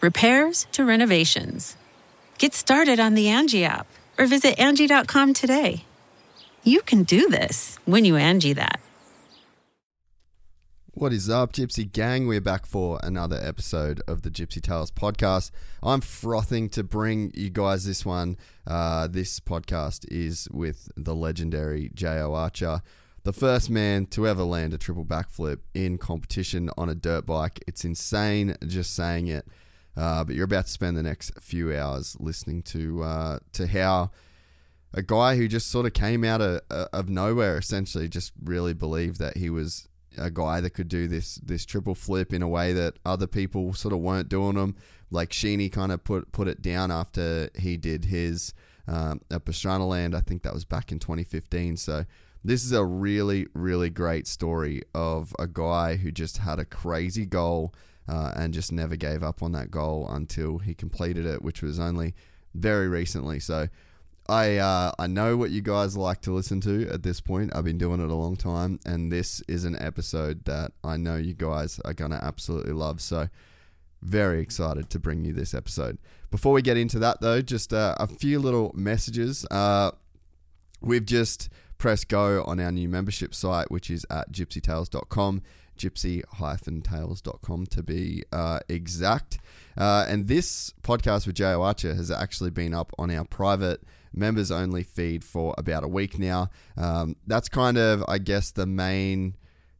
repairs to renovations. Get started on the Angi app or visit Angi.com today. You can do this when you Angi that. What is up, Gypsy Gang? We're back for another episode of the Gypsy Tales podcast. I'm frothing to bring you guys this one. Uh, this podcast is with the legendary Jayo Archer, the first man to ever land a triple backflip in competition on a dirt bike. It's insane just saying it. Uh, but you're about to spend the next few hours listening to uh, to how a guy who just sort of came out of, uh, of nowhere, essentially, just really believed that he was a guy that could do this this triple flip in a way that other people sort of weren't doing them. Like Sheeny kind of put put it down after he did his um, at Pastrana Land. I think that was back in 2015. So this is a really really great story of a guy who just had a crazy goal uh, and just never gave up on that goal until he completed it, which was only very recently. So I uh, I know what you guys like to listen to at this point. I've been doing it a long time, and this is an episode that I know you guys are gonna absolutely love. So very excited to bring you this episode. Before we get into that, though, just uh, a few little messages. Uh, we've just pressed go on our new membership site, which is at gypsytales.com gypsy-tales.com to be uh, exact. Uh, and this podcast with Jayo Archer has actually been up on our private members only feed for about a week now. Um, that's kind of, I guess, the main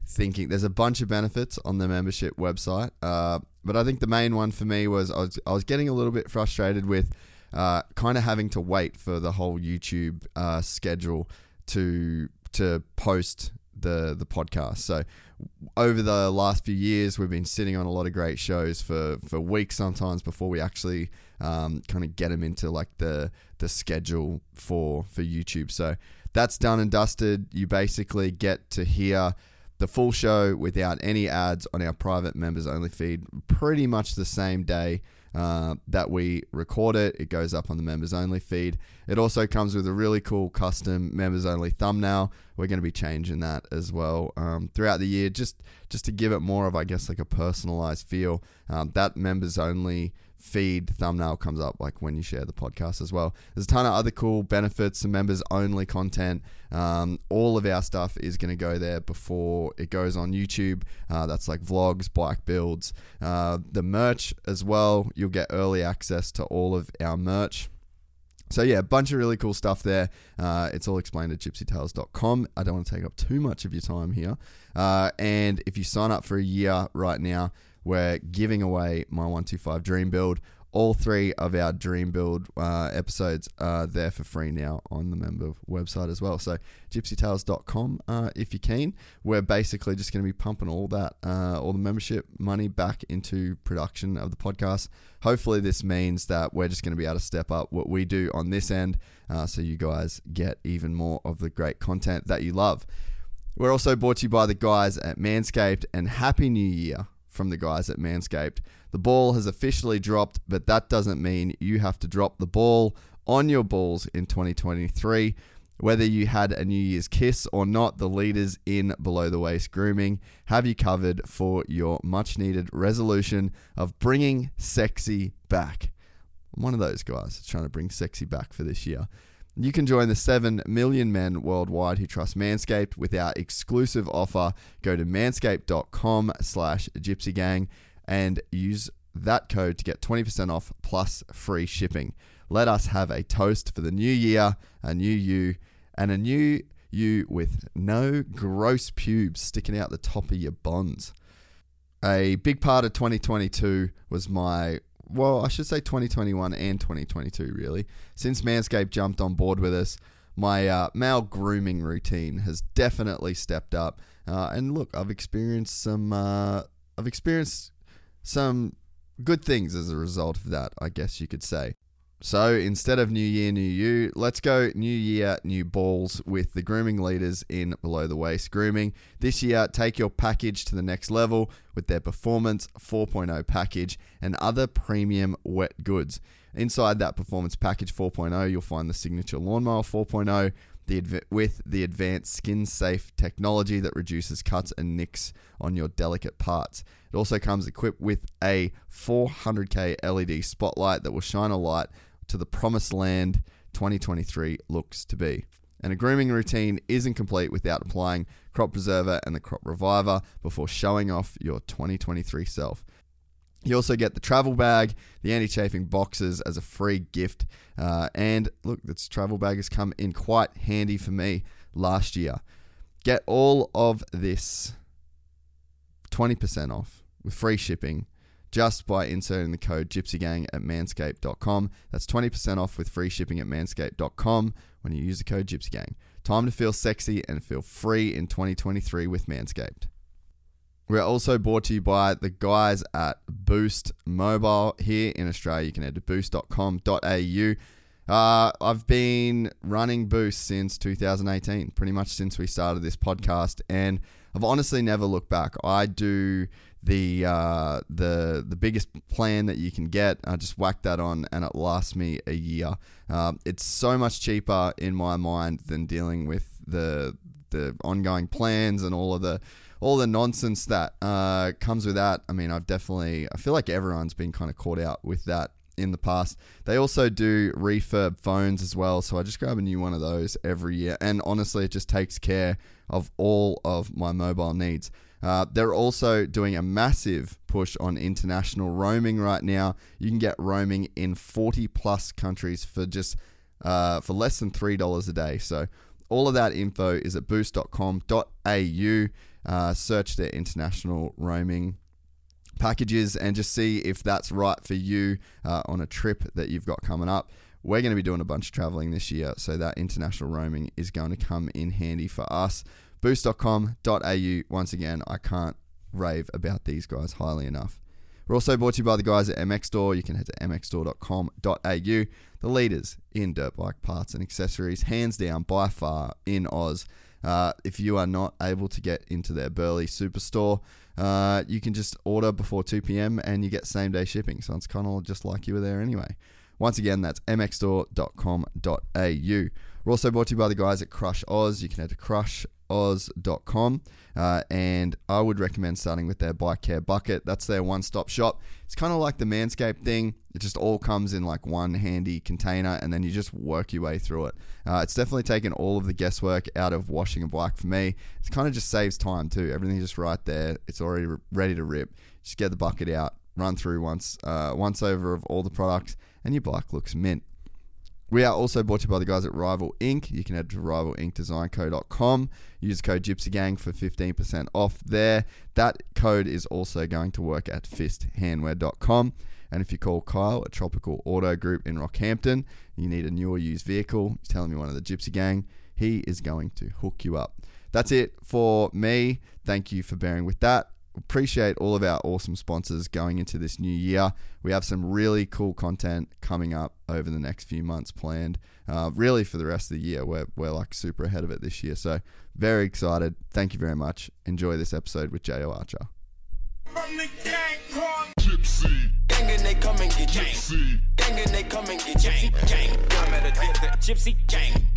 thinking. There's a bunch of benefits on the membership website, uh, but I think the main one for me was I was, I was getting a little bit frustrated with uh, kind of having to wait for the whole YouTube uh, schedule to to post the the podcast. So over the last few years, we've been sitting on a lot of great shows for, for weeks sometimes before we actually um, kind of get them into like the the schedule for for YouTube. So that's done and dusted. You basically get to hear the full show without any ads on our private members only feed pretty much the same day uh, that we record it. It goes up on the members only feed. It also comes with a really cool custom members only thumbnail. We're going to be changing that as well um, throughout the year, just just to give it more of, I guess, like a personalized feel. Um, that members only feed thumbnail comes up like when you share the podcast as well. There's a ton of other cool benefits, some members only content. Um, all of our stuff is going to go there before it goes on YouTube. Uh, that's like vlogs, bike builds, uh, the merch as well. You'll get early access to all of our merch. So yeah, a bunch of really cool stuff there. Uh, it's all explained at gypsytales.com. I don't want to take up too much of your time here. Uh, and if you sign up for a year right now, we're giving away my 125 Dream Build. All three of our Dream Build uh, episodes are there for free now on the member website as well. So, gypsytales.com uh, if you're keen. We're basically just going to be pumping all that, uh, all the membership money back into production of the podcast. Hopefully, this means that we're just going to be able to step up what we do on this end uh, so you guys get even more of the great content that you love. We're also brought to you by the guys at Manscaped, and Happy New Year from the guys at Manscaped. The ball has officially dropped, but that doesn't mean you have to drop the ball on your balls in 2023. Whether you had a New Year's kiss or not, the leaders in below the waist grooming have you covered for your much needed resolution of bringing sexy back. I'm one of those guys trying to bring sexy back for this year. You can join the 7 million men worldwide who trust Manscaped with our exclusive offer. Go to manscaped.com slash gypsygang and use that code to get 20% off plus free shipping. Let us have a toast for the new year, a new you, and a new you with no gross pubes sticking out the top of your bonds. A big part of 2022 was my, well, I should say 2021 and 2022, really. Since Manscaped jumped on board with us, my uh, male grooming routine has definitely stepped up. Uh, and look, I've experienced some, uh, I've experienced some good things as a result of that, I guess you could say. So instead of New Year, New You, let's go New Year, New Balls with the grooming leaders in Below the Waist Grooming. This year, take your package to the next level with their Performance 4.0 package and other premium wet goods. Inside that Performance Package 4.0, you'll find the Signature Lawnmower 4.0 the with the advanced skin safe technology that reduces cuts and nicks on your delicate parts. It also comes equipped with a 400k LED spotlight that will shine a light to the promised land 2023 looks to be. And a grooming routine isn't complete without applying Crop Preserver and the Crop Reviver before showing off your 2023 self. You also get the travel bag, the anti chafing boxes as a free gift. Uh, and look, this travel bag has come in quite handy for me last year. Get all of this 20% off with free shipping just by inserting the code gypsygang at manscaped.com. That's 20% off with free shipping at manscaped.com when you use the code gypsygang. Time to feel sexy and feel free in 2023 with Manscaped. We're also brought to you by the guys at Boost Mobile here in Australia. You can head to boost.com.au. Uh, I've been running Boost since 2018, pretty much since we started this podcast, and I've honestly never looked back. I do the uh, the the biggest plan that you can get. I just whack that on, and it lasts me a year. Um, it's so much cheaper in my mind than dealing with the the ongoing plans and all of the all the nonsense that uh, comes with that. I mean, I've definitely I feel like everyone's been kind of caught out with that in the past. They also do refurb phones as well, so I just grab a new one of those every year. And honestly, it just takes care of all of my mobile needs. Uh, they're also doing a massive push on international roaming right now. You can get roaming in 40 plus countries for just uh, for less than three dollars a day. So all of that info is at boost.com.au. Uh, search their international roaming packages and just see if that's right for you uh, on a trip that you've got coming up. We're going to be doing a bunch of traveling this year, so that international roaming is going to come in handy for us. Boost.com.au. Once again, I can't rave about these guys highly enough. We're also brought to you by the guys at MX Store. You can head to mxstore.com.au. The leaders in dirt bike parts and accessories, hands down by far in Oz. Uh, if you are not able to get into their Burley Superstore, uh, you can just order before 2 p.m. and you get same day shipping. So it's kind of just like you were there anyway. Once again, that's mxstore.com.au. We're also brought to you by the guys at KrushOz. You can head to krushoz.com uh, and I would recommend starting with their bike care bucket. That's their one stop shop. It's kind of like the Manscaped thing. It just all comes in like one handy container and then you just work your way through it. Uh, it's definitely taken all of the guesswork out of washing a bike for me. It kind of just saves time too. Everything's just right there. It's already ready to rip. Just get the bucket out, run through once, uh, once over of all the products, and your bike looks mint. We are also brought to you by the guys at Rival Ink. You can head to rivalinkdesignco.com. Use code GypsyGang for 15% off there. That code is also going to work at fisthandwear.com. And if you call Kyle at Tropical Auto Group in Rockhampton, you need a new or used vehicle, you tell him you're one of the Gypsy Gang, he is going to hook you up. That's it for me. Thank you for bearing with that appreciate all of our awesome sponsors going into this new year. We have some really cool content coming up over the next few months planned. Uh, really, for the rest of the year, we're, we're like super ahead of it this year. So, very excited. Thank you very much. Enjoy this episode with Jayo Archer. Gypsy. Gang and they come and get gypsy. Gang and they come and get gypsy. Gang. I met a gypsy. Gypsy. Gang.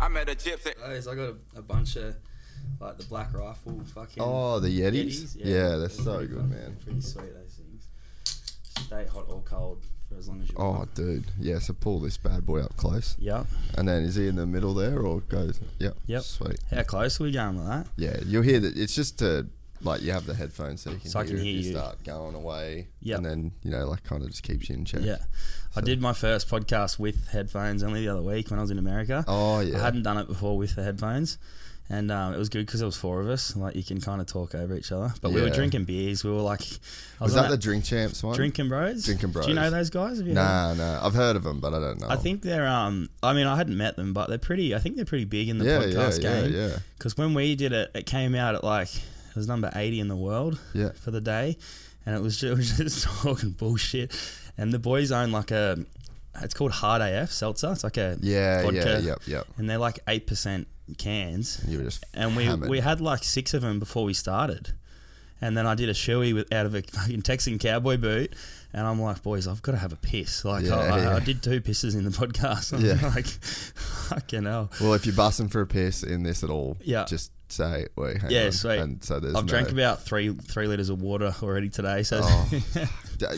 I met a gypsy. Guys, I got a, a bunch of like the black rifle fucking. Oh, the Yetis? Yetis, Yeah, yeah. they're so good, man. Pretty sweet those things. Stay hot or cold for as long as you Oh, want. dude. Yeah, so pull this bad boy up close. Yep. And then is he in the middle there or goes? Yep. Yep. Sweet. How close are we going with that? Yeah, you'll hear that. It's just to like you have the headphones so you can So I can hear you you. start going away. Yep. And then, you know, like kind of just keeps you in check. Yeah. I did my first podcast with headphones only the other week when I was in America. Oh yeah. I hadn't done it before with the headphones. And um, it was good because there was four of us. Like you can kind of talk over each other. But we were Yeah. drinking beers. We were like, I was on that the Drink Champs one? Drinking Bros? Drinking Bros. Do you know Bros. those guys? Have you heard? Nah, nah. I've heard of them, but I don't know. I think they're. Um, I mean, I hadn't met them, but they're pretty. I think they're pretty big in the yeah, yeah, podcast yeah, game. yeah, Because when we did it, it came out at like it was number eighty in the world yeah. for the day, and it was just, it was just talking bullshit. And the boys own like a, it's called Hard AF seltzer. It's like a Yeah, vodka, yeah, yep, yep. and they're like eight percent cans. You were just And we hammered. we had like six of them before we started. And then I did a shoey with out of a fucking Texan cowboy boot, and I'm like, boys, I've got to have a piss. Like Yeah, I, I- I did two pisses in the podcast. I'm Yeah. like, fucking hell. Well, if you're busting for a piss in this at all, Yeah. just say, wait, hang Yeah, on. sweet. And so there's I've no, drank about three three liters of water already today. So Oh.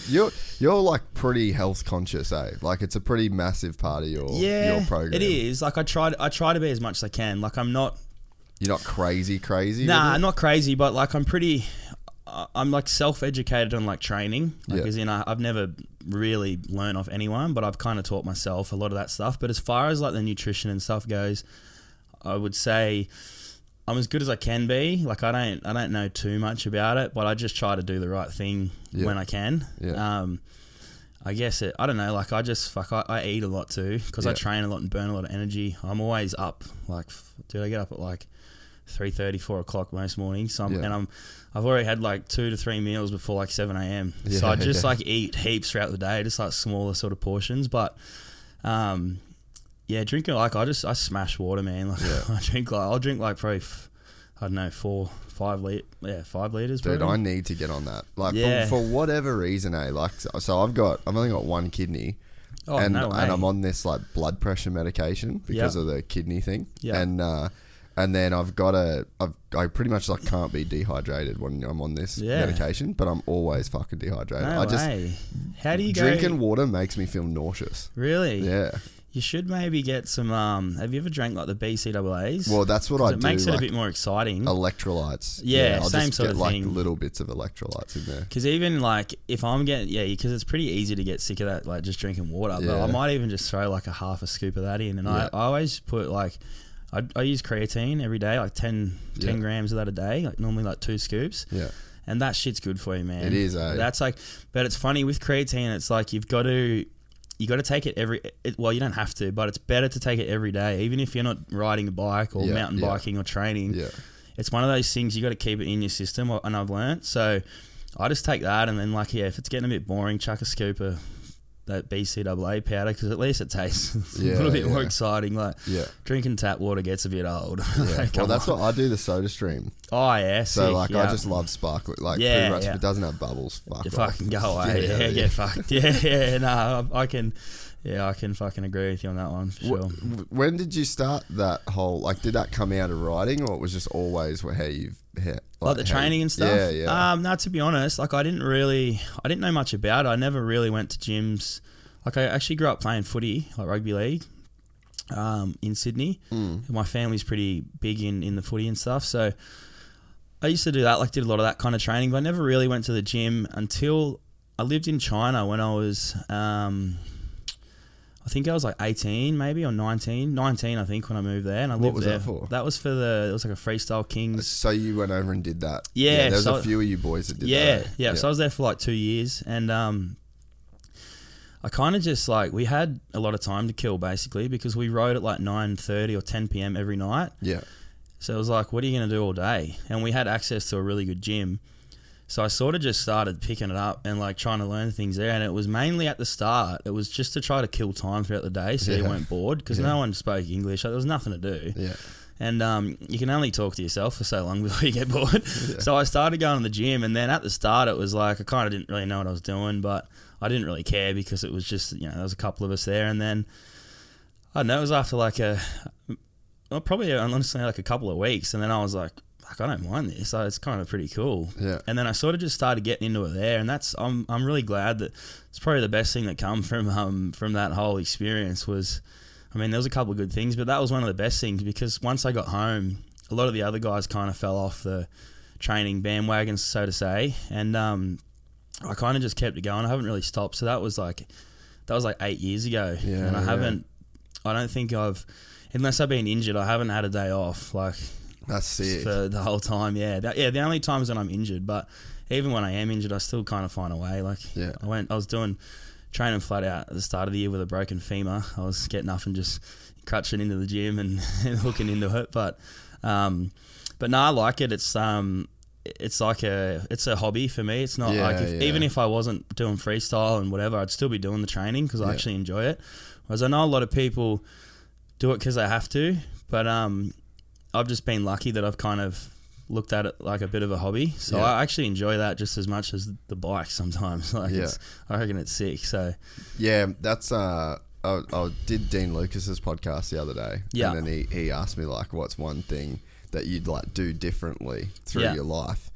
You're you're like pretty health conscious, eh? Like it's a pretty massive part of your yeah, your program. it is. Like I try I try to be as much as I can. Like I'm not You're not crazy, crazy. Nah, it? not crazy, but like I'm pretty. I- I'm like self-educated on like training, like Yeah. as in I've never really learned off anyone, but I've kind of taught myself a lot of that stuff. But as far as like the nutrition and stuff goes, I would say I'm as good as I can be. Like I don't I don't know too much about it, but I just try to do the right thing Yeah. when I can. Yeah. Um, I guess it. I don't know. Like I just fuck. I, I eat a lot too because I train a lot and burn a lot of energy. I'm always up. Like, dude, I get up at like three thirty, four o'clock most mornings. So I'm, Yeah. and I'm. I've already had like two to three meals before like seven a.m. so I just yeah. like eat heaps throughout the day, just like smaller sort of portions. But, um, yeah, drinking like I just I smash water, man. Like Yeah. I drink like I'll drink like probably. F- I don't know, four, five lit, yeah, five liters. Dude, probably. I need to get on that. Like Yeah. for, for whatever reason, eh? Like so, I've got I've only got one kidney. Oh, and no and I'm on this like blood pressure medication because Yeah. of the kidney thing. Yeah. And uh and then I've got a I've I pretty much like can't be dehydrated when I'm on this Yeah. medication, but I'm always fucking dehydrated. No I just way. How do you go? drinking water makes me feel nauseous. Really? Yeah. You should maybe get some. Um, have you ever drank like the BCAAs? Well, that's what I it do. makes it like, a bit more exciting. electrolytes. Yeah, I'll same just sort get of like thing. little bits of electrolytes in there. Because even like if I'm getting yeah, because it's pretty easy to get sick of that, like just drinking water. But I might even just throw like a half a scoop of that in, and Yeah. I, I always put like. I, I use creatine every day, like 10, 10 Yeah. grams of that a day, like normally like two scoops. Yeah. And that shit's good for you, man. It is, eh? That's like, but it's funny with creatine. It's like you've got to, you got to take it every. It, well, you don't have to, but it's better to take it every day, even if you're not riding a bike or Yeah, mountain yeah. biking or training. Yeah. It's one of those things you got to keep it in your system, and I've learnt. So I just take that, and then like yeah, if it's getting a bit boring, chuck a scoop of that BCAA powder because at least it tastes a little bit more exciting. Like Yeah. drinking tap water gets a bit old. Yeah. Like, well, that's on. what I do. The Soda Stream. Oh yeah, So sick, like, I just love sparkling. Like, Yeah, pretty much yeah. if it doesn't have bubbles, fuck. You off. fucking go away. Yeah, Yeah, yeah. get fucked. Yeah, yeah. No, I I can. Yeah, I can fucking agree with you on that one for sure. wh- When did you start that whole? Like, did that come out of writing, or it was just always how you've had, Like the training you- and stuff. Yeah, yeah. Um, no, to be honest, like I didn't really, I didn't know much about it. I never really went to gyms. Like I actually grew up playing footy, like rugby league, um, in Sydney. Mm. My family's pretty big in in the footy and stuff, so I used to do that. Like did a lot of that kind of training, but I never really went to the gym until I lived in China when I was. Um, I think I was like 18 maybe or 19 19 I think when I moved there and I What lived was there that for? that was for the it was like a freestyle kings so you went over and did that. Yeah, there was so- a few of you boys that did yeah, that. yeah, So I was there for like two years, and um, I kind of just like we had a lot of time to kill basically because we rode at like nine thirty or ten p.m. every night. yeah, So it was like, what are you going to do all day? And we had access to a really good gym. So I sort of just started picking it up and like trying to learn things there. And it was mainly at the start, it was just to try to kill time throughout the day so you weren't bored because Yeah. no one spoke English. Like, there was nothing to do. yeah, And um, you can only talk to yourself for so long before you get bored. So I started going to the gym, and then at the start, it was like I kind of didn't really know what I was doing, but I didn't really care because it was just you know there was a couple of us there, and then I don't know it was after like a well, probably honestly like a couple of weeks, and then I was like. Fuck, I don't mind this. So it's kind of pretty cool. Yeah. And then I sort of just started getting into it there, and that's I'm I'm really glad that it's probably the best thing that come from um from that whole experience was I mean, there was a couple of good things, but that was one of the best things because once I got home, a lot of the other guys kind of fell off the training bandwagon, so to say, and um, I kind of just kept it going. I haven't really stopped. So that was like that was like eight years ago, Yeah, and I yeah. haven't. I don't think I've, unless I've been injured, I haven't had a day off like That's sick. for the whole time. Yeah, That- yeah. The only times when I'm injured, but even when I am injured, I still kind of find a way. Like Yeah. I went, I was doing training flat out at the start of the year with a broken femur. I was getting up and just crutching into the gym and, and hooking into it. But um, but no, I like it. It's um, it's like a it's a hobby for me. It's not Yeah, like if, yeah. even if I wasn't doing freestyle and whatever, I'd still be doing the training because I Yeah. actually enjoy it. Whereas I know a lot of people do it because they have to, but um, I've just been lucky that I've kind of looked at it like a bit of a hobby. So Yeah. I actually enjoy that just as much as the bike sometimes. Like Yeah. it's, I reckon it's sick. So Yeah, that's uh I, I did Dean Lucas's podcast the other day. Yeah. And then he, he asked me like what's one thing that you'd like do differently through Yeah. your life.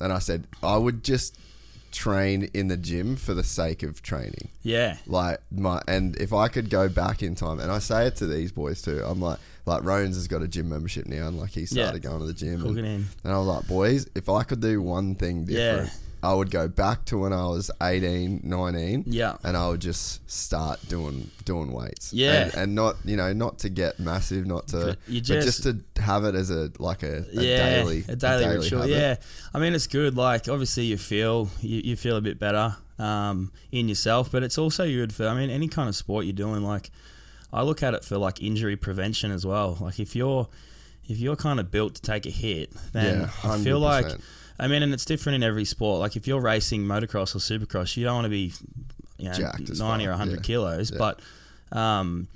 And I said, I would just train in the gym for the sake of training. yeah, Like my and if I could go back in time and I say it to these boys too, I'm like like Rones has got a gym membership now and like he started going to the gym and, and I was like, boys, if I could do one thing different, I would go back to when I was 18, 19 Yeah. and I would just start doing doing weights. Yeah. and, and not you know not to get massive, not to, But you but just- just to have it as a like a, a yeah, daily a daily, ritual. habit. Yeah, I mean it's good. Like obviously you feel you, you feel a bit better um, in yourself, but it's also good for. I mean any kind of sport you're doing. Like I look at it for like injury prevention as well. Like if you're if you're kind of built to take a hit, then Yeah, I feel like I mean, and it's different in every sport. Like if you're racing motocross or supercross, you don't want to be you know ninety or hundred yeah. kilos, Yeah. but um,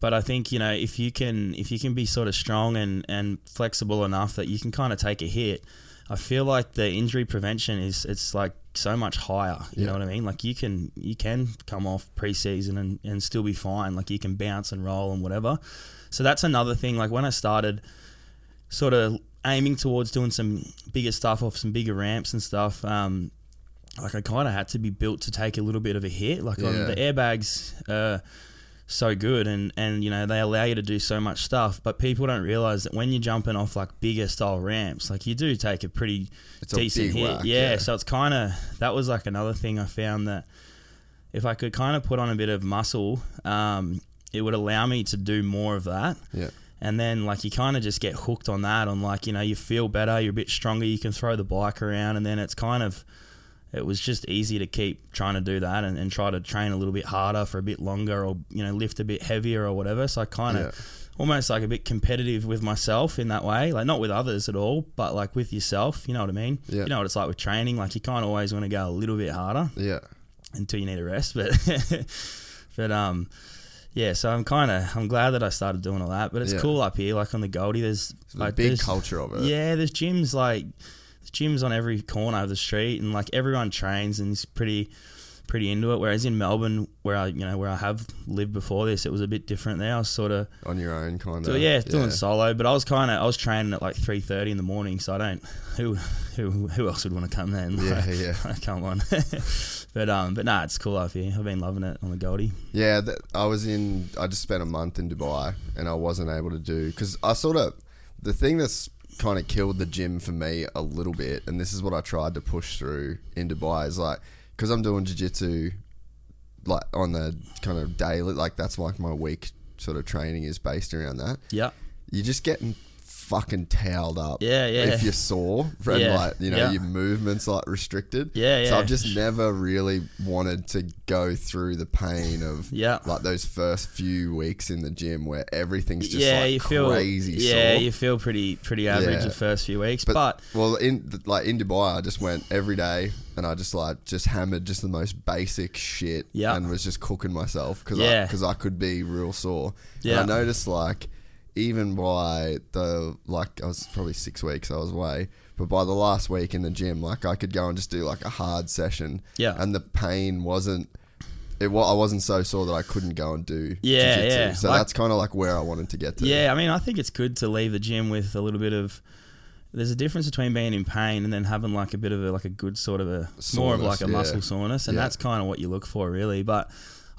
but I think you know if you can if you can be sort of strong and and flexible enough that you can kind of take a hit. I feel like the injury prevention is it's like so much higher. You know what I mean? Like you can you can come off preseason and, and still be fine. Like you can bounce and roll and whatever. So that's another thing. Like when I started sort of aiming towards doing some bigger stuff off some bigger ramps and stuff, um, like I kind of had to be built to take a little bit of a hit. Like on Yeah. the airbags, uh, so good and and you know they allow you to do so much stuff but people don't realize that when you're jumping off like bigger style ramps like you do take a pretty It's a decent big hit whack, yeah, yeah. so it's kind of that was like another thing i found that if i could kind of put on a bit of muscle um, it would allow me to do more of that Yeah. and then like you kind of just get hooked on that on like you know you feel better you're a bit stronger you can throw the bike around and then it's kind of it was just easy to keep trying to do that and, and try to train a little bit harder for a bit longer or you know lift a bit heavier or whatever so i kind of Yeah. almost like a bit competitive with myself in that way like not with others at all but like with yourself you know what i mean Yeah. you know what it's like with training like you kind of always want to go a little bit harder Yeah. until you need a rest. But but um yeah, so I'm kind of I'm glad that I started doing all that. But it's Yeah. cool up here, like on the Goldie. There's It's a like big there's- culture of it. Yeah, there's gyms like there's gyms on every corner of the street, and like everyone trains and is pretty pretty into it. Whereas in Melbourne, where I you know where I have lived before this, it was a bit different. There, I was sort of On your own kind so of. yeah, doing solo, but I was kind of I was training at like three thirty in the morning, so I don't who who who else would want to come then? Yeah, Like, yeah. come on. but um, but nah, it's cool up here. I've been loving it on the Goldie. Yeah, that, I was in. I just spent a month in Dubai, and I wasn't able to do because I sort of the thing that's kind of killed the gym for me a little bit, and this is what I tried to push through in Dubai is like because I'm doing jiu-jitsu like on the kind of daily, like that's like my week sort of training is based around that. Yeah, You're just getting fucking towed up. Yeah, yeah. If you're sore and Yeah, like you know yeah. your movements like restricted. Yeah, yeah. So. I've just never really wanted to go through the pain of Yeah. like those first few weeks in the gym where everything's just yeah, like you feel crazy Yeah, sore. you feel pretty pretty average the first few weeks, but, but, well, in like in Dubai, I just went every day and I just like just hammered just the most basic shit Yeah. and was just cooking myself because Yeah. I because I could be real sore. Yeah. And I noticed like even by the like I was probably six weeks I was away, but by the last week in the gym, like I could go and just do like a hard session. Yeah. And the pain wasn't. It, I wasn't so sore that I couldn't go and do Yeah, jiu-jitsu. yeah. So Like- that's kind of like where I wanted to get to. yeah, I mean, I think it's good to leave the gym with a little bit of. There's a difference between being in pain and then having like a bit of a like a good sort of a more of like a yeah. muscle soreness, and Yeah. that's kind of what you look for, really. But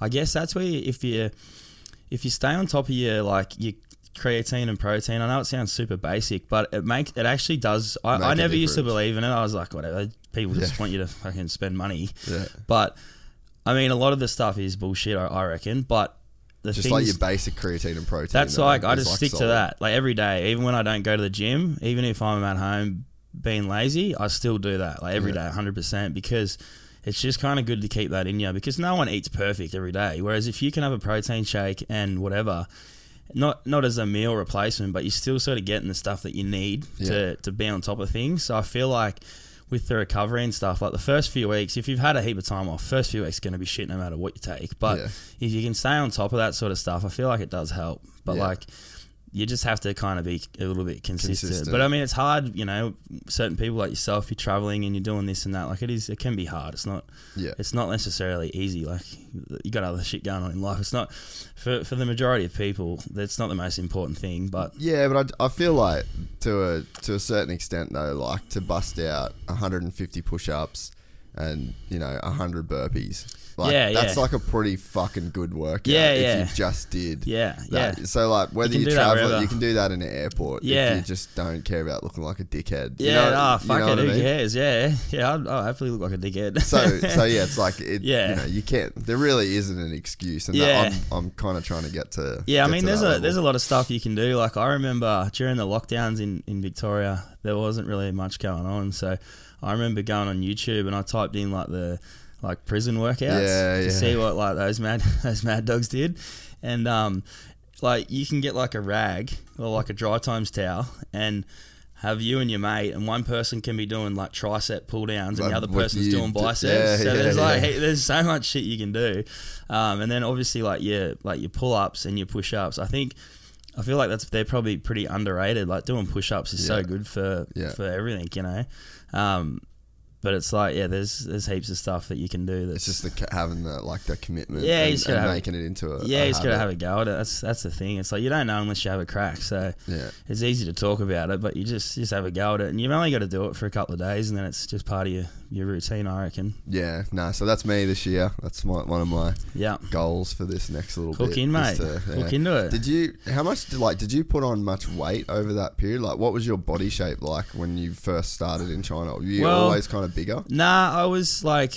I guess that's where you, if you if you stay on top of your like your creatine and protein. I know it sounds super basic, but it makes it actually does. I, I never used to believe in it. I was like, whatever. People just Yeah. want you to fucking spend money. Yeah. But I mean, a lot of the stuff is bullshit. I, I reckon. But the Just things, like your basic creatine and protein. that's though, like I just like, stick to that. Like every day, even when I don't go to the gym, even if I'm at home being lazy, I still do that. Like every Yeah. day, hundred percent, because it's just kind of good to keep that in you. Because no one eats perfect every day. Whereas if you can have a protein shake and whatever, not not as a meal replacement, but you're still sort of getting the stuff that you need Yeah. to to be on top of things. So I feel like. With the recovery and stuff, like the first few weeks, if you've had a heap of time off, first few weeks going to be shit no matter what you take. But Yeah. if you can stay on top of that sort of stuff, I feel like it does help. But Yeah. like, you just have to kind of be a little bit consistent. Consistent. But I mean, it's hard, you know. Certain people like yourself, you're traveling and you're doing this and that. Like it is, it can be hard. It's not. Yeah. It's not necessarily easy. Like you got other shit going on in life. It's not for for the majority of people. That's not the most important thing. But Yeah, but I, I feel like to a to a certain extent though, like to bust out 150 push-ups and you know 100 burpees. Like, Yeah, that's yeah. like a pretty fucking good workout. Yeah, if yeah. you just did. Yeah, that. yeah. So like whether You you, travel, you can do that in an airport. Yeah. if you just don't care about looking like a dickhead. You yeah, know- oh you fuck know it, what I who mean? cares? Yeah, yeah. I'll, I'll happily look like a dickhead. So, so yeah, it's like it. Yeah. you know, you can't. There really isn't an excuse, and Yeah. that I'm, I'm kind of trying to get to. Yeah, I mean, there's a level. there's a lot of stuff you can do. Like I remember during the lockdowns in in Victoria, there wasn't really much going on. So I remember going on YouTube and I typed in like the like prison workouts Yeah, to yeah. see what like those mad those mad dogs did, and um, like you can get like a rag or like a DriTimes towel and. Have you and your mate, and one person can be doing like tricep pull downs, and Like the other person's doing biceps. yeah, so yeah, there's like yeah. hey, there's so much shit you can do, um, and then obviously like your like your pull ups and your push ups. I think I feel like that's they're probably pretty underrated. Like doing push ups is so good for for everything, you know. Um, but it's like yeah, there's there's heaps of stuff that you can do. That's It's just the having the like the commitment. Yeah, and, gotta and have- making it into a. yeah, a you just gotta have a go at it. That's that's the thing. It's like you don't know unless you have a crack. So Yeah. it's easy to talk about it, but you just just have a go at it, and you've only got to do it for a couple of days, and then it's just part of your your routine. I reckon. Yeah, no. So that's me this year. That's my, one of my Yeah. goals for this next little Hook bit. in, mate. to- Hook into it. Did you? How much? Did, like, did you put on much weight over that period? Like, what was your body shape like when you first started in China? Were you Well- always kind of bigger? Nah, I was like,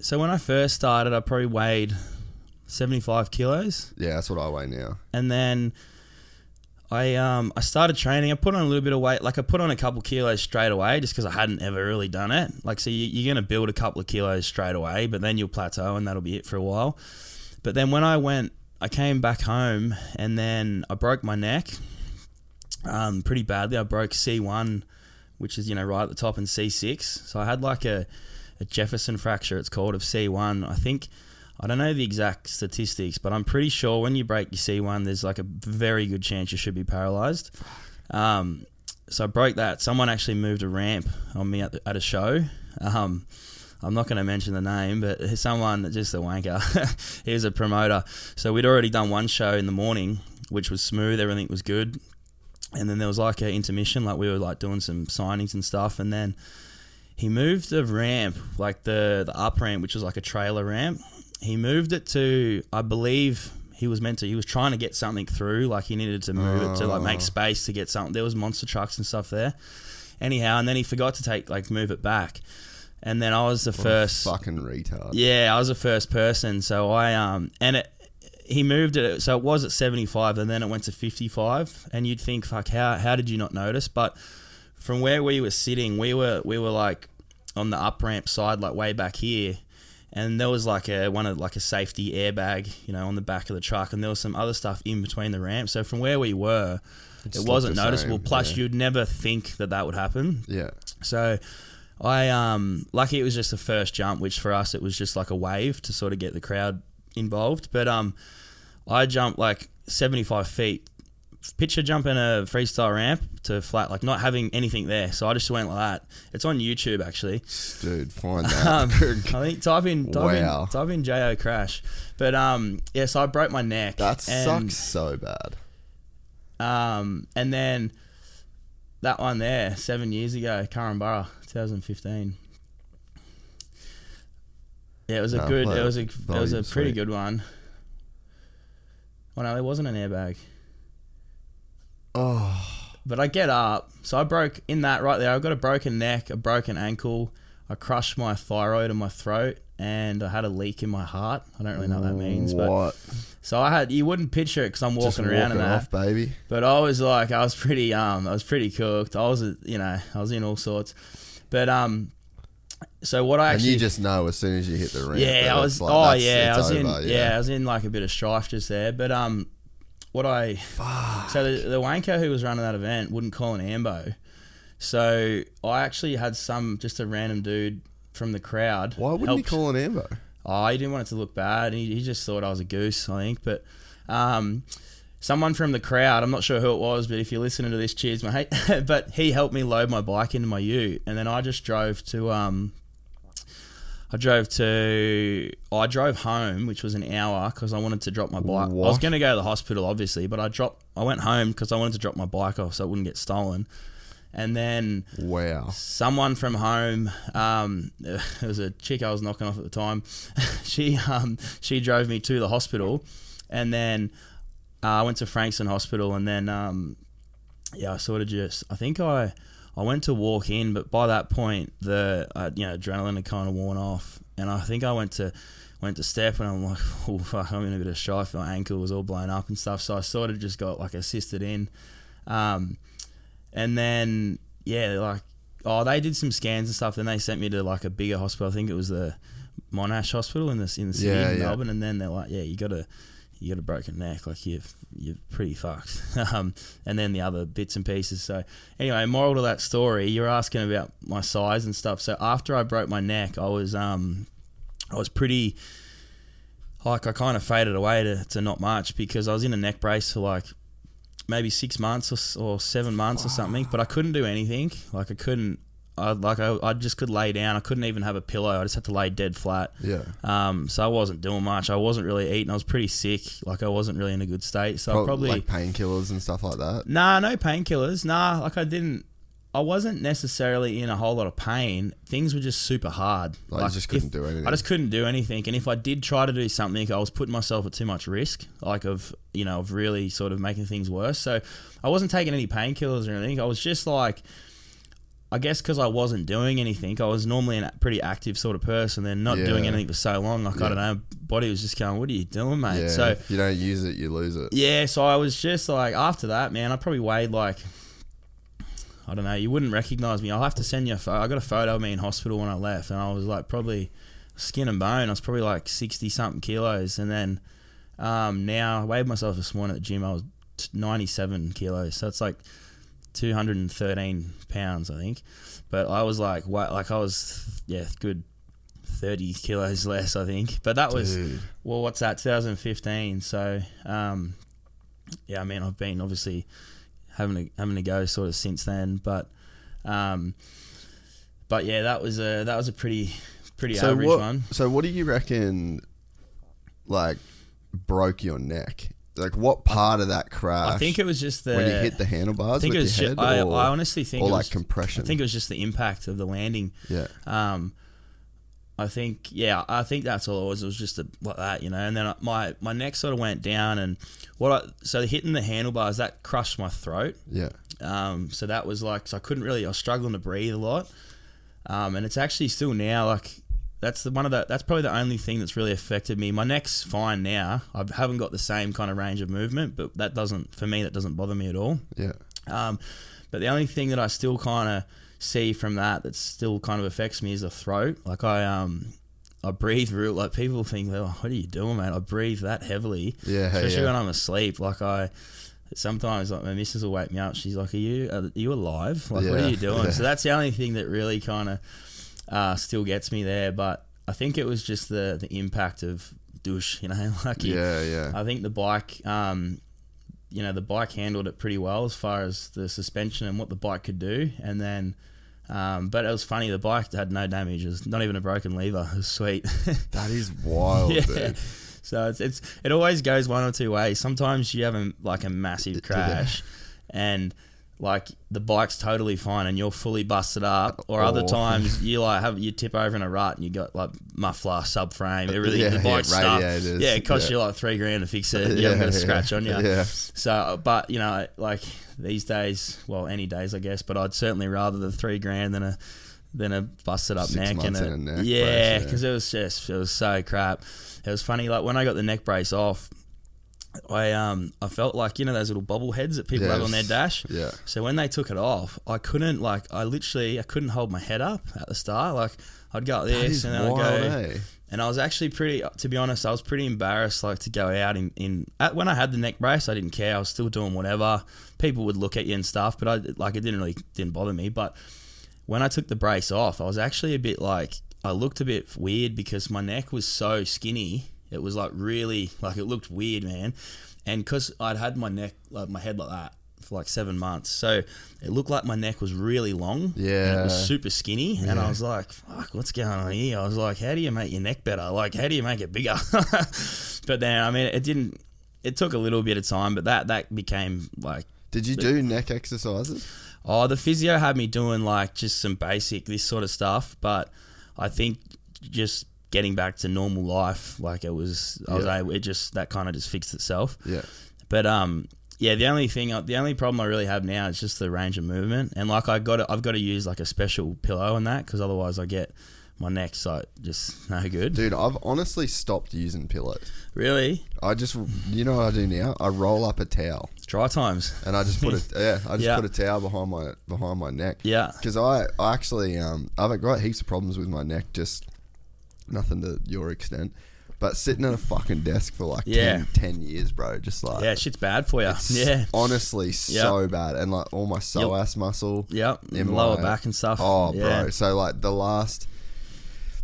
so when I first started, I probably weighed seventy five kilos. Yeah, that's what I weigh now. and then I um I started training. I put on a little bit of weight, like I put on a couple kilos straight away, just because I hadn't ever really done it. Like, so you, you're gonna build a couple of kilos straight away, but then you'll plateau, and that'll be it for a while. But then when I went, I came back home, and then I broke my neck, um, pretty badly. I broke C1, which is you know right at the top, and C6. So I had like a, a Jefferson fracture. It's called of C1. I think. I don't know the exact statistics, but I'm pretty sure when you break your C1, there's like a very good chance you should be paralyzed. Um, so I broke that. Someone actually moved a ramp on me at, the, at a show. Um, I'm not going to mention the name, but someone, just a wanker, he was a promoter. So we'd already done one show in the morning, which was smooth, everything was good. And then there was like an intermission, like we were like doing some signings and stuff. And then he moved the ramp, like the, the up ramp, which was like a trailer ramp. He moved it to, I believe he was meant to, he was trying to get something through, like he needed to move it to like make space to get something. There was monster trucks and stuff there. Anyhow, and then he forgot to take, like, move it back. And then I was the first. Fucking retard. Yeah, I was the first person. So I um and it he moved it so it was at 75 and then it went to 55 and you'd think fuck how how did you not notice? But from where we were sitting we were we were like on the up ramp side like way back here. And there was like a one of like a safety airbag you know on the back of the truck. And there was some other stuff in between the ramps so from where we were it wasn't noticeable. same, plus yeah. you'd never think that that would happen. Yeah. so I um lucky it was just the first jump, which for us it was just like a wave to sort of get the crowd involved. But um I jumped like seventy five feet. Picture jumping a freestyle ramp to flat, like not having anything there. So I just went like that. It's on YouTube actually. Dude, find that. Um, I think type in type Wow. in type in Jo crash. But um yeah, so I broke my neck. that and- sucks so bad. um, and then that one there, seven years ago, Korumburra, 2015. Yeah, it was a No, good. well, It was a. It was a pretty sweet. good one. Well, no, it wasn't an airbag. Oh. But I get up, so I broke in that right there. I got a broken neck, a broken ankle. I crushed my thyroid in my throat, and I had a leak in my heart. I don't really know what that means, but what? so I had. You wouldn't picture it because I'm walking Just around walking in that. off, baby. But I was like, I was pretty, um, I was pretty cooked. I was, you know, I was in all sorts. But um, so what I And you just know as soon as you hit the ramp. yeah, I was. like, oh yeah, I was in. over, Yeah. I was in like a bit of strife just there. But um, what I so the, the wanker who was running that event wouldn't call an ambo, so I actually had some just a random dude from the crowd. Why wouldn't help- he call an ambo? Oh, he didn't want it to look bad. He, he just thought I was a goose, I think. But um, someone from the crowd, I'm not sure who it was, but if you're listening to this, cheers, mate. but he helped me load my bike into my ute, and then I just drove to. Um, I drove to. I drove home, which was an hour because I wanted to drop my bike. I was going to go to the hospital, obviously, but I dropped. I went home because I wanted to drop my bike off so it wouldn't get stolen. And then Wow. someone from home um there was a chick I was knocking off at the time she um she drove me to the hospital and then uh, I went to Frankston Hospital and then um yeah I sort of just I think I I went to walk in but by that point the uh, you know adrenaline had kind of worn off and I think I went to went to step and I'm like oh fuck I'm in a bit of strife my ankle was all blown up and stuff so I sort of just got like assisted in um and then yeah, like oh, they did some scans and stuff. Then they sent me to like a bigger hospital. I think it was the Monash Hospital in the in the city Yeah, of yeah. Melbourne. And then they're like, yeah, you got a you got a broken neck. Like you're you're pretty fucked. um, and then the other bits and pieces. So anyway, moral to that story, you're asking about my size and stuff. So after I broke my neck, I was um I was pretty like I kind of faded away to, to not much because I was in a neck brace for like maybe six months or, or seven months or something, but I couldn't do anything. Like I couldn't, I like I, I just could lay down. I couldn't even have a pillow. I just had to lay dead flat. Yeah. Um, so I wasn't doing much. I wasn't really eating. I was pretty sick. Like I wasn't really in a good state. So I probably like painkillers and stuff like that. Nah, no painkillers. Nah, like I didn't. I wasn't necessarily in a whole lot of pain. Things were just super hard. Like, you just couldn't if- do anything. I just couldn't do anything. And if I did try to do something, I was putting myself at too much risk, like of you know of really sort of making things worse. So I wasn't taking any painkillers or anything. I was just like. I guess because I wasn't doing anything, I was normally a pretty active sort of person. Then not doing anything for so long, like I don't know, body was just going, "What are you doing, mate?" Yeah. So if you don't use it, you lose it. yeah, so I was just like, after that, man, I probably weighed like, I don't know, you wouldn't recognize me. I'll have to send you a photo. I got a photo of me in hospital when I left, and I was like, probably skin and bone. I was probably like 60 something kilos. And then um, now I weighed myself this morning at the gym, I was 97 kilos. So it's like 213 pounds, I think. But I was like, wa- like I was, yeah, good 30 kilos less, I think. But that was, Dude. well, what's that, 2015. So, um, yeah, I mean, I've been obviously having to, having to go sort of since then. But, um, but yeah, that was a, that was a pretty, pretty So average what? one. So what do you reckon? Like broke your neck? Like what part of that crash? I think it was just the, when you hit the handlebars I think with it was your head, I, or, I honestly think or it like was, compression. I think it was just the impact of the landing. yeah, Um, I think yeah, I think that's all it was. It was just a, like that, you know. And then my my neck sort of went down, and what I so hitting the handlebars that crushed my throat. yeah. Um, so that was like so I couldn't really. I was struggling to breathe a lot. Um, and it's actually still now like that's the one of the that's probably the only thing that's really affected me. My neck's fine now. I haven't got the same kind of range of movement, but that doesn't for me that doesn't bother me at all. Yeah. Um, but the only thing that I still kind of see from that that still kind of affects me is the throat. Like I um I breathe real like people think, oh, what are you doing, mate? I breathe that heavily, Yeah, especially yeah. when I'm asleep. Like I sometimes like my missus will wake me up. She's like, "Are you are you alive? Like what are you doing?" yeah. So that's the only thing that really kind of uh, still gets me there. But I think it was just the the impact of douche. You know, like Yeah, yeah. I think the bike, um, you know, the bike handled it pretty well as far as the suspension and what the bike could do. And then, um, but it was funny. The bike had no damage. It was not even a broken lever. It was sweet. That is wild, yeah. dude. So it's, it's it always goes one or two ways. Sometimes you have a, like a massive crash, and like the bike's totally fine and you're fully busted up, or other Or- times you like have you tip over in a rut and you got like muffler, subframe, everything. Yeah, the bike's radiators, Yeah, it costs yeah. you like three grand to fix it. You Yeah, haven't got a yeah, scratch on you. yeah. So, but you know, like these days, well, any days, I guess. But I'd certainly rather the three grand than a than a busted up Six neck and a, a neck yeah, yeah. because it was just it was so crap. It was funny, like when I got the neck brace off. I um I felt like you know those little bobble heads that people have on their dash. Yeah. So when they took it off, I couldn't like I literally I couldn't hold my head up at the start. Like I'd go like this and then I'd go. eh? And I was actually pretty, to be honest, I was pretty embarrassed, like to go out in, in at, when I had the neck brace, I didn't care. I was still doing whatever. People would look at you and stuff, but I like it didn't really didn't bother me. But when I took the brace off, I was actually a bit like I looked a bit weird because my neck was so skinny. It was like really like it looked weird, man. And because I'd had my neck, like my head like that for like seven months, so it looked like my neck was really long. and it Yeah. was super skinny, and I was like, "Fuck, what's going on here?" I was like, "How do you make your neck better? Like, how do you make it bigger?" but then, I mean, it didn't. It took a little bit of time, but that that became like Did you do neck exercises? Oh, the physio had me doing like just some basic this sort of stuff, but I think just getting back to normal life, like it was, I was able, it just that kind of just fixed itself. Yeah. But um, yeah, the only thing, the only problem I really have now is just the range of movement, and like I got, to, I've got to use like a special pillow on that because otherwise I get my neck's like just no good. Dude, I've honestly stopped using pillows. Really, I just, you know what I do now? I roll up a towel DriTimes. and I just put a, yeah, I just Yeah. put a towel behind my behind my neck. Yeah. Because I, I actually, um, I've got heaps of problems with my neck. Just nothing to your extent, but sitting at a fucking desk for like Yeah. 10, 10 years, bro. Just like Yeah, shit's bad for you. Yeah. honestly so bad, and like all my psoas muscle. Yep, in lower my- back and stuff. Oh, Yeah. bro. So like the last,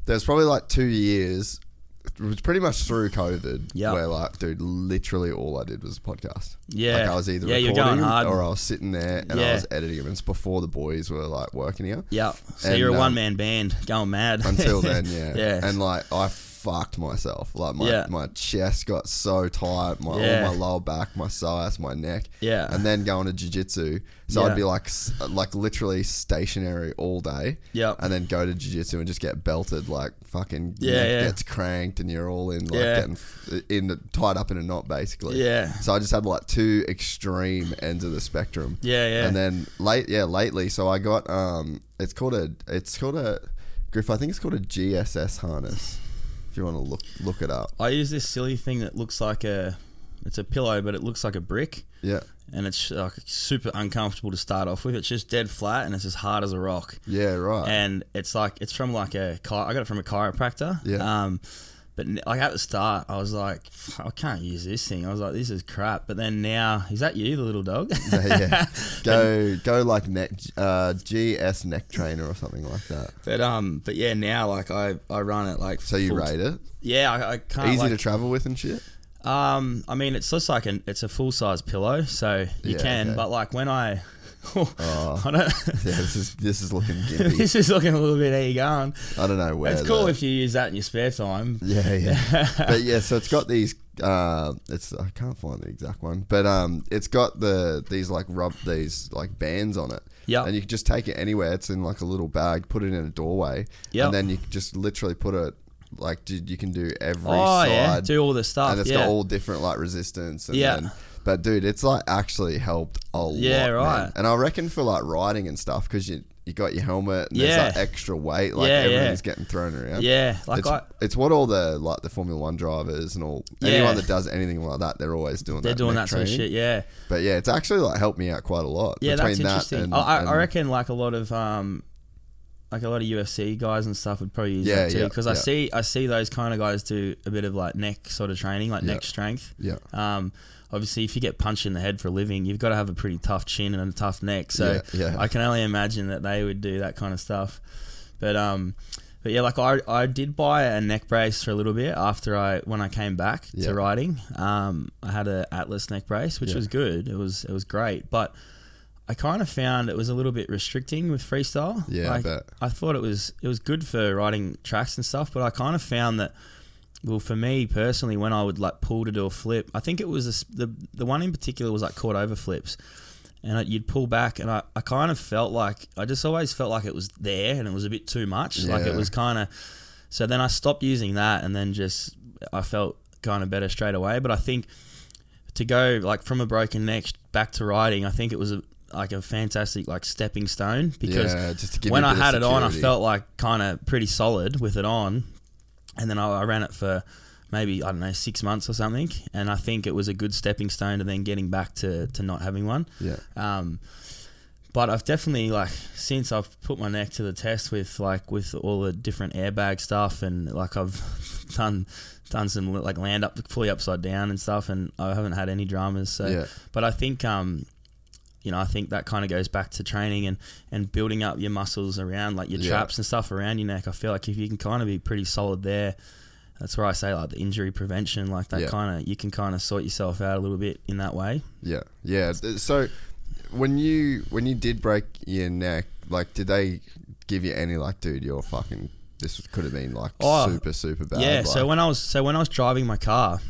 there's probably like two years. It was pretty much through COVID, where like, dude, literally all I did was a podcast. Yeah. like I was either Yeah, you're recording going hard. or I was sitting there and I Yeah. was editing them. It's before the boys were like working here. Yep. So And, you're a um, one man band going mad. Until then, yeah, yeah. And like I fucked myself. Like my Yeah. my chest got so tight, my Yeah. all my lower back, my psoas, my neck. Yeah. And then going to jiu-jitsu. So Yeah. I'd be like s- like literally stationary all day. Yep. And then go to jiu-jitsu and just get belted like fucking Yeah, neck yeah. gets cranked and you're all in like Yeah. getting in tied up in a knot basically. Yeah. So I just had like two extreme ends of the spectrum. Yeah, yeah. And then late yeah, lately so I got um it's called a it's called a Griff, I think it's called a GSS harness. If you want to look look it up. I use this silly thing that looks like a, it's a pillow, but it looks like a brick, Yeah. And it's like super uncomfortable to start off with. It's just dead flat, and it's as hard as a rock. Yeah, right. And it's like it's from like a I got it from a chiropractor. Yeah. Um, but like at the start, I was like, I can't use this thing. I was like, this is crap. But then now, is that you, the little dog? yeah. yeah. Go go like neck uh, GS neck trainer or something like that. but um, but yeah, now like I I run it like So you rate it? Yeah, I, I can't. Easy like, to travel with and shit. Um, I mean, it's just like an it's a full size pillow, so you Yeah, can. okay. But like when I, Oh. I don't. Yeah, this is this is looking gimpy. this is looking a little bit how you going. I don't know where. It's cool the- if you use that in your spare time. Yeah, yeah. but yeah, so it's got these. Uh, it's I can't find the exact one, but um, it's got the these like rub these like bands on it. Yep. And you can just take it anywhere. It's in like a little bag. Put it in a doorway. Yep. And then you can just literally put it like dude, you can do every Oh side. yeah, do all the stuff. and it's yeah. got all different like resistance. And Yeah. Then, but dude, it's like actually helped a Yeah, lot. man. right. And I reckon for like riding and stuff because you you got your helmet and Yeah. there's like extra weight. Like Yeah, yeah. everything's getting thrown around. yeah, like it's, I, it's what all the like the Formula One drivers and all Yeah. anyone that does anything like that, they're always doing they're that. doing that sort of shit. Yeah, But yeah, it's actually like helped me out quite a lot. yeah, between that's that interesting. and- I, I- I reckon like a lot of um, like a lot of UFC guys and stuff would probably use Yeah, that too yeah, because I see I see those kind of guys do a bit of like neck sort of training, like Yeah. neck strength. Yeah. Um, obviously, if you get punched in the head for a living, you've got to have a pretty tough chin and a tough neck. So Yeah, yeah. I can only imagine that they would do that kind of stuff. But um, but yeah, like I, I did buy a neck brace for a little bit after I when I came back Yeah. to riding. Um, I had an Atlas neck brace, which Yeah. was good. It was it was great, but. I kind of found it was a little bit restricting with freestyle. Yeah, I like, bet. I thought it was it was good for riding tracks and stuff, but I kind of found that well, for me personally, when I would like pull to do a flip, I think it was a the the one in particular was like caught over flips, and I, you'd pull back, and I, I kind of felt like I just always felt like it was there, and it was a bit too much. Like it was kind of. So then I stopped using that, and then just I felt kind of better straight away. But I think to go like from a broken neck back to riding, I think it was a, like a fantastic like stepping stone because Yeah, just to give when I had it on, I felt like kind of pretty solid with it on, and then I, I ran it for maybe I don't know six months or something, and I think it was a good stepping stone to then getting back to to not having one. Yeah. Um, but I've definitely like since I've put my neck to the test with like with all the different airbag stuff and like I've done done some like land up fully upside down and stuff and I haven't had any dramas. So, Yeah. but I think um, you know, I think that kind of goes back to training and and building up your muscles around like your Yeah. traps and stuff around your neck. I feel like if you can kind of be pretty solid there. That's where I say like the injury prevention, like that Yeah. kind of you can kind of sort yourself out a little bit in that way. Yeah, yeah. So when you when you did break your neck, like, did they give you any like, dude, you're fucking. This could have been like Oh, super super bad. Yeah, like, so when I was so when I was driving my car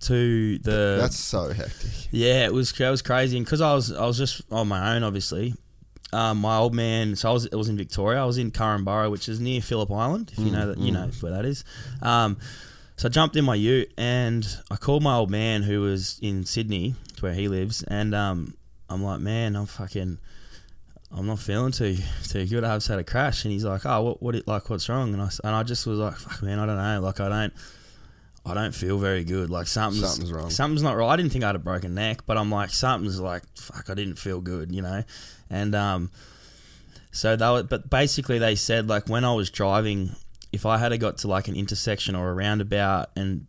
to the that's so hectic. yeah, it was it was crazy, and because I was I was just on my own, obviously. Um, my old man, so I was it was in Victoria. I was in Korumburra, which is near Phillip Island. If you know that, you know where that is. Um, so I jumped in my Ute and I called my old man who was in Sydney, to where he lives, and um, I'm like, man, I'm fucking, I'm not feeling too too good. I've just had a crash, and he's like, oh, what what it like? What's wrong? And I and I just was like, fuck, man, I don't know. Like I don't. I don't feel very good. Like something's Something's wrong. Something's not right. I didn't think I had a broken neck, but I'm like something's like fuck. I didn't feel good, you know. And um, so they were, but basically they said like when I was driving, if I had got to like an intersection or a roundabout and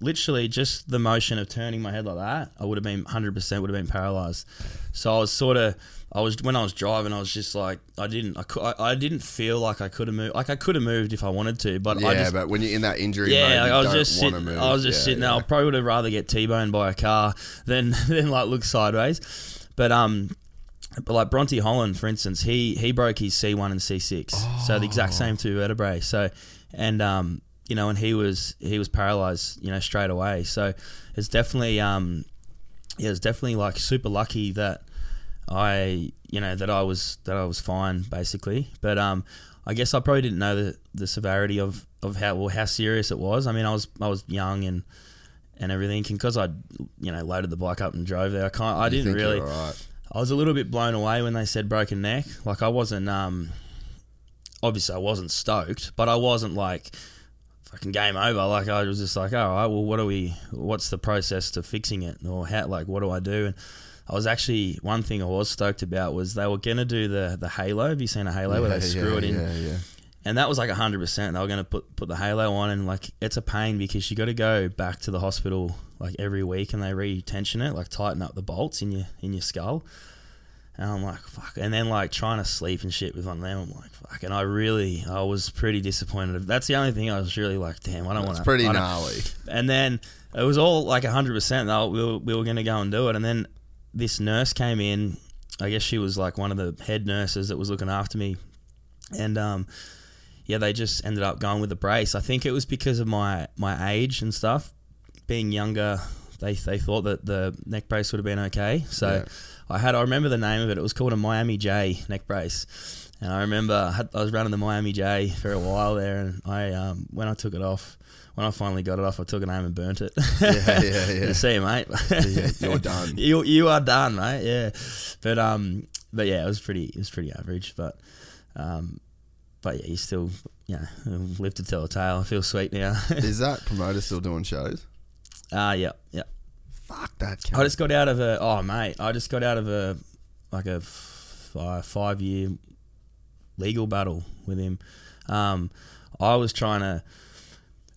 literally just the motion of turning my head like that, I would have been 100% would have been paralyzed. So I was sort of I was when I was driving, I was just like I didn't I, I, I didn't feel like I could have moved. Like I could have moved if I wanted to, but Yeah, I just but when you're in that injury yeah, mode, like, I was don't just sitting. move. I was just Yeah, sitting there. I probably would have rather get t-boned by a car than than like look sideways. But um, but like Bronte Holland, for instance, he he broke his C one and C six, so the exact Oh. same two vertebrae. So and um, you know, and he was he was paralyzed, you know, straight away. So it's definitely um, yeah, it's definitely like super lucky that I you know that I was that I was fine basically. But um, I guess I probably didn't know the, the severity of, of how well how serious it was. I mean, I was I was young and and everything, and because I you know loaded the bike up and drove there, I can't I You didn't really. alright. I was a little bit blown away when they said broken neck. Like I wasn't um, obviously I wasn't stoked, but I wasn't like fucking game over. Like I was just like, all right, well, what are we? What's the process to fixing it, or how? Like, what do I do? And I was actually one thing I was stoked about was they were gonna do the the halo. Have you seen a halo where Yeah, they screw yeah, it in? Yeah, yeah. and that was like hundred percent. They were going to put put the halo on, and like it's a pain because you got to go back to the hospital like every week, and they re-tension it, like tighten up the bolts in your in your skull. And I'm like, fuck. And then like trying to sleep and shit with one of them, I'm like, fuck. And I really, I was pretty disappointed. That's the only thing I was really like, damn, I don't want It's to. pretty gnarly. And then it was all like 100%. We were, we were going to go and do it. And then this nurse came in. I guess she was like one of the head nurses that was looking after me. And um, yeah, they just ended up going with the brace. I think it was because of my, my age and stuff. Being younger, they, they thought that the neck brace would have been okay. So Yeah. I had, I remember the name of it. It was called a Miami J neck brace. And I remember I, had, I was running the Miami J for a while there. And I, um, when I took it off, when I finally got it off, I took it home and burnt it. Yeah, yeah, yeah. See you, mate. Yeah, you're done. you you are done, mate. Yeah, but um, but yeah, it was pretty it was pretty average, but um, but yeah, you still you know live to tell a tale. I feel sweet now. Is that promoter still doing shows? Ah, yeah, yeah. Fuck that. I just got out of a oh mate, I just got out of a like a five, five year legal battle with him. Um, I was trying to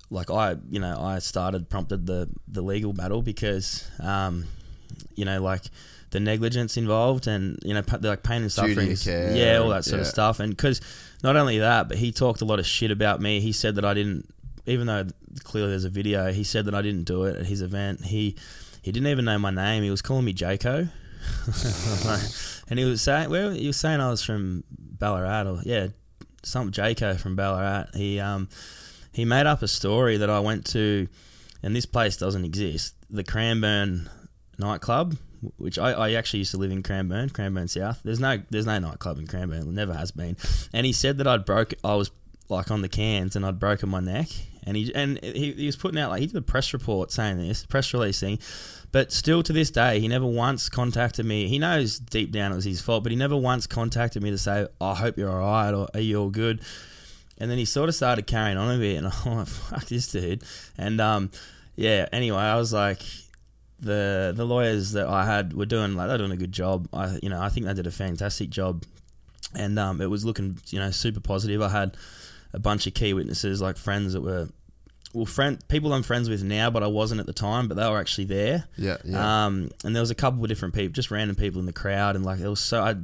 like I you know I started prompted the the legal battle because um, you know like the negligence involved and you know pa- like pain and suffering yeah all that sort of stuff. And because not only that but he talked a lot of shit about me. He said that I didn't even though clearly there's a video he said that I didn't do it at his event. He he didn't even know my name. He was calling me Jaco and he was saying well he was saying I was from Ballarat or yeah some Jaco from Ballarat. He um he made up a story that I went to, and this place doesn't exist. The Cranbourne nightclub, which I, I actually used to live in Cranbourne, Cranbourne South. There's no there's no nightclub in Cranbourne, never has been. And he said that I'd broke, I was like on the cans and I'd broken my neck. And he and he, he was putting out like he did a press report saying this press release thing, but still to this day he never once contacted me. He knows deep down it was his fault, but he never once contacted me to say I hope you're all right or are you all good. And then he sort of started carrying on a bit, and I'm like, fuck this dude. And um, yeah. Anyway, I was like, the the lawyers that I had were doing like they're doing a good job. I you know I think they did a fantastic job, and um, it was looking you know super positive. I had a bunch of key witnesses like friends that were well friend people I'm friends with now, but I wasn't at the time, but they were actually there. Yeah, yeah. Um, and there was a couple of different people, just random people in the crowd, and like it was so I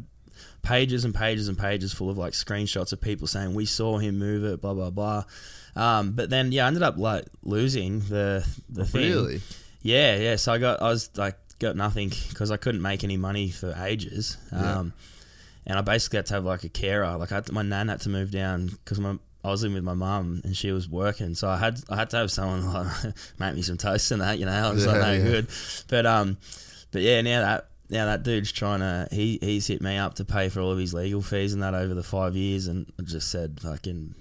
pages and pages and pages full of like screenshots of people saying we saw him move it, blah blah blah. Um, but then yeah, I ended up like losing the the thing. really? Yeah, yeah. So I got, I was like, got nothing because I couldn't make any money for ages. Yeah. Um, and I basically had to have like a carer. Like I had to, my nan had to move down because my I was living with my mum and she was working, so I had I had to have someone like make me some toast and that. You know, I was like no yeah. good. But um, but yeah, now that now that dude's trying to he he's hit me up to pay for all of his legal fees and that over the five years, and I just said fucking.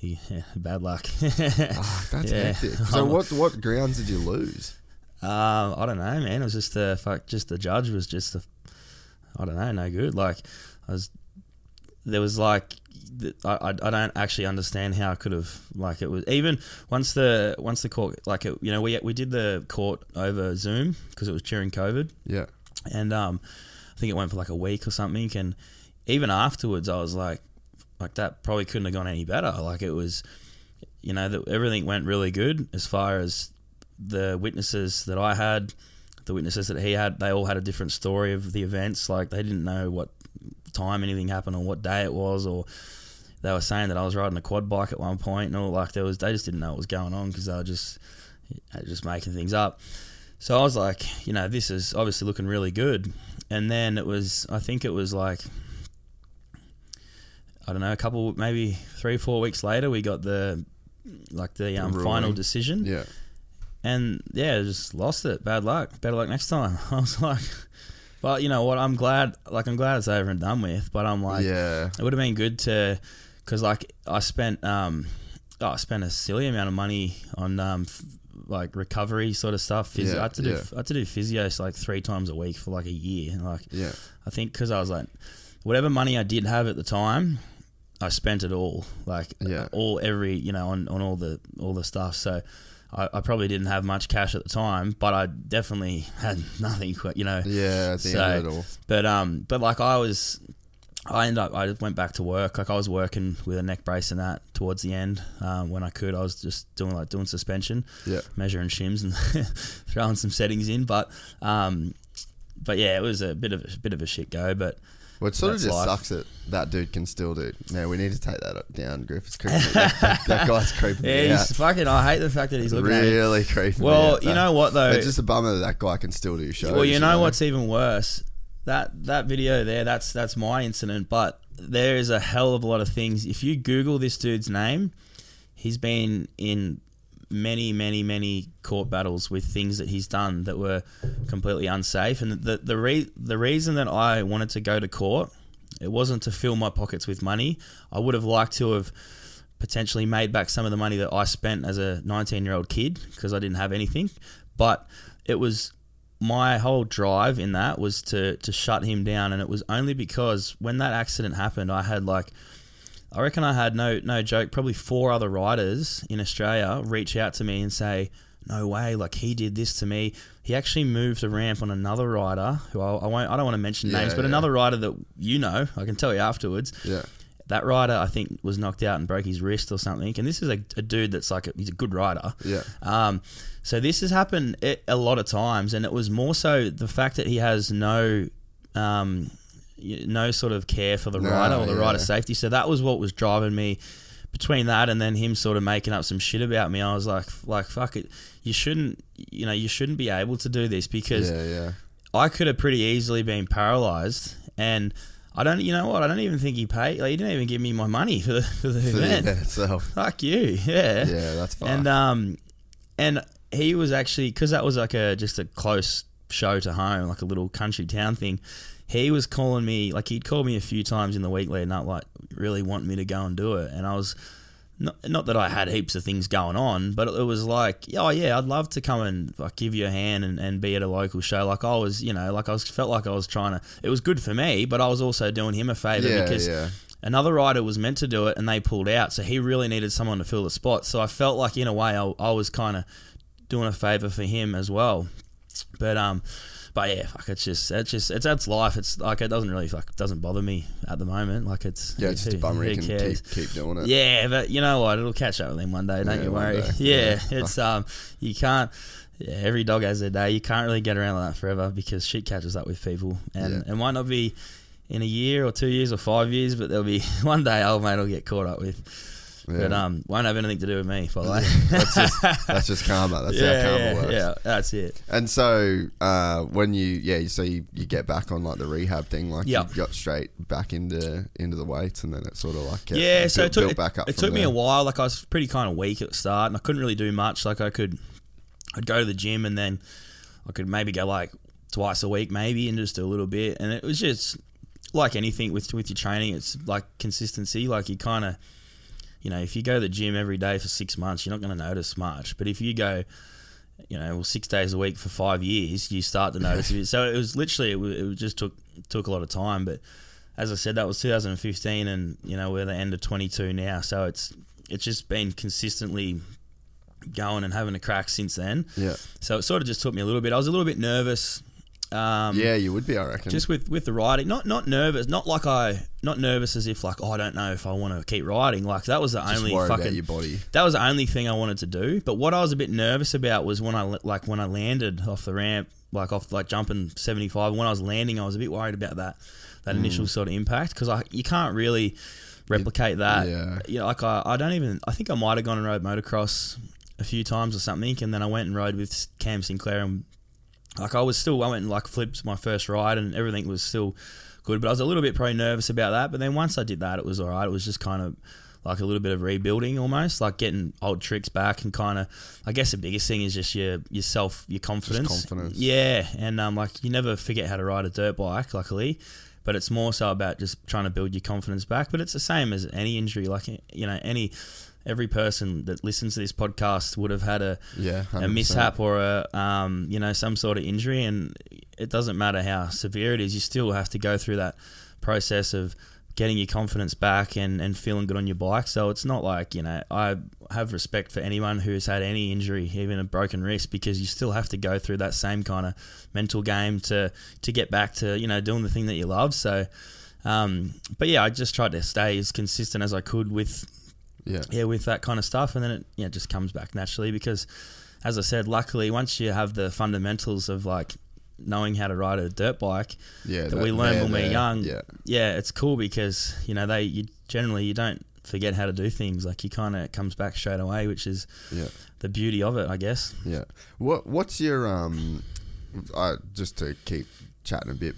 Yeah, bad luck. Oh, that's Yeah. hectic. So what what grounds did you lose? Um, I don't know, man. It was just the fuck. Just the judge was just the. I don't know, no good. Like I was, there was like, I, I, I don't actually understand how I could have like it was even once the once the court like it, you know we we did the court over Zoom because it was during COVID Yeah. And um, I think it went for like a week or something. And even afterwards, I was like, like that probably couldn't have gone any better. Like it was, you know, everything went really good as far as the witnesses that I had, the witnesses that he had. They all had a different story of the events. Like they didn't know what time anything happened or what day it was, or they were saying that I was riding a quad bike at one point, and all like there was. They just didn't know what was going on because they were just just making things up. So I was like, you know, this is obviously looking really good. And then it was, I think it was like, I don't know, a couple, maybe three, four weeks later, we got the like the um, final decision. Yeah. And yeah, just lost it. Bad luck. Better luck next time. I was like, but you know what? I'm glad. Like I'm glad it's over and done with. But I'm like, yeah. it would have been good to, because like I spent, um, oh, I spent a silly amount of money on um, f- like recovery sort of stuff. Physio. Yeah, I had to do, yeah. I had to do physios like three times a week for like a year. And like, Yeah. I think because I was like, whatever money I did have at the time, I spent it all. Like, Yeah. all every you know on, on all the all the stuff. So. I, I probably didn't have much cash at the time, but I definitely had nothing. You know, Yeah. At the So- end of it all. but um, but like I was, I ended up I went back to work. Like I was working with a neck brace and that towards the end um, when I could. I was just doing like doing suspension, Yeah. measuring shims and throwing some settings in. But um, but yeah, it was a bit of a bit of a shit go. But Well, it sort of just life. sucks that that dude can still do. Man, we need to take that down, Griff. It's creeping. that, that guy's creeping yeah, he's out. fucking. I hate the fact that he's looking. Really creeping me Well, you know what though. It's just a bummer that that guy can still do shows. Well, you know what's even worse? That that video there, that's that's my incident, but there is a hell of a lot of things. If you Google this dude's name, he's been in many, many, many court battles with things that he's done that were completely unsafe. And the the re- the reason that I wanted to go to court, it wasn't to fill my pockets with money. I would have liked to have potentially made back some of the money that I spent as a 19 year old kid because I didn't have anything. But it was my whole drive in that was to to shut him down, and it was only because when that accident happened, I had like. I reckon I had no no joke, probably four other riders in Australia reach out to me and say, "No way! Like he did this to me. He actually moved a ramp on another rider who I, I won't. I don't want to mention Yeah, names, but yeah. another rider that you know, I can tell you afterwards. Yeah. That rider, I think, was knocked out and broke his wrist or something. And this is a, a dude that's like a, he's a good rider. Yeah. Um, so this has happened a- a lot of times, and it was more so the fact that he has no, um, no sort of care for the No, rider or the yeah. rider safety. So that was what was driving me. Between that and then him sort of making up some shit about me, I was like, like fuck it, you shouldn't, you know, you shouldn't be able to do this because Yeah. Yeah. I could have pretty easily been paralyzed and. I don't, you know what? I don't even think he paid. Like, he didn't even give me my money for the for the For the event. event itself. Fuck you, yeah. Yeah, that's fine. And um, and he was actually because that was like a just a close show to home, like a little country town thing. He was calling me, like he'd called me a few times in the week leading up, like really wanting me to go and do it. And I was, not, not that I had heaps of things going on, but it was like, oh yeah, I'd love to come and like give you a hand and, and be at a local show. Like I was, you know, like I was felt like I was trying to. It was good for me, but I was also doing him a favor Yeah, because yeah. another rider was meant to do it and they pulled out, so he really needed someone to fill the spot. So I felt like in a way I, I was kind of doing a favor for him as well. But um, but yeah, fuck, it's just it's just it's that's life. It's like it doesn't really fuck doesn't bother me at the moment. Like it's Yeah, it's just a bummer you who can keep, keep doing it. Yeah, but you know what? It'll catch up with him one day. Don't Yeah, you worry. Yeah, Yeah. it's um, you can't. Yeah, every dog has their day. You can't really get around like that forever because shit catches up with people, and Yeah. it might not be in a year or two years or five years, but there'll be one day old mate will get caught up with. But Yeah. um, won't have anything to do with me, by the way. that's just that's just karma. That's yeah, how karma yeah, works. yeah, that's it. And so uh, when you yeah, so you, you get back on like the rehab thing, like Yep. you got straight back into into the weights, and then it sort of like kept- yeah, so built, it took, back up. it from took me a while. Like I was pretty kind of weak at the start, and I couldn't really do much. Like I could, I'd go to the gym, and then I could maybe go like twice a week, maybe, and just do a little bit. And it was just like anything with with your training, it's like consistency. Like you kind of, you know, if you go to the gym every day for six months, you're not going to notice much. But if you go you know, well, six days a week for five years, you start to notice it. So it was literally, it, it just took took a lot of time. But as I said, that was 2015, and you know we're the end of 22 now. So it's it's just been consistently going and having a crack since then. Yeah, So it sort of just took me a little bit. I was a little bit nervous. Um, yeah, you would be, I reckon. just with with the riding, not not nervous, not like I, not nervous as if like oh, I don't know if I want to keep riding. Like that was the Just only fucking about your body. that was the only thing I wanted to do. But what I was a bit nervous about was when I like when I landed off the ramp, like off like jumping seventy five. When I was landing, I was a bit worried about that that Mm. initial sort of impact because I you can't really replicate that. yeah. You know, like I, I don't even I think I might have gone and rode motocross a few times or something, and then I went and rode with Cam Sinclair and like I was still I went and like flipped my first ride and everything was still good, but I was a little bit probably nervous about that. But then once I did that, it was all right. It was just kind of like a little bit of rebuilding almost, like getting old tricks back and kind of. I guess the biggest thing is just your yourself, your confidence. confidence. Yeah, and um, like you never forget how to ride a dirt bike, luckily. But it's more so about just trying to build your confidence back. But it's the same as any injury. Like you know, any every person that listens to this podcast would have had a Yeah, a 100%. mishap or a um, you know some sort of injury, and it doesn't matter how severe it is. You still have to go through that process of getting your confidence back and, and feeling good on your bike. So it's not like you know I have respect for anyone who's had any injury, even a broken wrist, because you still have to go through that same kind of mental game to to get back to you know doing the thing that you love. So. Um, but yeah, I just tried to stay as consistent as I could with Yeah, yeah, with that kind of stuff, and then it yeah just comes back naturally because, as I said, luckily once you have the fundamentals of like knowing how to ride a dirt bike yeah. that, we learned they're when we we're young, Yeah, yeah, it's cool because you know they you generally you don't forget how to do things like you kind of comes back straight away, which is yeah. the beauty of it, I guess. Yeah. What What's your um? I just to keep chatting a bit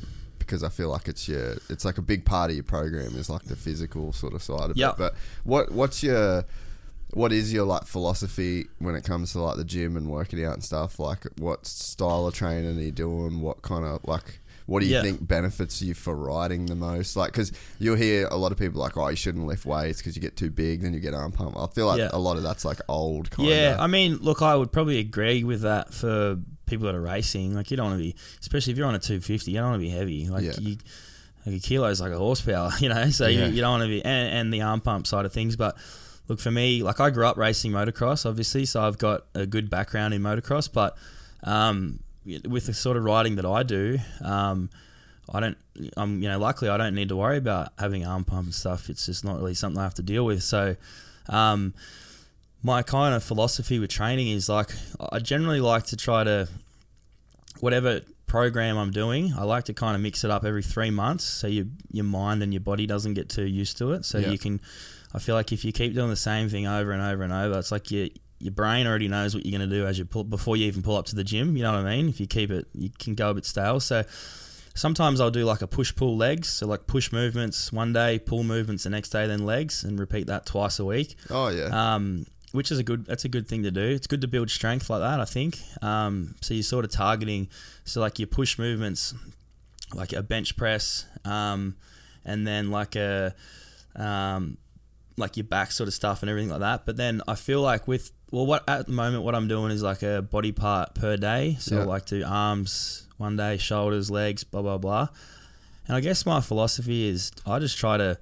because I feel like it's your it's like a big part of your program is like the physical sort of side of Yep. it. But what What's your what is your like philosophy when it comes to like the gym and working out and stuff? Like, what style of training are you doing? What kind of like what do you Yeah. think benefits you for riding the most? Like, because you'll hear a lot of people like, oh, you shouldn't lift weights because you get too big, then you get arm pump. I feel like Yeah. a lot of that's like old kind Yeah. I mean, look, I would probably agree with that for people that are racing. Like, you don't want to be, especially if you're on a 250, you don't want to be heavy. Like, Yeah. you, like a kilo is like a horsepower, you know. So Yeah. you, you don't want to be, and, and the arm pump side of things. But look, for me, like I grew up racing motocross, obviously, so I've got a good background in motocross. But um, with the sort of riding that I do, um, I don't, I'm, you know, luckily I don't need to worry about having arm pump and stuff. It's just not really something I have to deal with. So, um, my kind of philosophy with training is like I generally like to try to whatever program I'm doing, I like to kind of mix it up every three months so your your mind and your body doesn't get too used to it. So Yeah. you can I feel like if you keep doing the same thing over and over and over, it's like your your brain already knows what you're going to do as you pull before you even pull up to the gym. You know what I mean? If you keep it, you can go a bit stale. So sometimes I'll do like a push pull legs, so like push movements one day, pull movements the next day, then legs, and repeat that twice a week. Oh yeah. Um, which is a good that's a good thing to do. It's good to build strength like that. I think. Um, so you're sort of targeting, so like your push movements, like a bench press, um, and then like a um, like your back sort of stuff and everything like that. But then I feel like with well, what at the moment what I'm doing is like a body part per day. So Yeah. like do arms one day, shoulders, legs, blah blah blah. And I guess my philosophy is I just try to.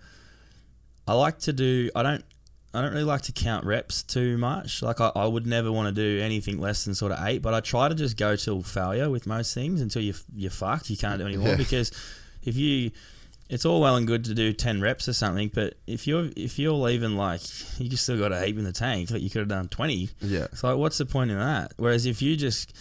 I like to do. I don't. I don't really like to count reps too much. Like I, I would never want to do anything less than sort of eight. But I try to just go till failure with most things until you you're fucked. You can't do anymore Yeah. because if you it's all well and good to do 10 reps or something but if you're if you're leaving like you just still got a heap in the tank like you could have done 20 Yeah. it's like what's the point in that whereas if you just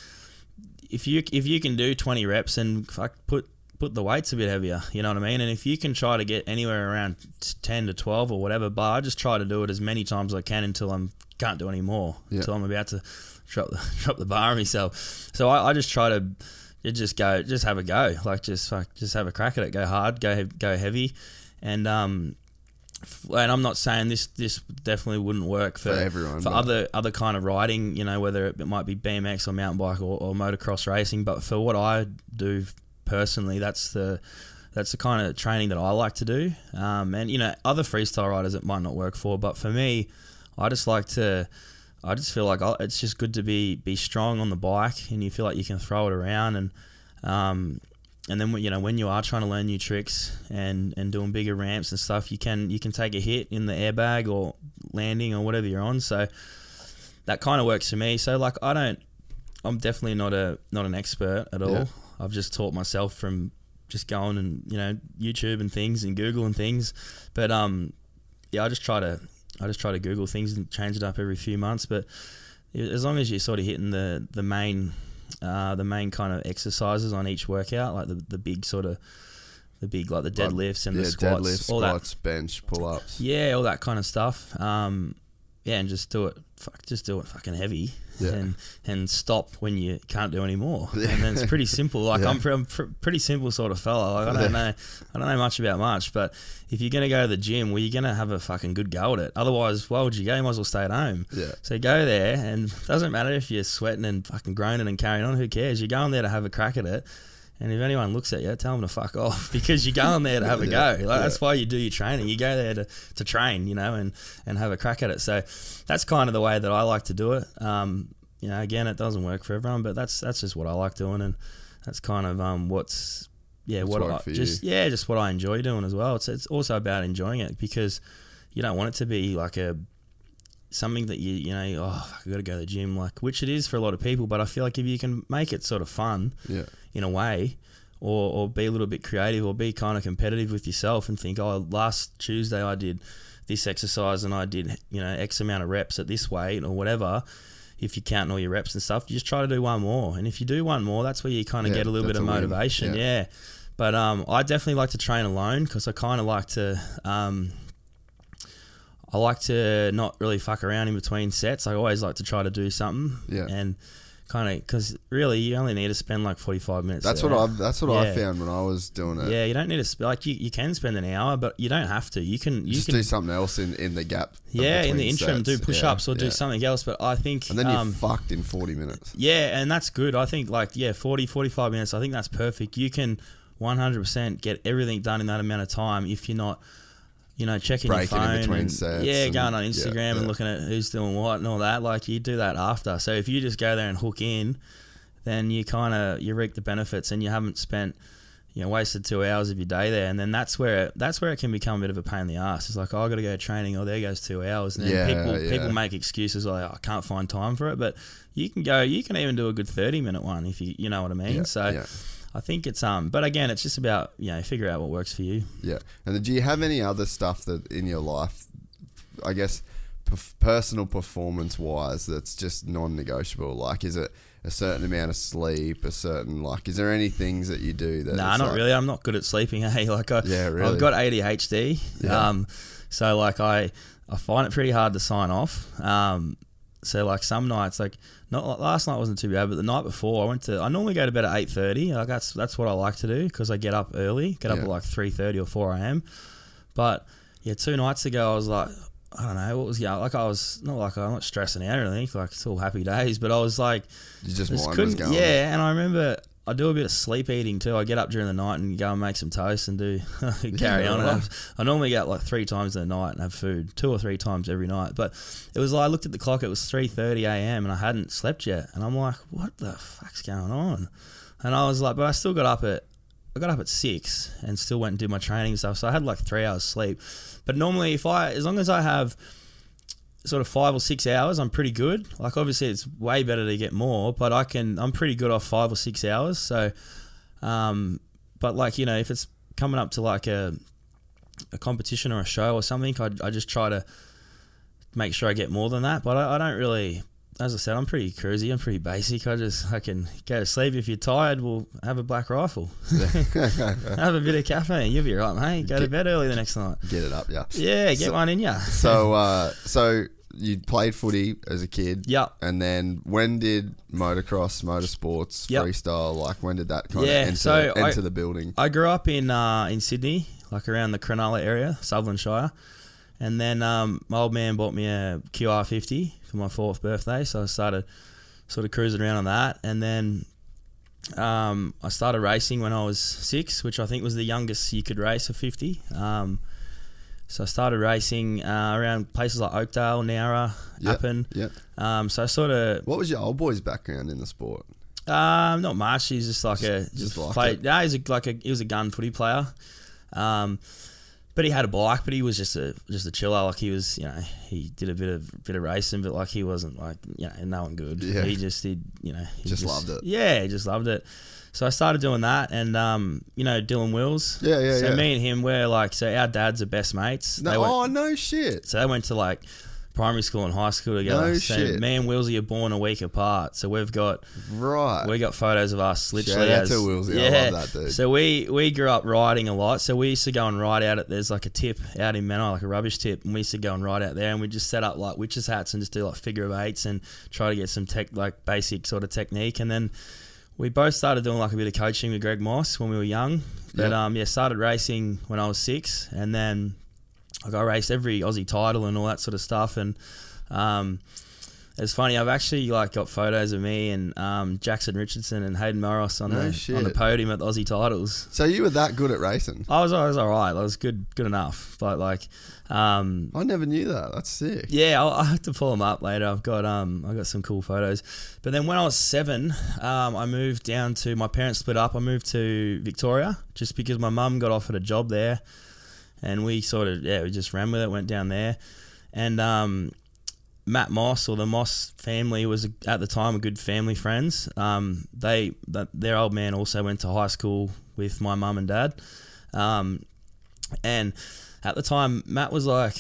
if you if you can do 20 reps and fuck put put the weights a bit heavier you know what i mean and if you can try to get anywhere around 10 to 12 or whatever bar, i just try to do it as many times as i can until i'm can't do any more Yeah. until i'm about to drop the drop the bar on myself so i, I just try to just go, just have a go, like just fuck, just have a crack at it. Go hard, go go heavy, and um, and I'm not saying this this definitely wouldn't work for, For everyone, for other other kind of riding, you know, whether it might be BMX or mountain bike or, or motocross racing. But for what I do personally, that's the that's the kind of training that I like to do. Um, and you know, other freestyle riders it might not work for, but for me, I just like to. I just feel like I- it's just good to be be strong on the bike, and you feel like you can throw it around, and um, and then you know when you are trying to learn new tricks and and doing bigger ramps and stuff, you can you can take a hit in the airbag or landing or whatever you're on. So that kind of works for me. So like I don't, I'm definitely not a not an expert at all. Yeah. I've just taught myself from just going and you know YouTube and things and Google and things, but um yeah, I just try to I just try to Google things and change it up every few months. But as long as you're sort of hitting the the main uh, the main kind of exercises on each workout, like the the big sort of the big like the deadlifts and yeah, the squats, deadlifts, all that bench, pull ups. yeah, all that kind of stuff. Um, yeah, and just do it. Fuck, just do it fucking heavy, Yeah. and and stop when you can't do any more. Yeah. And then it's pretty simple. Like Yeah. I'm, pre- I'm pr- pretty simple sort of fella. Like I don't know, I don't know much about much. But if you're gonna go to the gym, well, you're gonna have a fucking good go at it. Otherwise, why would you go? You might as well stay at home. Yeah. So go there, and it doesn't matter if you're sweating and fucking groaning and carrying on. Who cares? You're going there to have a crack at it. And if anyone looks at you, tell them to fuck off because you're going there to have a Yeah, go. Like, That's why you do your training. You go there to, to train, you know, and, and have a crack at it. So that's kind of the way that I like to do it. Um, you know, again, it doesn't work for everyone, but that's that's just what I like doing, and that's kind of um, what's yeah, What's what I just you. yeah, just what I enjoy doing as well. It's it's also about enjoying it because you don't want it to be like a something that you you know oh I got to go to the gym like which it is for a lot of people, but I feel like if you can make it sort of fun Yeah. In a way, or, or be a little bit creative, or be kind of competitive with yourself, and think, oh, last Tuesday I did this exercise and I did you know X amount of reps at this weight or whatever. If you're counting all your reps and stuff, you just try to do one more, and if you do one more, that's where you kind of Yeah, get a little bit of motivation. Yeah. Yeah. But um, I definitely like to train alone because I kind of like to. Um, I like to not really fuck around in between sets. I always like to try to do something. Yeah. And kind of because really you only need to spend like 45 minutes That's there. what I. That's what I Yeah. found when I was doing it. yeah you don't need to sp- like you, you can spend an hour but you don't have to you can you Just can do something else in, in the gap. yeah in the between interim sets. do push-ups Yeah, or do yeah. something else but i think And then you're um, fucked in 40 minutes. yeah and that's good i think like yeah 40 45 minutes i think that's perfect you can 100% get everything done in that amount of time if you're not you know checking your phone between and, sets yeah and- going on yeah, instagram and looking at who's doing what and all that like you do that after. So if you just go there and hook in then you kind of you reap the benefits and you haven't spent you know wasted two hours of your day there. And then that's where it, that's where it can become a bit of a pain in the ass. It's like oh, i got to go training oh there goes two hours. And then Yeah, people yeah. people make excuses like oh, i can't find time for it. But you can go you can even do a good 30 minute one if you you know what i mean? Yeah, so yeah. I think it's um but again it's just about you know figure out what works for you Yeah. And do you have any other stuff that in your life, I guess, perf- personal performance wise, that's just non negotiable? Like, is it a certain amount of sleep, a certain, like, is there any things that you do that. Nah, not like- really. I'm not good at sleeping. Hey, like I, Yeah, really. I've got ADHD. Yeah. Um, so like I, I find it pretty hard to sign off. Um, so like some nights, like not like last night wasn't too bad, but the night before I went to. I normally go to bed at eight thirty. Like that's that's what I like to do because I get up early. Get up Yeah. at like three thirty or four a.m. But yeah, two nights ago I was like, I don't know what was yeah like I was not like I'm not stressing out or anything like it's all happy days but I was like You just, just mind couldn't yeah and I remember I do a bit of sleep eating too I get up during the night and go and make some toast and do carry Yeah, on right. have, I normally get like three times in the night and have food two or three times every night but it was like I looked at the clock it was 3:30 a.m. and I hadn't slept yet and I'm like what the fuck's going on and I was like but I still got up at I got up at six and still went and did my training and stuff. So I had like three hours sleep. But normally, if I, as long as I have sort of five or six hours, I'm pretty good. Like obviously, it's way better to get more, but I can, I'm pretty good off five or six hours. So, um, but like you know, if it's coming up to like a a competition or a show or something, I, I just try to make sure I get more than that. But I, I don't really. As I said, I'm pretty cruisy. I'm pretty basic. I just I can go to sleep. If you're tired, we'll have a black rifle. have a bit of caffeine. You'll be right, mate. Go to bed early the next night. Get it up, yeah. Yeah, get So- one in ya. So, uh, so you played footy as a kid. Yep. And then when did motocross, motorsports, Yep. freestyle, like when did that kind Yeah, of enter, so I- enter the building? I grew up in uh, in Sydney, like around the Cronulla area, Sutherland Shire, and then um, my old man bought me a QR50 for my fourth birthday, so I started sort of cruising around on that, and then um, I started racing when I was six, which I think was the youngest you could race a 50. Um, so I started racing uh, around places like Oakdale, Nowra, Yep, Appin. Yep. Um, so I sort of What was your old boy's background in the sport? um, not much. He's just like a just just played. it. No, he's a, like a he was a gun footy player. Um, but he had a bike, but he was just a just a chiller. Like he was, you know, he did a bit of bit of racing, but like he wasn't like you know no one good. Yeah. He just did, you know, he Just loved it. Yeah, he just loved it. So I started doing that, and um, you know, Dylan Wills. Yeah, yeah, So yeah. me and him were like, so our dads are best mates. No, They went- oh no shit. so they went to like primary school and high school together. No so shit. me and Willsy are born a week apart. So we've got Right. we got photos of us literally. Shout out to Willsy. I love that dude. So we we grew up riding a lot. So we used to go and ride out at there's like a tip out in Menai, like a rubbish tip, and we used to go and ride out there, and we just set up like witches hats and just do like figure of eights and try to get some tech like basic sort of technique, and then. We both started doing like a bit of coaching with Greg Moss when we were young, but Yep. um, yeah, started racing when I was six, and then like I raced every Aussie title and all that sort of stuff, and um, it's funny. I've actually like got photos of me and um, Jackson Richardson and Hayden Mellross on No the shit. on the podium at the Aussie titles. So you were that good at racing? I was I was all right. I was good good enough, but like, um, I never knew that. That's sick. yeah, I'll, I'll have to pull them up later. I've got um, I got some cool photos. But then when I was seven, um, I moved down to my parents split up. I moved to Victoria just because my mum got offered a job there, and we sort of yeah we just ran with it. Went down there, and um, Matt Moss or the Moss family was at the time a good family friends. Um, they their old man also went to high school with my mum and dad, um, and at the time Matt was like.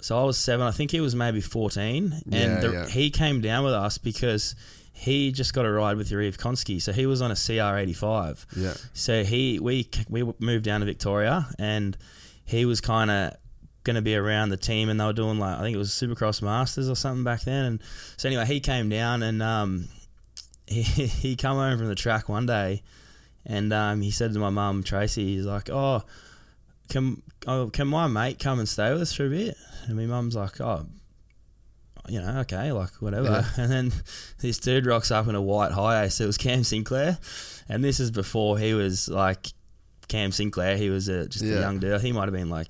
So I was seven. I think he was maybe fourteen, and Yeah, the, yeah. he came down with us because he just got a ride with Yarrive Konsky. So he was on a CR eighty five. Yeah. So he we we moved down to Victoria, and he was kind of going to be around the team, and they were doing like I think it was Supercross Masters or something back then. And so anyway, he came down, and um, he he come home from the track one day, and um, he said to my mum Tracy, he's like, oh. Can oh, can my mate come and stay with us for a bit? And my mum's like, oh, you know, okay, like whatever. Yeah. And then this dude rocks up in a white HiAce. It was Cam Sinclair, and this is before he was like Cam Sinclair. He was a, just Yeah. a young dude. He might have been like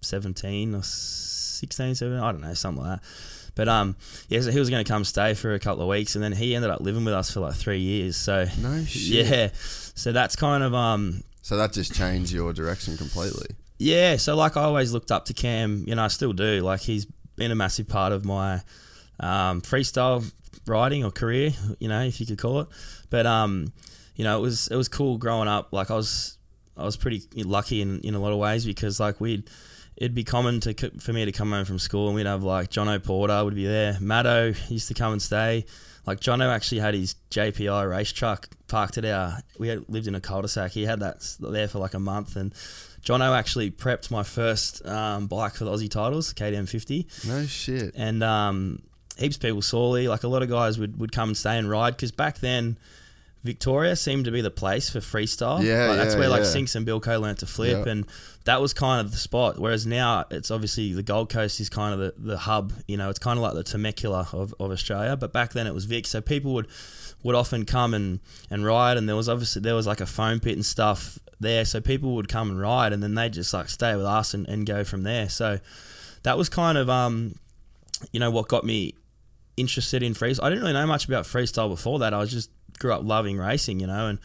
seventeen or 16, 17, I don't know, something like that. But um, yeah, so he was going to come stay for a couple of weeks, and then he ended up living with us for like three years. So No shit. yeah, so that's kind of um, So that just changed your direction completely. yeah, so like I always looked up to Cam, you know, I still do. Like he's been a massive part of my um, freestyle riding or career, you know, if you could call it. But um, you know, it was it was cool growing up. Like I was I was pretty lucky in, in a lot of ways because like we'd it'd be common to for me to come home from school and we'd have like Jono Porter would be there. Maddo used to come and stay. Like Jono actually had his JPI race truck parked at our. We had lived in a cul-de-sac. He had that there for like a month, and Jono actually prepped my first um, bike for the Aussie titles, KTM 50 No shit. and um, heaps of people sorely. Like a lot of guys would, would come and stay and ride because back then, Victoria seemed to be the place for freestyle. Yeah, Like, that's yeah, where like yeah. Sinks and Bilko learned to flip, Yeah. and that was kind of the spot. Whereas now it's obviously the Gold Coast is kind of the, the hub. You know, it's kind of like the Temecula of, of Australia. But back then it was Vic, so people would would often come and, and ride, and there was obviously there was like a foam pit and stuff there, so people would come and ride, and then they just like stay with us and, and go from there. So that was kind of um, you know, what got me interested in freestyle. I didn't really know much about freestyle before that. I was just grew up loving racing, you know, and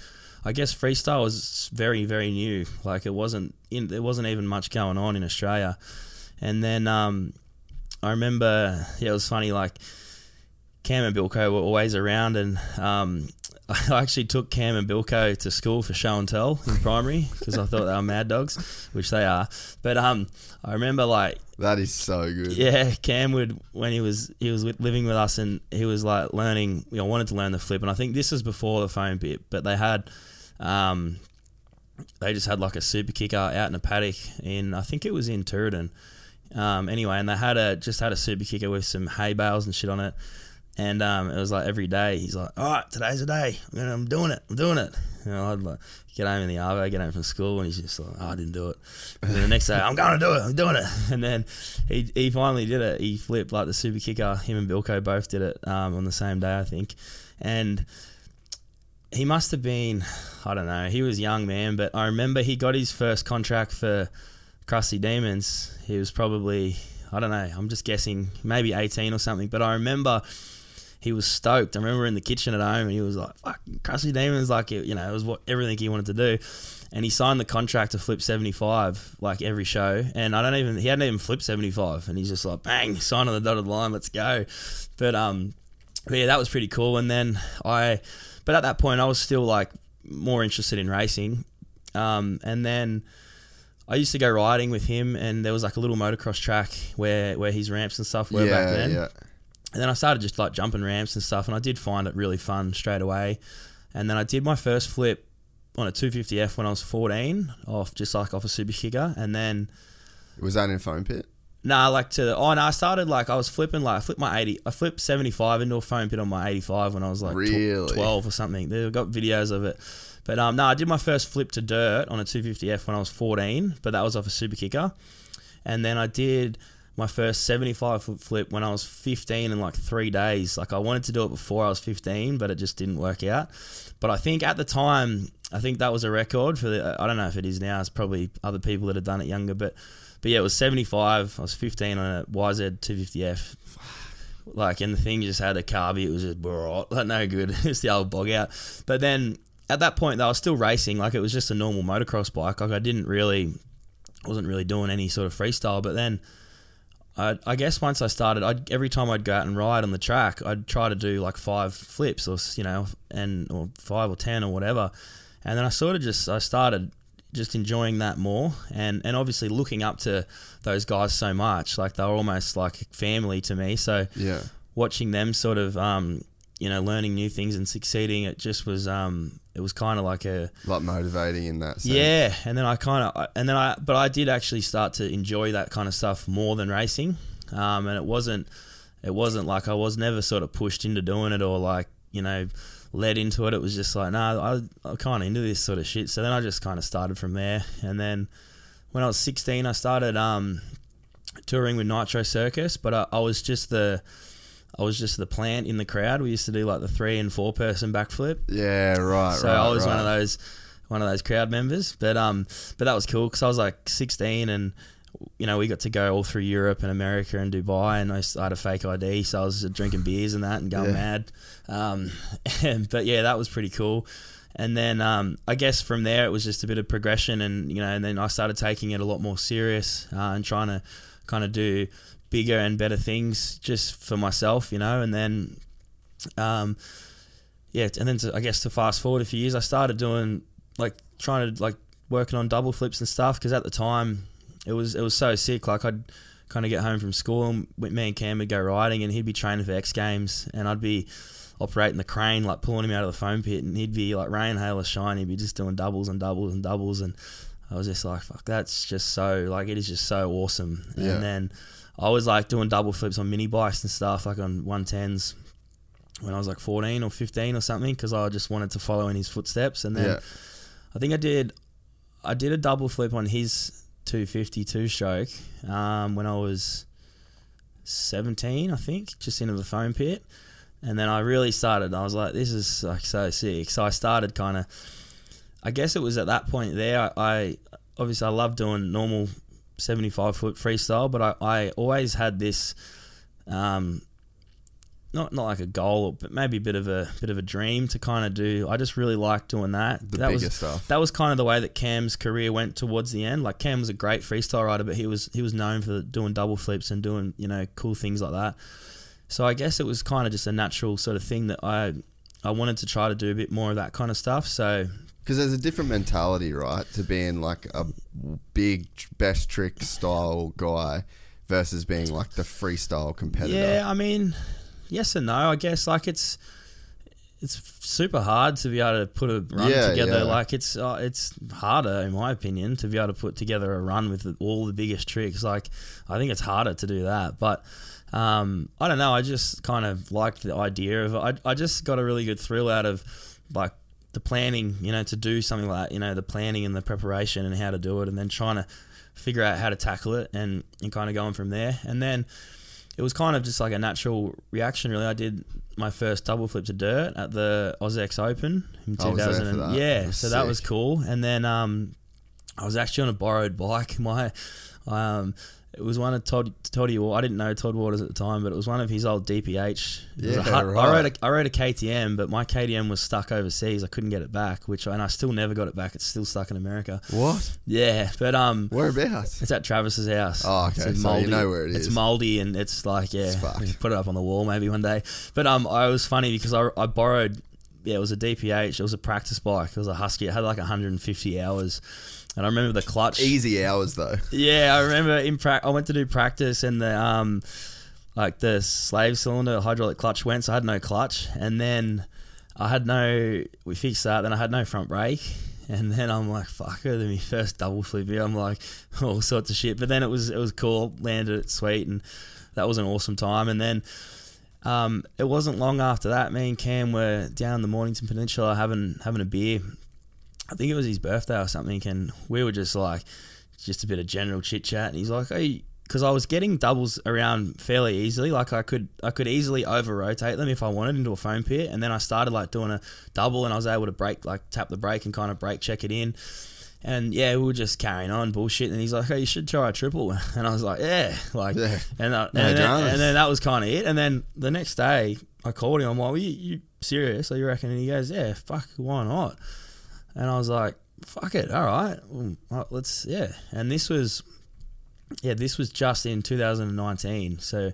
I guess freestyle was very very new. Like it wasn't in, there wasn't even much going on in Australia. And then um, I remember, yeah, it was funny. Like Cam and Bilko were always around, and um, I actually took Cam and Bilko to school for show and tell in primary because I thought they were mad dogs, which they are. But um, I remember like That is so good. yeah, Cam would when he was he was living with us and he was like learning. You know, wanted to learn the flip, and I think this was before the foam pit, but they had, um, they just had like a super kicker out in a paddock in I think it was in Turin. Um, anyway, and they had a just had a super kicker with some hay bales and shit on it. And um, it was like every day he's like, "All right, today's the day. I'm, gonna, I'm doing it. I'm doing it." I'd like get home in the arvo, get home from school, and he's just like, oh, "I didn't do it." And the next day, I'm going to do it. I'm doing it. And then he, he finally did it. He flipped like the super kicker. Him and Bilko both did it um, on the same day, I think. And he must have been, I don't know. He was young man, but I remember he got his first contract for Crusty Demons. He was probably, I don't know. I'm just guessing, maybe 18 or something. But I remember he was stoked. I remember in the kitchen at home, and he was like, "Fuck, Crusty Demons!" Like it, you know, it was what everything he wanted to do. And he signed the contract to flip 75 like every show. And I don't even he hadn't even flipped 75, and he's just like, "Bang, sign on the dotted line, let's go." But um, but yeah, that was pretty cool. And then I, but at that point, I was still like more interested in racing. Um, and then I used to go riding with him, and there was like a little motocross track where where his ramps and stuff were back then. yeah. And then I started just like jumping ramps and stuff, and I did find it really fun straight away. And then I did my first flip on a 250F when I was 14, off just like off a super kicker. And then, Was that in foam pit? nah, like to, oh no, I started like, I was flipping like, I flipped my 80, I flipped 75 into a foam pit on my 85 when I was like Really? 12 or something. They've got videos of it. But um, no, I did my first flip to dirt on a 250F when I was 14, but that was off a super kicker. And then I did my first 75 foot flip when I was 15 in like three days. Like I wanted to do it before I was 15, but it just didn't work out. But I think at the time, I think that was a record for the. I don't know if it is now. It's probably other people that have done it younger, but but yeah, it was 75. I was 15 on a YZ 250F. Like, and the thing just had a carby. It was just bro, like no good. it's the old bog out. But then at that point, though, I was still racing. Like it was just a normal motocross bike. Like I didn't really, wasn't really doing any sort of freestyle. But then I, I guess once I started, I'd, every time I'd go out and ride on the track, I'd try to do like five flips or you know, and or five or ten or whatever. And then I sort of just I started just enjoying that more, and and obviously looking up to those guys so much. Like they were almost like family to me. So Yeah. watching them sort of um, you know learning new things and succeeding, it just was um, it was kind of like a Like motivating in that sense. yeah, and then I kind of, and then I, but I did actually start to enjoy that kind of stuff more than racing, um, and it wasn't, it wasn't like I was never sort of pushed into doing it or like you know, led into it. It was just like, nah, I, I'm kind of into this sort of shit. So then I just kind of started from there, and then when I was 16, I started um, touring with Nitro Circus, but I, I was just the. I was just the plant in the crowd. We used to do like the three and four person backflip. Yeah, right, So right. I was right. one of those one of those crowd members. But um, but that was cool because I was like 16 and you know we got to go all through Europe and America and Dubai and I, had a fake ID, so I was drinking beers and that and going Yeah. mad. Um, and, but yeah, that was pretty cool. And then um, I guess from there it was just a bit of progression, and you know, and then I started taking it a lot more serious uh, and trying to kind of do bigger and better things just for myself, you know. And then, um, yeah, and then to, I guess to fast forward a few years, I started doing like trying to like working on double flips and stuff because at the time it was it was so sick. Like I'd kind of get home from school and with me and Cam would go riding, and he'd be training for X Games, and I'd be operating the crane, like pulling him out of the foam pit, and he'd be like rain, hail, or shine. He'd be just doing doubles and doubles and doubles, and I was just like, fuck, that's just so like it is just so awesome. Yeah. And then I was like doing double flips on mini bikes and stuff, like on one tens, when I was like 14 or 15 or something because I just wanted to follow in his footsteps. And then Yeah. I think I did I did a double flip on his 250 two stroke um, when I was 17, I think, just into the foam pit. And then I really started. I was like, "This is like so sick." So I started kind of. I guess it was at that point there. I, I obviously I love doing normal 75 foot freestyle, but I, I always had this, um, not not like a goal, but maybe a bit of a bit of a dream to kind of do. I just really liked doing that. The that bigger was stuff. that was kind of the way that Cam's career went towards the end. Like Cam was a great freestyle rider, but he was he was known for doing double flips and doing you know cool things like that. So I guess it was kind of just a natural sort of thing that I I wanted to try to do a bit more of that kind of stuff. So Because there's a different mentality, right, to being like a big best trick style guy versus being like the freestyle competitor. Yeah, I mean, yes and no. I guess like it's it's super hard to be able to put a run Yeah, together. yeah. Like it's uh, it's harder, in my opinion, to be able to put together a run with the, all the biggest tricks. Like I think it's harder to do that, but. Um, I don't know. I just kind of liked the idea of it. I, I just got a really good thrill out of like the planning, you know, to do something like that, you know, the planning and the preparation and how to do it, and then trying to figure out how to tackle it and, and kind of going from there. And then it was kind of just like a natural reaction, really. I did my first double flip to dirt at the AUS-X Open in I was there 2000. for. Yeah, so that was cool. And then um, I was actually on a borrowed bike. My um, it was one of Todd Toddy. Wa- I didn't know Todd Waters at the time, but it was one of his old DPH. It was a Yeah, hut- I right. rode a I rode a KTM, but my KTM was stuck overseas. I couldn't get it back, which and I still never got it back. It's still stuck in America. What? Yeah, but um, Whereabouts? it's at Travis's house. Oh, okay, It's so you know where it It's mouldy and it's like yeah, It's we can put it up on the wall maybe one day. But um, I was funny because I, I borrowed. Yeah, it was a DPH. It was a practice bike. It was a Husky. It had like 150 hours, and I remember the clutch. Easy hours though. Yeah, I remember in pra- I went to do practice and the um like the slave cylinder hydraulic clutch went, so I had no clutch, and then I had no. We fixed that. Then I had no front brake, and then I'm like, fuck it. Then my first double flip here, I'm like all sorts of shit. But then it was it was cool. Landed it sweet, and that was an awesome time. And then. Um, it wasn't long after that. Me and Cam were down the Mornington Peninsula having having a beer. I think it was his birthday or something, and we were just like, just a bit of general chit chat. And he's like, "Hey," because I was getting doubles around fairly easily. Like I could, I could easily over rotate them if I wanted into a foam pit. And then I started like doing a double, and I was able to break, like tap the brake and kind of brake check it in. And yeah, we were just carrying on bullshit. And he's like, "Hey, you should try a triple." And I was like, "Yeah," like, Yeah. and, No and, then, and then that was kind of it. And then the next day, I called him. I'm like, well, you, "You serious? So you reckon?" And he goes, "Yeah, fuck, why not?" And I was like, "Fuck it, all right, well, let's yeah." And this was, yeah, this was just in 2019. So,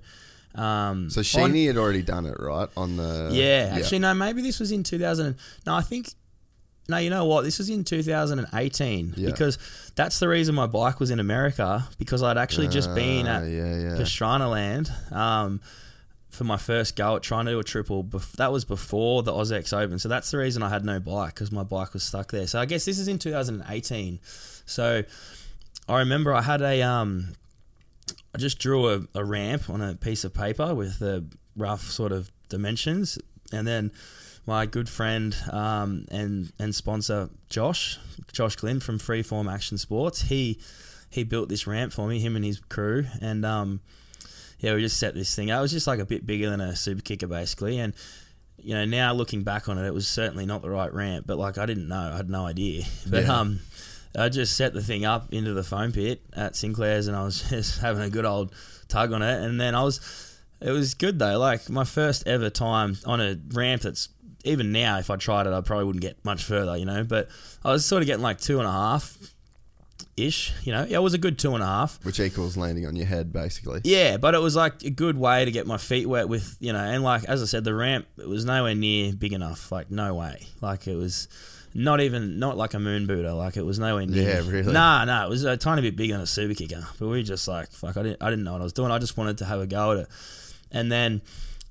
um, So on- Sheeny had already done it, right? On the yeah, actually, no, maybe this was in 2000. No, I think. No, you know what? This was in 2018 Yeah. because that's the reason my bike was in America because I'd actually just been Ah, at yeah, yeah. Pastrana Land um, for my first go at trying to do a triple. That was before the AUS-X Open, so that's the reason I had no bike because my bike was stuck there. So I guess this is in 2018. So I remember I had a um, I just drew a, a ramp on a piece of paper with the rough sort of dimensions, and then my good friend um, and and sponsor Josh Josh Glynn from Freeform Action Sports he he built this ramp for me him and his crew and um, yeah we just set this thing. It was just like a bit bigger than a super kicker basically and you know now looking back on it it was certainly not the right ramp but like I didn't know. I had no idea. But Yeah. um I just set the thing up into the foam pit at Sinclair's and I was just having a good old tug on it and then I was it was good though. Like my first ever time on a ramp that's even now if I tried it I probably wouldn't get much further you know? But I was sort of getting like two and a half ish you know it was a good two and a half which equals landing on your head, basically. yeah, but it was like a good way to get my feet wet with, you know, and like as I said, the ramp it was nowhere near big enough. Like no way. Like it was not even not like a moon booter. Like it was nowhere near. Yeah, really? Nah, nah. It was a tiny bit bigger than a super kicker. But we were just like fuck. I didn't I didn't know what I was doing. I just wanted to have a go at it. And then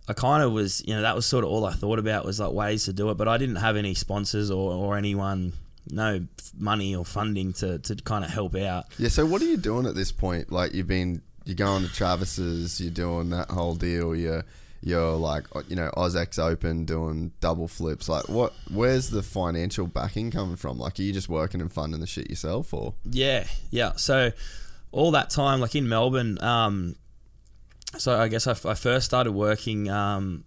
I kind of was, you know, that was sort of all I thought about was like ways to do it. But I didn't have any sponsors or, or anyone, no money or funding to, to kind of help out. Yeah. So what are you doing at this point? Like you've been, you're going to Travis's, you're doing that whole deal. You're you're like you know AUS-X Open doing double flips. Like, what? Where's the financial backing coming from? Like, are you just working and funding the shit yourself, or Yeah, yeah. So all that time, like in Melbourne, um, so I guess I, f- I first started working um,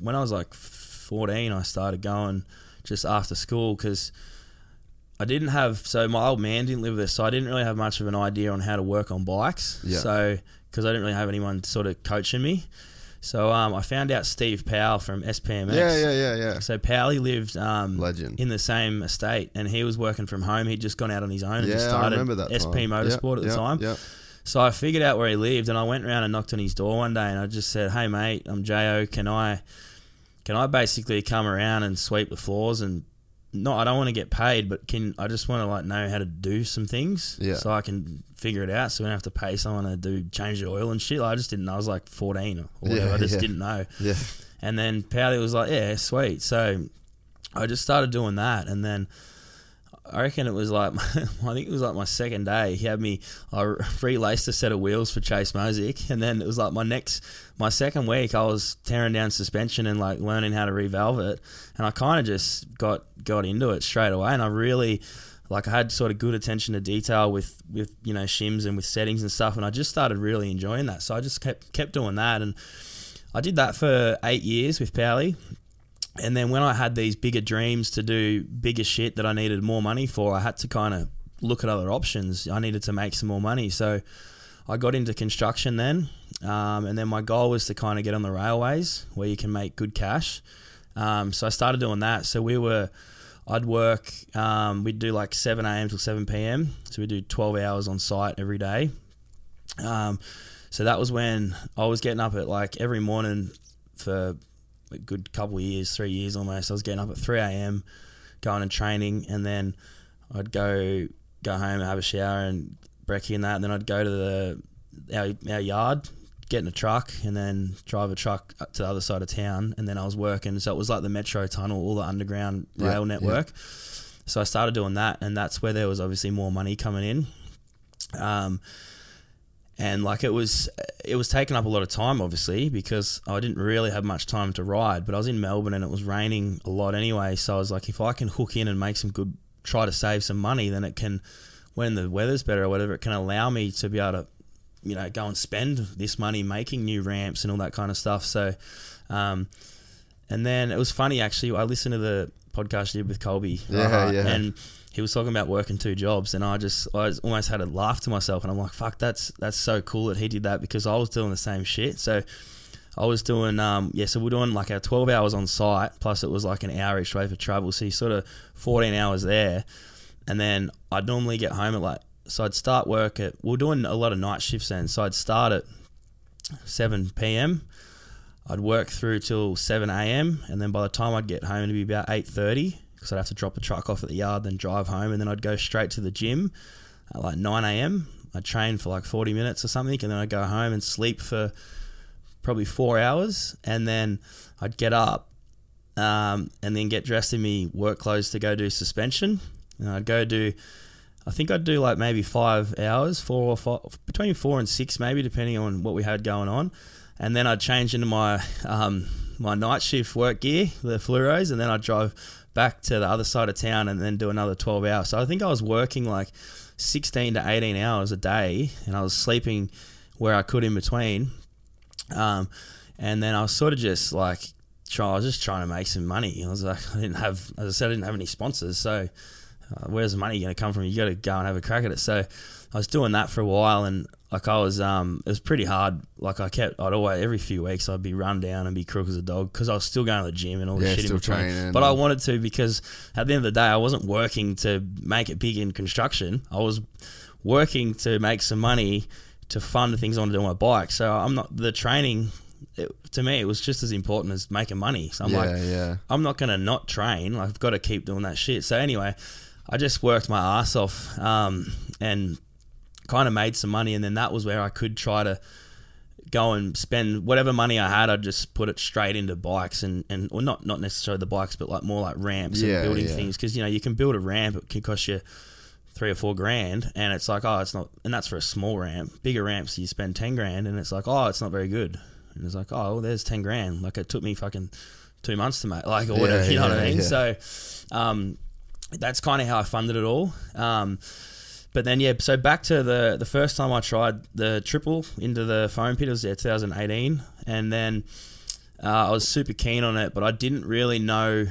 when I was like 14. I started going just after school because I didn't have. So my old man didn't live there, so I didn't really have much of an idea on how to work on bikes. Yeah. So because I didn't really have anyone sort of coaching me. So um, I found out Steve Powell from SPMX. yeah, yeah, yeah, yeah. So Powell, he lived um, Legend. in the same estate, and he was working from home. He'd just gone out on his own and Yeah, just I started remember that SP time. Motorsport Yep, at the yep, time. yep. So I figured out where he lived, and I went around and knocked on his door one day, and I just said, "Hey mate, I'm Jo. Can I, can I basically come around and sweep the floors and not? I don't want to get paid, but can I just want to like know how to do some things, Yeah. so I can figure it out, so I don't have to pay someone to do change the oil and shit. Like, I just didn't. know. I was like 14 or whatever. Yeah, I just yeah. didn't know. Yeah. And then Powley was like, "Yeah, sweet." So I just started doing that, and then I reckon it was like I think it was like my second day. He had me I relaced a set of wheels for Chase Mosick, and then it was like my next my second week. I was tearing down suspension and like learning how to revalve it, and I kind of just got got into it straight away, and I really. Like I had sort of good attention to detail with, with you know shims and with settings and stuff, and I just started really enjoying that. So I just kept kept doing that, and I did that for eight years with Powley. And then when I had these bigger dreams to do bigger shit that I needed more money for, I had to kind of look at other options. I needed to make some more money. So I got into construction then. Um, and then my goal was to kind of get on the railways where you can make good cash. Um, so I started doing that. So we were, I'd work, um, we'd do like 7 a.m. till 7 p.m. So we do 12 hours on site every day. Um, so that was when I was getting up at like every morning for a good couple of years, three years almost. I was getting up at 3 a.m., going and training, and then I'd go go home and have a shower and brekkie and that, and then I'd go to the our, our yard, get in a truck, and then drive a truck up to the other side of town, and then I was working. So it was like the metro tunnel, all the underground rail network. So I started doing that, and that's where there was obviously more money coming in. Um, and like it was it was taking up a lot of time obviously because I didn't really have much time to ride but I was in Melbourne and it was raining a lot anyway so I was like if I can hook in and make some good try to save some money then it can when the weather's better or whatever it can allow me to be able to you know go and spend this money making new ramps and all that kind of stuff. So um, and then it was funny actually. I listened to the podcast you did with Colby Yeah, yeah. and he was talking about working two jobs, and I just I was- almost had to laugh to myself, and I'm like, fuck, that's that's so cool that he did that because I was doing the same shit. So I was doing um yeah, so we're doing like our 12 hours on site, plus it was like an hour each way for travel, so you sort of 14 hours there, and then I'd normally get home at like so I'd start work at we we're doing a lot of night shifts then, so I'd start at 7 p.m. I'd work through till 7 a.m. and then by the time I'd get home it'd be about 8:30 because I'd have to drop the truck off at the yard, then drive home, and then I'd go straight to the gym at like 9 a.m. I'd train for like 40 minutes or something, and then I'd go home and sleep for probably four hours, and then I'd get up um, and then get dressed in me work clothes to go do suspension, and I'd go do. I think I'd do like maybe five hours, four or five, between four and six, maybe depending on what we had going on, and then I'd change into my um, my night shift work gear, the fluoros, and then I'd drive back to the other side of town and then do another twelve hours. So I think I was working like sixteen to eighteen hours a day, and I was sleeping where I could in between. Um, and then I was sort of just like, try, I was just trying to make some money. I was like, I didn't have, as I said, I didn't have any sponsors. So uh, where's the money going to come from? You got to go and have a crack at it. So I was doing that for a while, and like I was, um, it was pretty hard. Like I kept, I'd always every few weeks I'd be run down and be crook as a dog because I was still going to the gym and all the Yeah, shit in between. training But I wanted to because at the end of the day, I wasn't working to make it big in construction. I was working to make some money to fund the things I wanted to do on my bike. So I'm not the training. It, to me, it was just as important as making money. So I'm yeah, like, yeah. I'm not gonna not train. Like I've got to keep doing that shit. So anyway, I just worked my ass off um, and kind of made some money, and then that was where I could try to go and spend whatever money I had. I'd just put it straight into bikes and and or not not necessarily the bikes, but like more like ramps Yeah, and building yeah. things because you know you can build a ramp. It can cost you three or four grand, and it's like oh, it's not, and that's for a small ramp. Bigger ramps, you spend ten grand, and it's like oh, it's not very good. And it's like, oh, well, there's ten grand. Like it took me fucking two months to make, like or Yeah, whatever. You know what I mean? yeah. So, um, that's kind of how I funded it all. Um, but then yeah, so back to the the first time I tried the triple into the foam pit it was yeah, 2018, and then uh, I was super keen on it, but I didn't really know.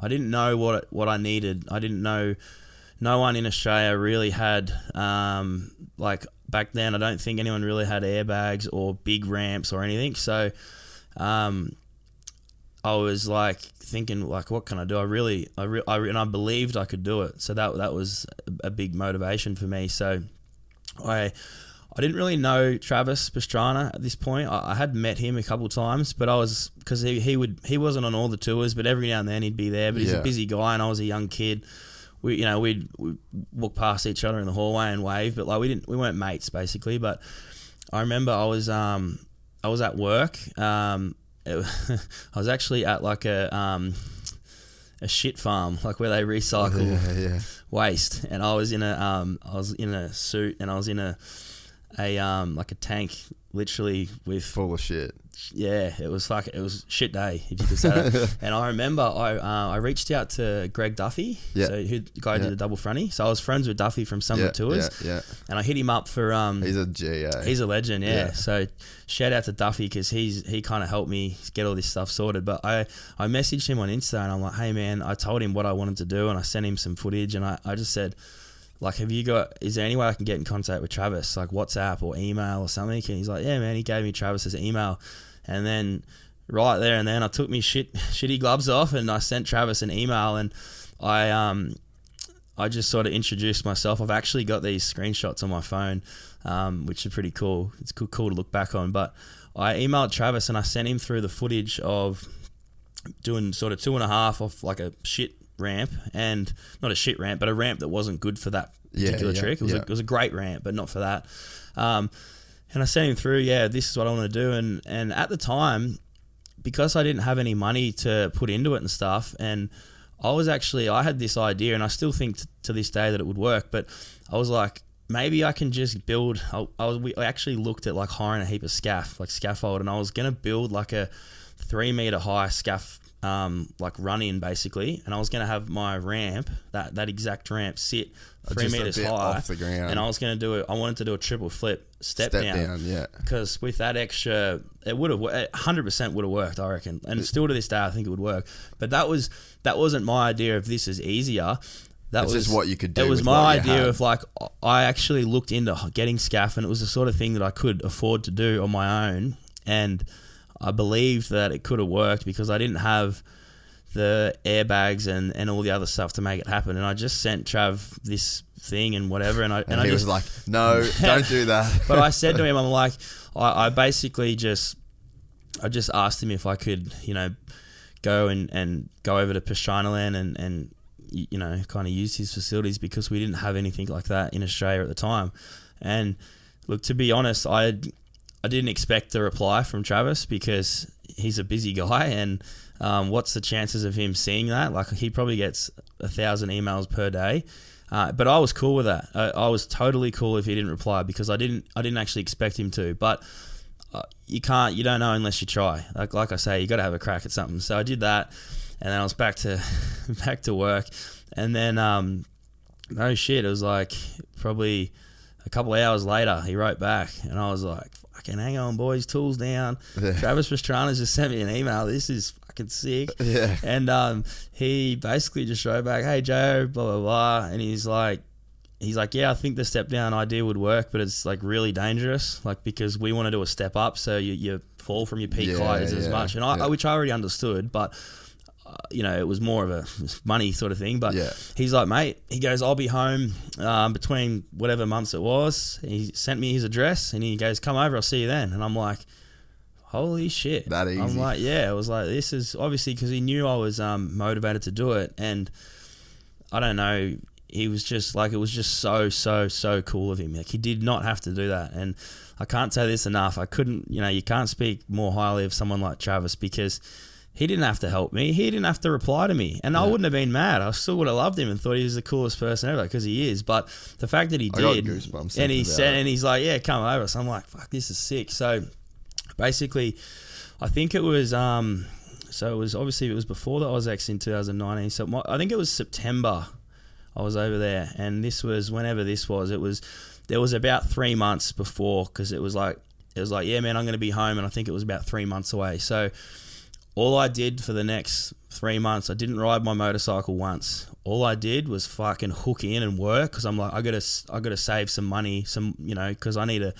I didn't know what what I needed. I didn't know. No one in Australia really had um, like back then. I don't think anyone really had airbags or big ramps or anything. So um, I was like thinking like, what can I do? I really, I, re- I and I believed I could do it. So that that was a a big motivation for me. So I. I didn't really know Travis Pastrana at this point. I, I had met him a couple times, but I was because he, he would he wasn't on all the tours, but every now and then he'd be there. But he's Yeah. a busy guy, and I was a young kid. We you know we'd, we'd walk past each other in the hallway and wave, but like we didn't we weren't mates basically. But I remember I was um I was at work. Um, it, I was actually at like a um a shit farm, like where they recycle Yeah, yeah. waste, and I was in a um, I was in a suit, and I was in a a um, like a tank, literally with Full of shit. yeah, it was like it was shit day if you could say that. and I remember I uh, I reached out to Greg Duffy, Yeah. so who the guy Yeah. did the double fronty. So I was friends with Duffy from some yeah, of the tours, Yeah, yeah. and I hit him up for um. He's a G. eh? He's a legend, yeah. Yeah. So shout out to Duffy because he's he kind of helped me get all this stuff sorted. But I I messaged him on Insta and I'm like, hey man, I told him what I wanted to do and I sent him some footage and I, I just said, like, have you got? Is there any way I can get in contact with Travis, like WhatsApp or email or something? And he's like, yeah man. He gave me Travis's email, and then right there and then I took me shit shitty gloves off and I sent Travis an email and I um I just sort of introduced myself. I've actually got these screenshots on my phone, um, which are pretty cool. It's cool, cool to look back on. But I emailed Travis and I sent him through the footage of doing sort of two and a half off like a shit ramp and not a shit ramp, but a ramp that wasn't good for that Yeah, particular yeah, trick. It was, yeah. a, it was a great ramp, but not for that. Um, and I sent him through, yeah, this is what I want to do. And, and at the time, because I didn't have any money to put into it and stuff, and I was actually I had this idea, and I still think t- to this day that it would work. But I was like, maybe I can just build. I, I, was, we, I actually looked at like hiring a heap of scaff, like scaffold, and I was gonna build like a three meter high scaff, um, like run in basically, and I was gonna have my ramp, that that exact ramp, sit three Just meters high off the ground. and I was gonna do it. I wanted to do a triple flip step, Step down down, yeah. because with that extra, it would have hundred percent would have worked, I reckon, and still to this day, I think it would work. But that was that wasn't my idea of this is easier. That It's was what you could do It was my idea of like I actually looked into getting scaff, and it was the sort of thing that I could afford to do on my own, and I believed that it could have worked because I didn't have the airbags and, and all the other stuff to make it happen. And I just sent Trav this thing and whatever, and I and, And I he just was like, "No, don't do that." but I said to him, I'm like, I, I basically just, I just asked him if I could, you know, go and, and go over to Pastranaland and, and, you know, kind of use his facilities because we didn't have anything like that in Australia at the time. And look, to be honest, I, I didn't expect a reply from Travis because he's a busy guy and um, what's the chances of him seeing that? Like he probably gets a thousand emails per day. Uh, but I was cool with that. I, I was totally cool if he didn't reply because I didn't. I didn't actually expect him to. But uh, you can't. You don't know unless you try. Like like I say, you got to have a crack at something. So I did that, and then I was back to back to work, and then um, no shit. It was like probably a couple hours later. He wrote back, and I was like, "Fucking hang on, boys, tools down." Yeah. Travis Pastrana just sent me an email. This is fucking sick. Yeah. And um, he basically just wrote back, "Hey Joe, blah blah blah," and he's like, he's like, "Yeah, I think the step down idea would work, but it's like really dangerous, like because we want to do a step up, so you, you fall from your peak Yeah, height as, as much." And I, yeah. which I already understood, but. Uh, you know, it was more of a money sort of thing, but Yeah. he's like, mate, he goes, I'll be home um, between whatever months it was. He sent me his address and he goes, come over, I'll see you then. And I'm like, holy shit. That easy. I'm like, yeah, it was like, this is obviously because he knew I was um, motivated to do it. And I don't know, he was just like, it was just so, so, so cool of him. Like, he did not have to do that. And I can't say this enough. I couldn't, you know, you can't speak more highly of someone like Travis because he didn't have to help me. He didn't have to reply to me. And I wouldn't have been mad. I still would have loved him and thought he was the coolest person ever because he is. But the fact that he I did, and he said, it. and he's like, yeah, come over. So I'm like, fuck, this is sick. So basically, I think it was. Um, so it was obviously it was before the AUS-X in 2019. So my, I think it was September. I was over there, and this was whenever this was. It was there was about three months before because it was like it was like yeah man I'm going to be home, and I think it was about three months away. So all I did for the next three months, I didn't ride my motorcycle once. All I did was fucking hook in and work because I'm like I gotta I gotta save some money, some you know because I need a.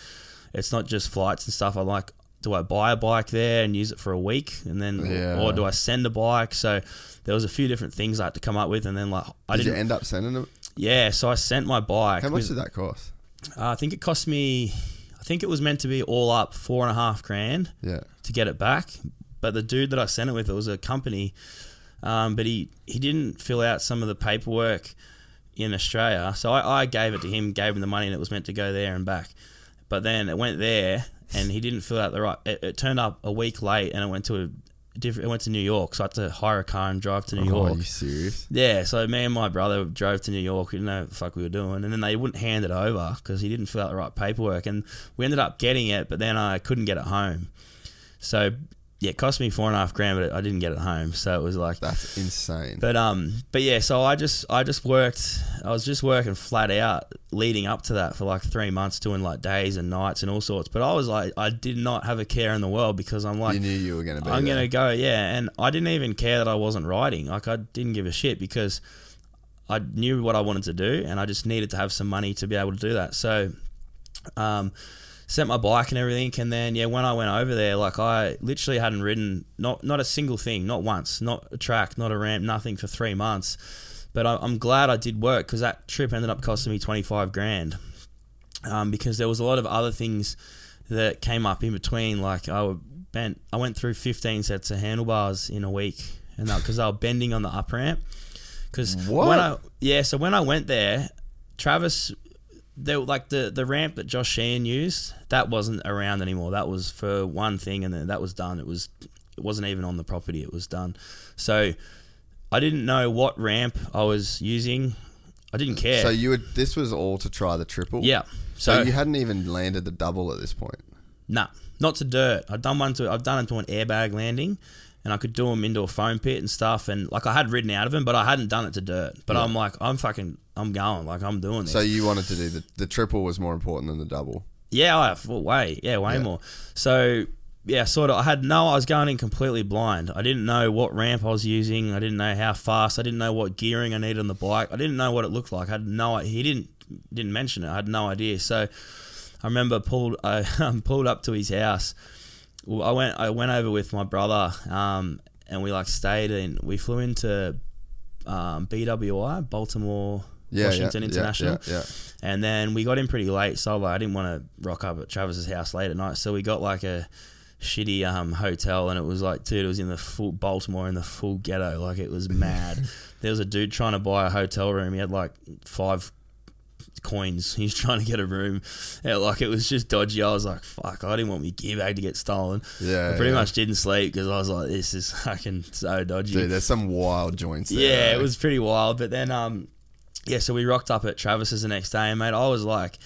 It's not just flights and stuff. I like do I buy a bike there and use it for a week and then Yeah. or do I send a bike? So there was a few different things I had to come up with and then like I Did you didn't end up sending them? yeah, so I sent my bike. How much with- did that cost? uh, I think it cost me I think it was meant to be all up four and a half grand Yeah. to get it back. But the dude that I sent it with, it was a company, um, but he, he didn't fill out some of the paperwork in Australia. So I, I gave it to him, gave him the money, and it was meant to go there and back. But then it went there, and he didn't fill out the right. It, it turned up a week late, and it went to a different. It went to New York, so I had to hire a car and drive to New Oh, York. are you serious? Yeah, so me and my brother drove to New York. We didn't know what the fuck we were doing, and then they wouldn't hand it over because he didn't fill out the right paperwork, and we ended up getting it, but then I couldn't get it home. So yeah, it cost me four and a half grand, but I didn't get it home. So it was like That's insane. but um, but yeah, so I just I just worked. I was just working flat out leading up to that for like three months, doing like days and nights and all sorts. But I was like, I did not have a care in the world because I'm like, you knew you were going to be I'm there. gonna go, yeah. And I didn't even care that I wasn't riding. Like I didn't give a shit because I knew what I wanted to do, and I just needed to have some money to be able to do that. So, um, sent my bike and everything, and then yeah, when I went over there, like I literally hadn't ridden not not a single thing, not once, not a track, not a ramp, nothing for three months. But I, I'm glad I did work because that trip ended up costing me 25 grand um, because there was a lot of other things that came up in between. Like I bent, I went through 15 sets of handlebars in a week, and because they were bending on the up ramp. Because when I yeah, so when I went there, Travis, they were like the the ramp that Josh Sheehan used, that wasn't around anymore. That was for one thing, and then that was done. It was it wasn't even on the property. It was done. So I didn't know what ramp I was using. I didn't care. So you would. This was all to try the triple. yeah. So, So, you hadn't even landed the double at this point. Nah, not to dirt. I've done one to I've done it to an airbag landing, and I could do them into a foam pit and stuff. And like I had ridden out of them, but I hadn't done it to dirt. But I'm like, I'm fucking, I'm going. Like I'm doing this. So you wanted to do the the triple was more important than the double. yeah, I well, way, yeah, way Yeah. more. So yeah, sort of. I had no. I was going in completely blind. I didn't know what ramp I was using. I didn't know how fast. I didn't know what gearing I needed on the bike. I didn't know what it looked like. I had no. He didn't didn't mention it. I had no idea. So I remember pulled I pulled up to his house. Well, I went I went over with my brother, um, and we like stayed and we flew into um, BWI, Baltimore, Yeah, Washington yeah, International. Yeah, yeah. And then we got in pretty late, so like, I didn't want to rock up at Travis's house late at night. So we got like a shitty um, hotel, and it was like, dude, it was in the full Baltimore in the full ghetto. Like it was mad. there was a dude trying to buy a hotel room. He had like five coins. He was trying to get a room. Yeah, like it was just dodgy. I was like, fuck, I didn't want my gear bag to get stolen. Yeah, I pretty yeah. much didn't sleep because I was like, this is fucking so dodgy. Dude, there's some wild joints there. Yeah, it was pretty wild. But then, um, yeah, so we rocked up at Travis's the next day, and mate, I was like,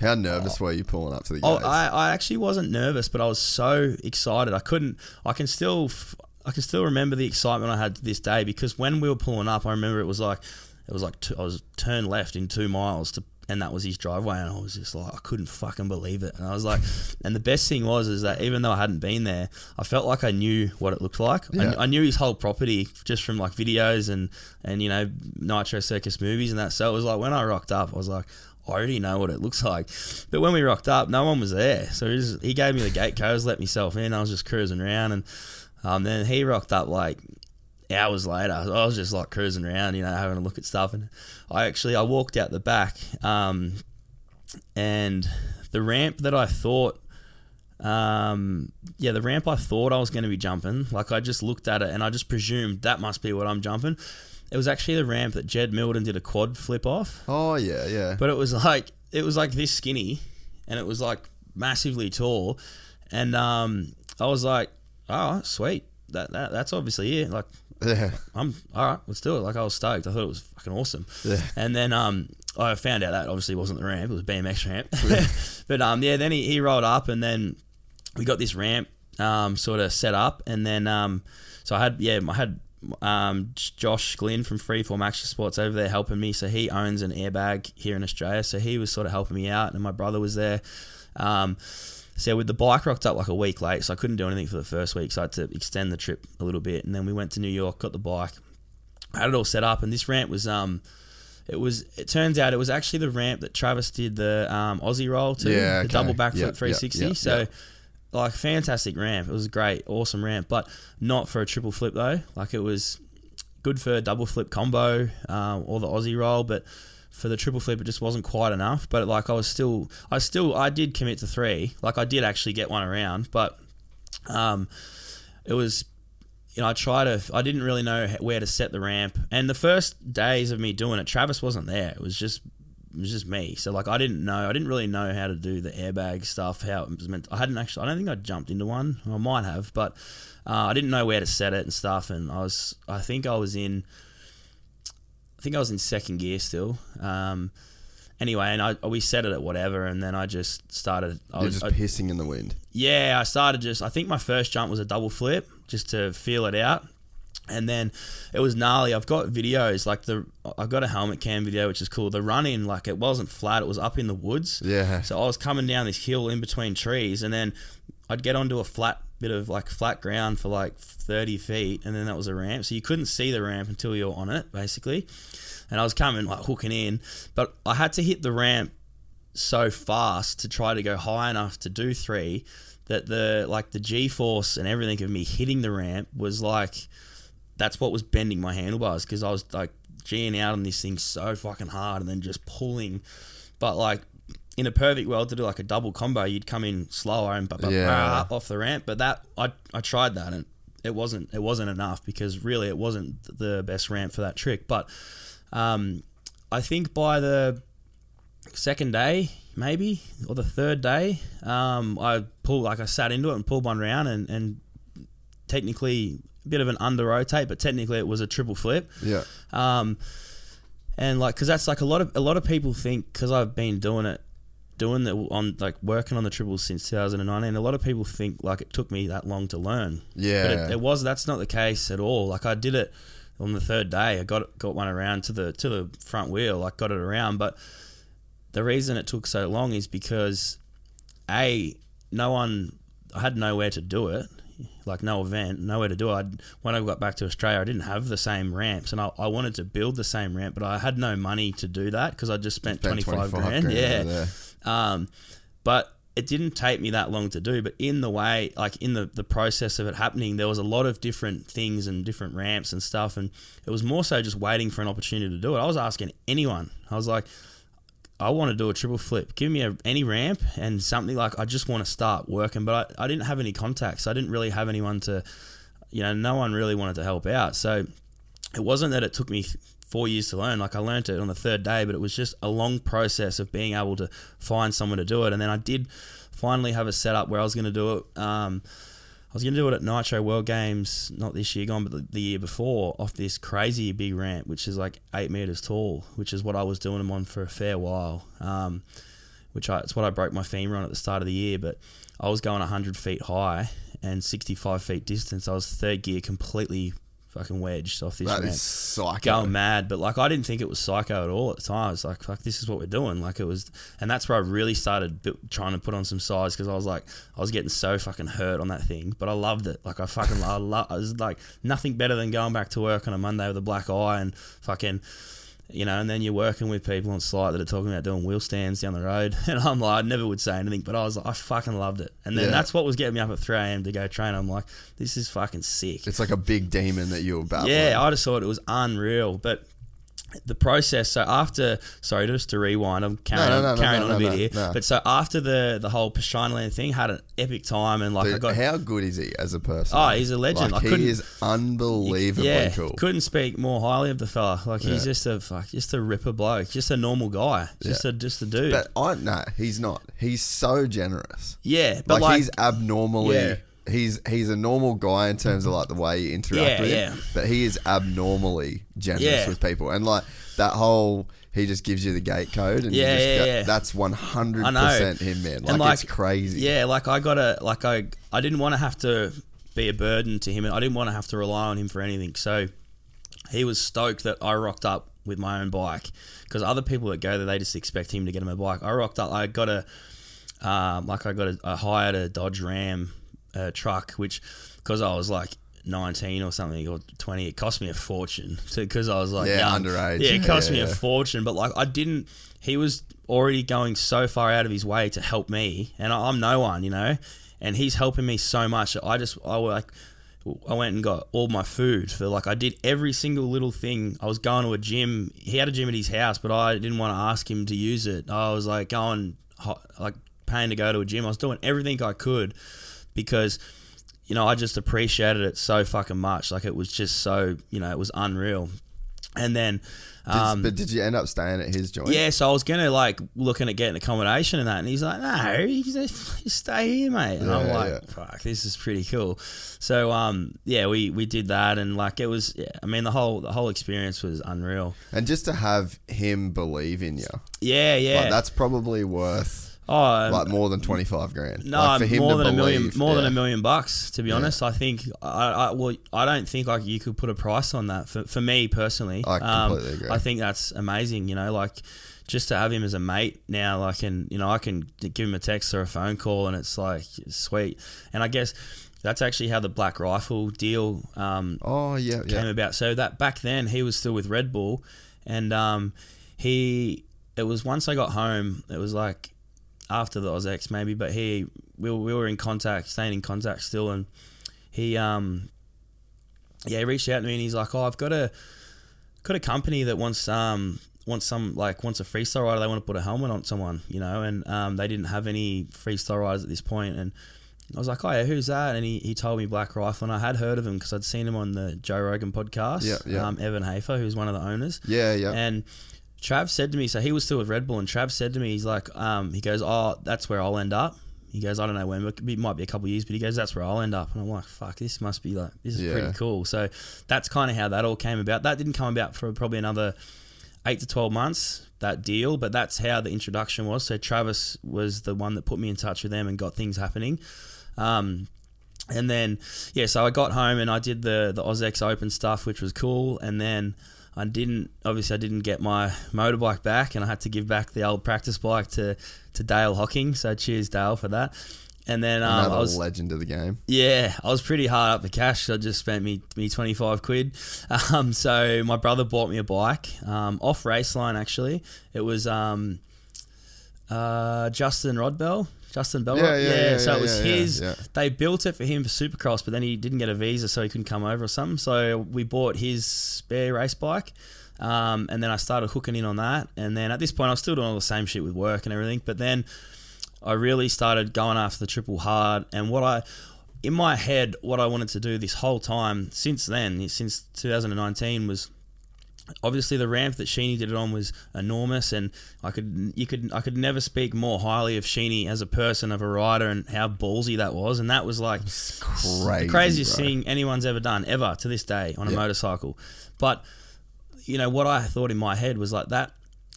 How nervous were you pulling up to the oh. I, I actually wasn't nervous, but I was so excited. I couldn't. I can still, f- I can still remember the excitement I had this day because when we were pulling up, I remember it was like, it was like two, I was turned left in two miles to. And that was his driveway, and I was just like, I couldn't fucking believe it. And I was like, and the best thing was, is that even though I hadn't been there, I felt like I knew what it looked like. I, I knew his whole property just from like videos and and you know Nitro Circus movies and that. So it was like when I rocked up, I was like, I already know what it looks like. But when we rocked up, no one was there. So he, just, he gave me the gate codes, let myself in. I was just cruising around, and um, then he rocked up like hours later. I was just like cruising around, you know, having a look at stuff. And I actually I walked out the back, um, and the ramp that I thought. Um, yeah, the ramp I thought I was going to be jumping, like I just looked at it and I just presumed that must be what I'm jumping. It was actually the ramp that Jed Mildon did a quad flip off. oh yeah, yeah. But it was like it was like this skinny, and it was like massively tall, and um, I was like, oh sweet, that, that that's obviously it. Like yeah. I'm all right, let's do it. Like I was stoked. I thought it was fucking awesome. Yeah. And then um, I found out that obviously wasn't the ramp; it was BMX ramp. but um, yeah, then he, he rolled up, and then we got this ramp um, sort of set up, and then um, so I had yeah I had um, Josh Glynn from Freeform Action Sports over there helping me. So he owns an airbag here in Australia, so he was sort of helping me out, and my brother was there. Um, so with the bike rocked up like a week late, so I couldn't do anything for the first week, so I had to extend the trip a little bit, and then we went to New York, got the bike, had it all set up, and this ramp was um. It was. It turns out it was actually the ramp that Travis did the um, Aussie roll to, Yeah, the double backflip Yep, yep, 360. yep, so yep. like fantastic ramp. It was a great, awesome ramp, but not for a triple flip though. Like it was good for a double flip combo um, or the Aussie roll, but for the triple flip it just wasn't quite enough. But like I was still, I still, I did commit to three. Like I did actually get one around, but um, it was. You know, I tried to. I didn't really know where to set the ramp, and the first days of me doing it, Travis wasn't there. It was just it was just me. So like I didn't know, I didn't really know how to do the airbag stuff. How it was meant. I hadn't actually. I don't think I jumped into one. I might have, but uh, I didn't know where to set it and stuff. And I was. I think I was in. I think I was in second gear still. Um, anyway, and I we set it at whatever, and then I just started. I You're was, just I- pissing in the wind. yeah, I started just. I think my first jump was a double flip just to feel it out, and then it was gnarly. I've got videos like the. I've got a helmet cam video which is cool. The run in like it wasn't flat; it was up in the woods. Yeah. So I was coming down this hill in between trees, and then I'd get onto a flat bit of like flat ground for like thirty feet, and then that was a ramp. So you couldn't see the ramp until you were on it, basically. And I was coming like hooking in, but I had to hit the ramp so fast to try to go high enough to do three that the like the G force and everything of me hitting the ramp was like that's what was bending my handlebars because I was like G'ing out on this thing so fucking hard and then just pulling. But like in a perfect world to do like a double combo, you'd come in slower and Yeah. off the ramp. But that I I tried that and it wasn't it wasn't enough because really it wasn't the best ramp for that trick. But um, I think by the second day, maybe, or the third day, um, I pulled like I sat into it and pulled one round and, and technically a bit of an under rotate, but technically it was a triple flip. Yeah. Um, and like, cause that's like a lot of a lot of people think because I've been doing it, doing the on like working on the triples since 2019. A lot of people think like it took me that long to learn. Yeah. but it, it was. That's not the case at all. Like I did it on the third day. I got got one around to the to the front wheel. Like got it around, but the reason it took so long is because a no one I had nowhere to do it like no event nowhere to do it I'd, when I got back to Australia I didn't have the same ramps and I, I wanted to build the same ramp but I had no money to do that because I just spent, Spent 25, 25 grand, grand yeah. Um, but it didn't take me that long to do but in the way like in the, the process of it happening there was a lot of different things and different ramps and stuff and it was more so just waiting for an opportunity to do it I was asking anyone I was like I want to do a triple flip. Give me a, any ramp and something like I just want to start working. But I, I didn't have any contacts. I didn't really have anyone to, you know, no one really wanted to help out. So it wasn't that it took me four years to learn. Like I learned it on the third day, but it was just a long process of being able to find someone to do it. And then I did finally have a setup where I was going to do it. Um, I was going to do it at Nitro World Games, not this year gone, but the, year before, off this crazy big ramp, which is like eight meters tall, which is what I was doing them on for a fair while. Um, which I, it's what I broke my femur on at the start of the year. But I was going 100 feet high and 65 feet distance. I was third gear, completely fucking wedged off this That ramp is psycho. going mad. But like, I didn't think it was psycho at all at the time. I was like, fuck, this is what we're doing. Like, it was, and that's where I really started bu- trying to put on some size because I was like, I was getting so fucking hurt on that thing, but I loved it. Like, I fucking, I love, I was like, nothing better than going back to work on a Monday with a black eye and fucking. You know, and then you're working with people on site that are talking about doing wheel stands down the road, and I'm like, I never would say anything, but I was, like, I fucking loved it, and then Yeah. that's what was getting me up at 3 a.m. to go train. I'm like, this is fucking sick. It's like a big demon that you were battling. Yeah, I just thought it was unreal. But the process. So after, sorry, just to rewind, I'm carrying No, no, on, no, carrying on a bit here. But so after the the whole Pastranaland thing, had an epic time and like I got. how good is he as a person? Oh, he's a legend. Like, I he is unbelievably yeah, cool. couldn't speak more highly of the fella. Like he's just a fuck, just a ripper bloke, just a normal guy, just Yeah. a just a dude. But I no, he's not. He's so generous. yeah, but Like, like, he's abnormally. He's he's a normal guy in terms of like the way you interact Yeah, with him, yeah. but he is abnormally generous Yeah. with people, and like that whole he just gives you the gate code, and Yeah, you just yeah, go, yeah. that's one hundred percent him, man. Like, And, like, it's crazy. Yeah, like I gotta like I I didn't want to have to be a burden to him. and I didn't want to have to rely on him for anything. So he was stoked that I rocked up with my own bike because other people that go there they just expect him to get him a bike. I rocked up. I got a um, like I got a I hired a Dodge Ram uh, truck, which because I was like. 19 or something or 20 it cost me a fortune So, because I was like Yeah, young. underage. yeah it cost Yeah, me a fortune but like I didn't he was already going so far out of his way to help me and I, I'm no one you know and he's helping me so much I just I like I went and got all my food for like I did every single little thing I was going to a gym he had a gym at his house but I didn't want to ask him to use it I was like going like paying to go to a gym I was doing everything I could because you know, I just appreciated it so fucking much. Like it was just so, you know, it was unreal. And then, Did- um, but did you end up staying at his joint? yeah, so I was gonna like looking at getting accommodation and that, and he's like, "No, you just you stay here, mate." And I'm like, yeah. "Fuck, this is pretty cool." So, um, yeah, we we did that, and like it was, yeah, I mean, the whole the whole experience was unreal. And just to have him believe in you, Yeah, yeah. like that's probably worth oh, like more than twenty five grand. No, like, for him more to than a million, more than a million bucks. To be honest, I think I, I well, I don't think like you could put a price on that for, for me personally. I Um, completely agree. I think that's amazing. You know, like just to have him as a mate now, like, and you know, I can give him a text or a phone call, and it's like sweet. And I guess that's actually how the Black Rifle deal um, Oh yeah, came yeah. about. So that back then he was still with Red Bull, and um, he it was once I got home. It was like after the AUS-X maybe, but he we were, we were in contact, staying in contact still, and he um yeah he reached out to me and he's like, oh I've got a got a company that wants um wants some like wants a freestyle rider. They want to put a helmet on someone, you know, and um they didn't have any freestyle riders at this point, and I was like, oh yeah, who's that? And he, he told me Black Rifle, and I had heard of him because I'd seen him on the Joe Rogan podcast. Yeah, yeah. Um, Evan Hafer, who's one of the owners. Yeah, yeah. And Trav said to me, so he was still with Red Bull, and Trav said to me, he's like, um, he goes, oh, that's where I'll end up. He goes, I don't know when, but it might be a couple of years, but he goes, that's where I'll end up. And I'm like, fuck, this must be like, this is Yeah. pretty cool. So that's kind of how that all came about. That didn't come about for probably another eight to 12 months, that deal, but that's how the introduction was. So Travis was the one that put me in touch with them and got things happening. Um, and then, yeah, so I got home and I did the, the AUS-X Open stuff, which was cool. And then I didn't, obviously, I didn't get my motorbike back and I had to give back the old practice bike to, to Dale Hocking. So cheers, Dale, for that. And then um, Another I was legend of the game. yeah, I was pretty hard up the cash. I just spent me me twenty five quid. Um, so my brother bought me a bike um, off Raceline. Actually, it was um, uh, Justin Rodbell. Justin Bell. Yeah, yeah, yeah, so yeah, it was his. They built it for him for Supercross, but then he didn't get a visa, so he couldn't come over or something. So we bought his spare race bike. Um, and then I started hooking in on that. And then at this point, I was still doing all the same shit with work and everything. But then I really started going after the triple hard. And what I, in my head, what I wanted to do this whole time since then, since 2019, was obviously the ramp that Sheeny did it on was enormous, and I could you could I could never speak more highly of Sheeny as a person, of a rider, and how ballsy that was. And that was like Crazy, the craziest bro. thing anyone's ever done ever to this day on a Yeah. motorcycle. But you know what I thought in my head was like that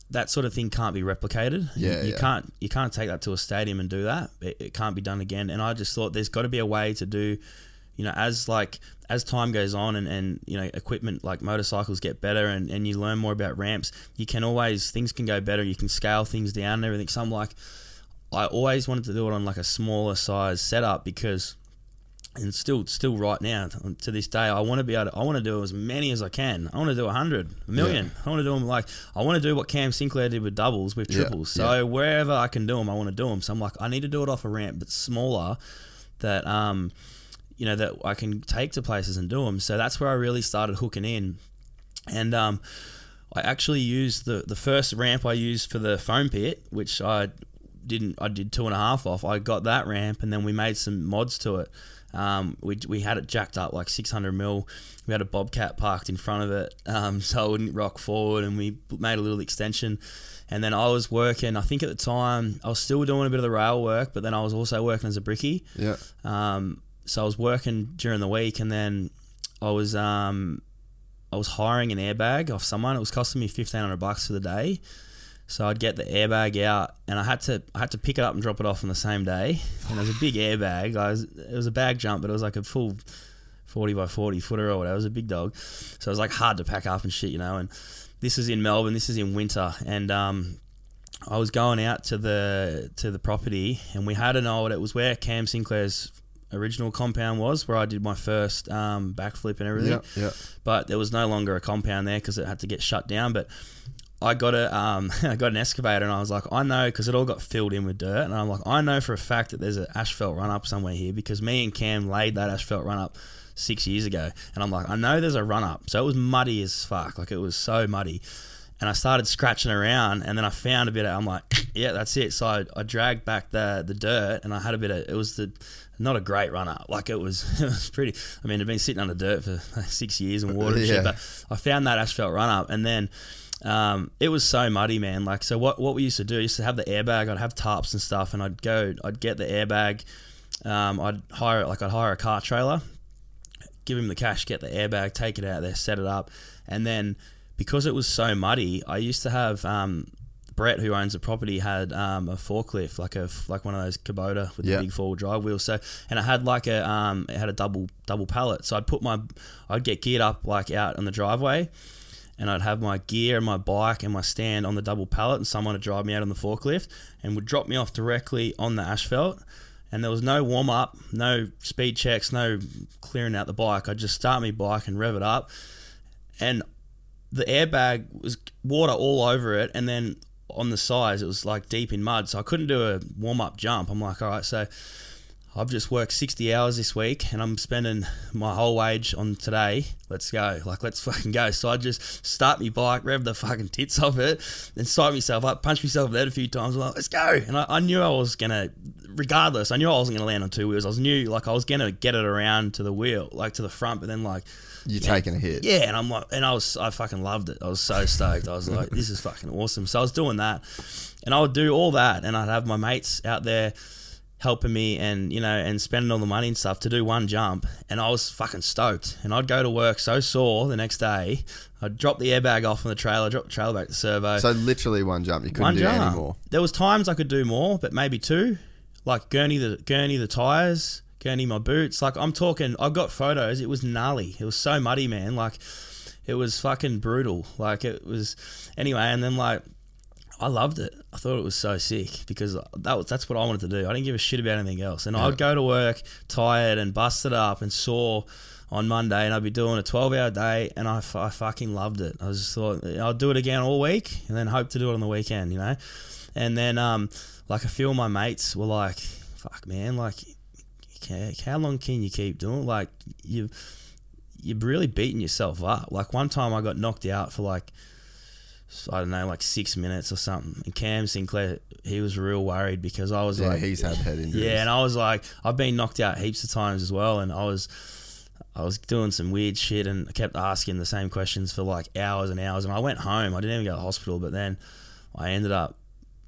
that sort of thing can't be replicated. Yeah, you yeah. can't you can't take that to a stadium and do that. It, it can't be done again. And I just thought there's got to be a way to do, you know, as like as time goes on and, and you know equipment like motorcycles get better and, and you learn more about ramps, you can always things can go better. You can scale things down and everything. So I'm like, I always wanted to do it on like a smaller size setup because and still still right now to this day I want to be able to I want to do as many as I can. I want to do 100 a million. I want to do them like I want to do what Cam Sinclair did with doubles with Yeah, triples. so wherever I can do them I want to do them so I'm like I need to do it off a ramp but smaller that um you know that I can take to places and do them so that's where I really started hooking in and um I actually used the the first ramp I used for the foam pit which I didn't I did two and a half off. I got that ramp and then we made some mods to it. Um, we, we had it jacked up like 600 mil. We had a bobcat parked in front of it, um, so it wouldn't rock forward, and we made a little extension. And then I was working. I think at the time I was still doing a bit of the rail work, but then I was also working as a brickie. Yeah. Um, so I was working during the week, and then I was um, I was hiring an airbag off someone. It was costing me fifteen hundred bucks for the day. So I'd get the airbag out, and I had to I had to pick it up and drop it off on the same day. And it was a big airbag. I was, it was a bag jump, but it was like a full forty by forty footer or whatever. It was a big dog, so it was like hard to pack up and shit, you know. And this is in Melbourne. This is in winter, and um, I was going out to the to the property, and we had an old. It was where Cam Sinclair's original compound was, where I did my first um, backflip and everything. Yeah, yeah. But there was no longer a compound there because it had to get shut down. But I got a um, I got an excavator, and I was like, I know because it all got filled in with dirt, and I'm like, I know for a fact that there's an asphalt run up somewhere here because me and Cam laid that asphalt run up six years ago, and I'm like, I know there's a run up, so it was muddy as fuck, like it was so muddy. And I started scratching around, and then I found a bit of. I'm like, yeah, that's it. So I, I dragged back the the dirt, and I had a bit of. It was the not a great run up. Like it was, it was pretty. I mean, I've been sitting under dirt for like six years and water and Yeah. shit, but I found that asphalt run up, and then um, it was so muddy, man. Like, so what what we used to do, I used to have the airbag. I'd have tarps and stuff, and I'd go, I'd get the airbag. Um, I'd hire like I'd hire a car trailer, give him the cash, get the airbag, take it out there, set it up, and then because it was so muddy, I used to have um, Brett, who owns the property, had um, a forklift, like a like one of those Kubota with Yeah. the big four wheel drive wheels. So, and it had like a um, it had a double double pallet. So I'd put my, I'd get geared up like out on the driveway, and I'd have my gear and my bike and my stand on the double pallet, and someone would drive me out on the forklift and would drop me off directly on the asphalt. And there was no warm up, no speed checks, no clearing out the bike. I'd just start my bike and rev it up, and the airbag was water all over it, and then on the sides it was like deep in mud, so I couldn't do a warm up jump. I'm like, all right, so I've just worked 60 hours this week, and I'm spending my whole wage on today. Let's go, like let's fucking go. So I just start my bike, rev the fucking tits off it, then psych myself up, punch myself in the head a few times. I'm like, let's go, and I, I knew I was gonna. Regardless, I knew I wasn't going to land on two wheels. I was knew like I was going to get it around to the wheel, like to the front, but then like You're taking a hit. yeah, and I'm like, and I was, I fucking loved it. I was so stoked. I was like, this is fucking awesome. So I was doing that, and I would do all that, and I'd have my mates out there helping me, and you know, and spending all the money and stuff to do one jump, and I was fucking stoked. And I'd go to work so sore the next day. I'd drop the airbag off on the trailer, drop the trailer back to servo. So literally one jump. You couldn't one do jump. any more. There was times I could do more, but maybe two. Like gurney the gurney the tires, gurney my boots. Like I'm talking, I've got photos. It was gnarly. It was so muddy, man. Like it was fucking brutal. Like it was. Anyway, and then like I loved it. I thought it was so sick because that was that's what I wanted to do. I didn't give a shit about anything else. And I'd go to work tired and busted up and sore on Monday, and I'd be doing a 12 hour day, and I, I fucking loved it. I just thought I'll do it again all week, and then hope to do it on the weekend, you know. And then um, like a few of my mates were like, "Fuck, man, like." "Ca- How long can you keep doing? Like you, you're really beating yourself up. Like one time, I got knocked out for like I don't know, like six minutes or something. And Cam Sinclair, he was real worried because I was Yeah, like, he's had head injuries. yeah, and I was like, I've been knocked out heaps of times as well, and I was, I was doing some weird shit, and I kept asking the same questions for like hours and hours, and I went home. I didn't even go to the hospital, but then I ended up,